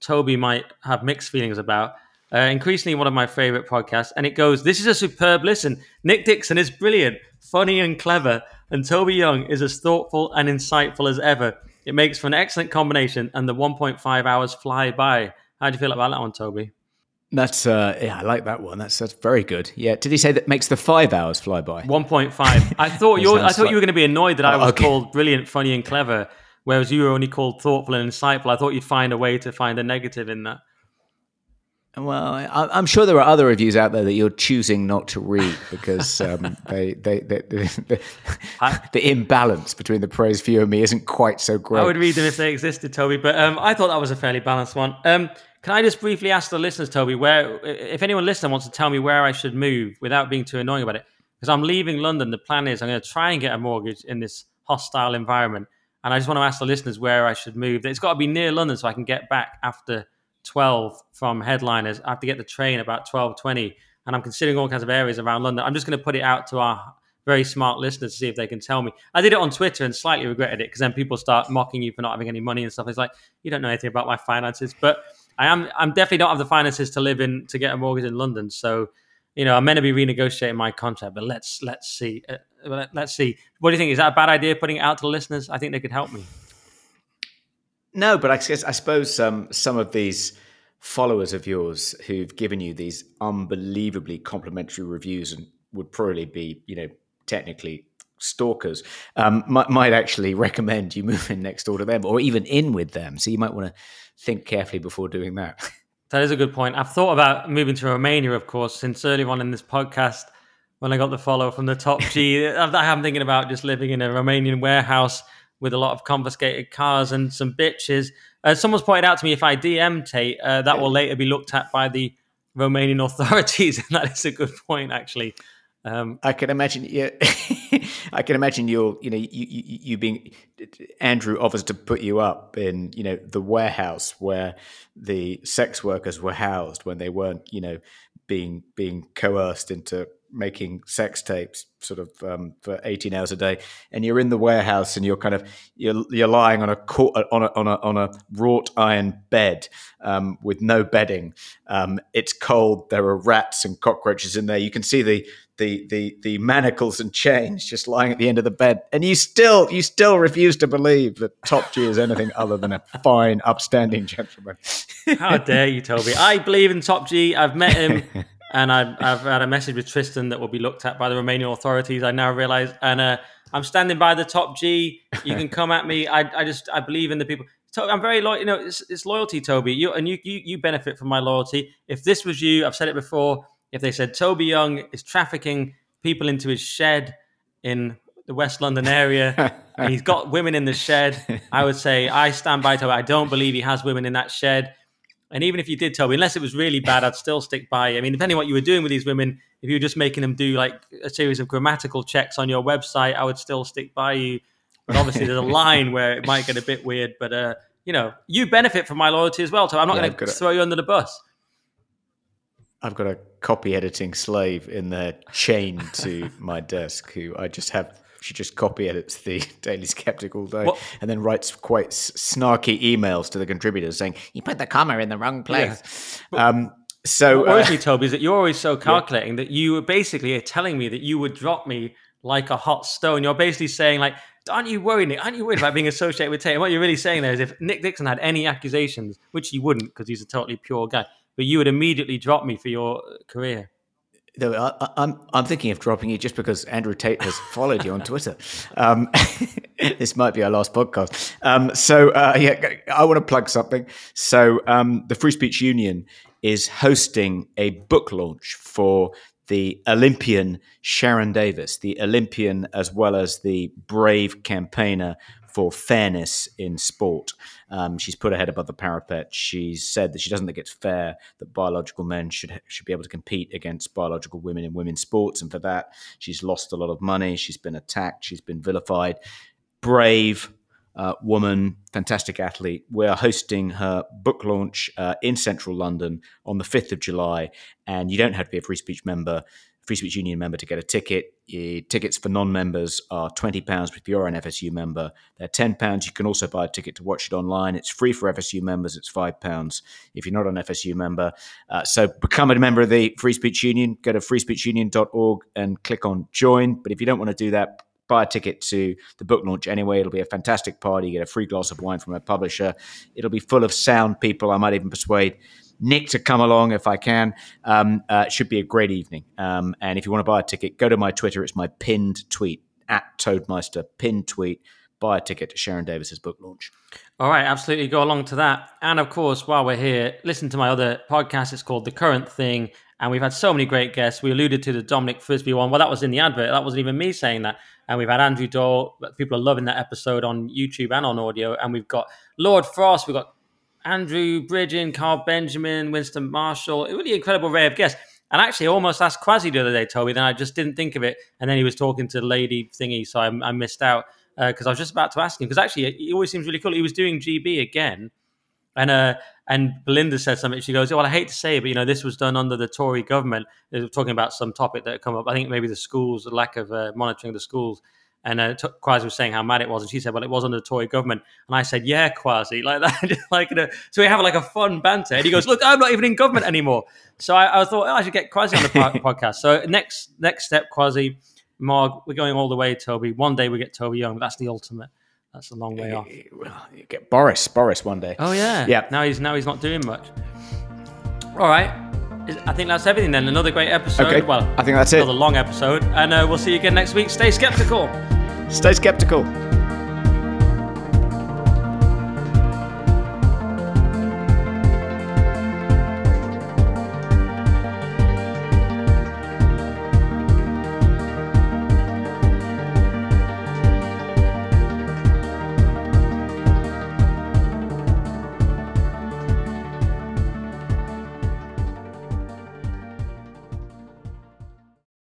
Toby might have mixed feelings about. Uh, increasingly, one of my favorite podcasts, and it goes: "This is a superb listen. Nick Dixon is brilliant, funny, and clever, and Toby Young is as thoughtful and insightful as ever. It makes for an excellent combination, and the 1.5 hours fly by. How do you feel about that one, Toby? That's uh, yeah, I like that one. That's that's very good. Yeah. Did he say that makes the five hours fly by? 1.5. [LAUGHS] I thought you. I thought like- you were going to be annoyed that I Oh, was okay. called brilliant, funny, and clever, whereas you were only called thoughtful and insightful. I thought you'd find a way to find a negative in that. Well, I, I'm sure there are other reviews out there that you're choosing not to read because [LAUGHS] um, they, they, they, the, I- [LAUGHS] the imbalance between the praise for you and me isn't quite so great. I would read them if they existed, Toby. But um, I thought that was a fairly balanced one. Um, can I just briefly ask the listeners, Toby, where if anyone listening wants to tell me where I should move without being too annoying about it, because I'm leaving London. The plan is I'm going to try and get a mortgage in this hostile environment, and I just want to ask the listeners where I should move. It's got to be near London so I can get back after 12 from headliners. I have to get the train about 12:20, and I'm considering all kinds of areas around London. I'm just going to put it out to our very smart listeners to see if they can tell me. I did it on Twitter and slightly regretted it because then people start mocking you for not having any money and stuff. It's like you don't know anything about my finances, but I am. I'm definitely don't have the finances to live in to get a mortgage in London. So, you know, I'm meant to be renegotiating my contract, but let's let's see. Uh, let's see. What do you think? Is that a bad idea putting it out to the listeners? I think they could help me. No, but I guess I suppose um, some of these followers of yours who've given you these unbelievably complimentary reviews and would probably be, you know, technically stalkers um, might, might actually recommend you move in next door to them or even in with them. So you might want to think carefully before doing that. That is a good point. I've thought about moving to Romania, of course, since early on in this podcast when I got the follow from the top [LAUGHS] G. I'm thinking about just living in a Romanian warehouse with a lot of confiscated cars and some bitches. Uh, someone's pointed out to me if I DM Tate, uh, that will later be looked at by the Romanian [LAUGHS] authorities, and that is a good point, actually. Um, I can imagine. Yeah, [LAUGHS] I can imagine you're. You know, you, you, you being Andrew offers to put you up in you know the warehouse where the sex workers were housed when they weren't you know being being coerced into making sex tapes sort of um, for 18 hours a day and you're in the warehouse and you're kind of you're, you're lying on a, on a on a on a wrought iron bed um, with no bedding. Um, it's cold there are rats and cockroaches in there. You can see the the the the manacles and chains just lying at the end of the bed and you still you still refuse to believe that top g is anything other than a fine upstanding gentleman. How dare you toby i believe in top g. I've met him [LAUGHS] and I've, I've, had a message with Tristan that will be looked at by the Romanian authorities. I now realize, and uh, I'm standing by the top G. You can come at me. I, I just I believe in the people. I'm very loyal. You know, it's, it's loyalty, Toby. You and you, you you benefit from my loyalty. If this was you, I've said it before. If they said Toby Young is trafficking people into his shed in the West London area, and he's got women in the shed, I would say I stand by Toby. I don't believe he has women in that shed. And even if you did tell me, unless it was really bad, I'd still stick by. You. I mean, depending on what you were doing with these women, if you were just making them do like a series of grammatical checks on your website, I would still stick by you. But obviously, there's a [LAUGHS] line where it might get a bit weird. But uh, you know, you benefit from my loyalty as well. So I'm not yeah, going to throw you under the bus. I've got a copy editing slave in there chained to my desk who I just have she just copy edits the [LAUGHS] Daily Sceptic all day what? and then writes quite snarky emails to the contributors saying, You put the comma in the wrong place. Yeah. Um, so, what worries uh, me, Toby, is that you're always so [LAUGHS] calculating yeah. that you were basically are telling me that you would drop me like a hot stone. You're basically saying, like, aren't you worried, Nick? Aren't you worried about being associated with Tate? And what you're really saying there is if Nick Dixon had any accusations, which he wouldn't because he's a totally pure guy, but you would immediately drop me for your career. No, I, I'm, I'm thinking of dropping you just because Andrew Tate has followed you on Twitter. [LAUGHS] Um, [LAUGHS] this might be our last podcast. Um, so uh, yeah, I want to plug something. So um, the Free Speech Union is hosting a book launch for the Olympian Sharron Davies, the Olympian as well as the brave campaigner for fairness in sport. Um, she's put her head above the parapet. She's said that she doesn't think it's fair that biological men should should be able to compete against biological women in women's sports, and for that, she's lost a lot of money. She's been attacked. She's been vilified. Brave, uh, woman, fantastic athlete. We're hosting her book launch uh, in central London on the 5th of July. And you don't have to be a free speech member. Free Speech Union member to get a ticket. tickets for non-members are twenty pounds if you're an FSU member. They're ten pounds. You can also buy a ticket to watch it online. It's free for FSU members. It's five pounds if you're not an FSU member. Uh, so become a member of the Free Speech Union. Go to freespeechunion.org and click on join. But if you don't want to do that, buy a ticket to the book launch anyway. It'll be a fantastic party. You get a free glass of wine from a publisher. It'll be full of sound people. I might even persuade Nick to come along if I can. Um, uh, it should be a great evening. Um, and if you want to buy a ticket, go to my Twitter. It's my pinned tweet at Toadmeister, pinned tweet. Buy a ticket to Sharron Davies's book launch. All right, absolutely. Go along to that. And of course, while we're here, listen to my other podcast. It's called The Current Thing. And we've had so many great guests. We alluded to the Dominic Frisby one. Well, that was in the advert. That wasn't even me saying that. And we've had Andrew Doyle. People are loving that episode on YouTube and on audio. And we've got Lord Frost. We've got Andrew Bridgen, Carl Benjamin, Winston Marshall, a really incredible array of guests. And actually, I almost asked Kwasi the other day, Toby, then I just didn't think of it. And then he was talking to Lady Thingy, so I, I missed out because uh, I was just about to ask him. Because actually, he always seems really cool. He was doing GB again. And uh, And Belinda said something. She goes, "Well, I hate to say it, but you know, this was done under the Tory government. They were talking about some topic that had come up. I think maybe the schools, the lack of uh, monitoring the schools." And uh, t- Kwasi was saying how mad it was, and she said, "Well, it was under the Tory government." And I said, "Yeah, Kwasi, like that." [LAUGHS] like, you know, so we have like a fun banter. And he goes, "Look, I'm not even in government anymore." So I, I thought oh, I should get Kwasi on the po- [LAUGHS] podcast. So next next step, Kwasi, Marg, we're going all the way, Toby. One day we get Toby Young, but that's the ultimate. That's a long way off. Well, you get Boris, Boris one day. Oh yeah, Yeah. Now he's now he's not doing much. All right, I think that's everything. Then another great episode. Okay, Well, I think that's it. another long episode, and uh, we'll see you again next week. Stay skeptical. Stay skeptical.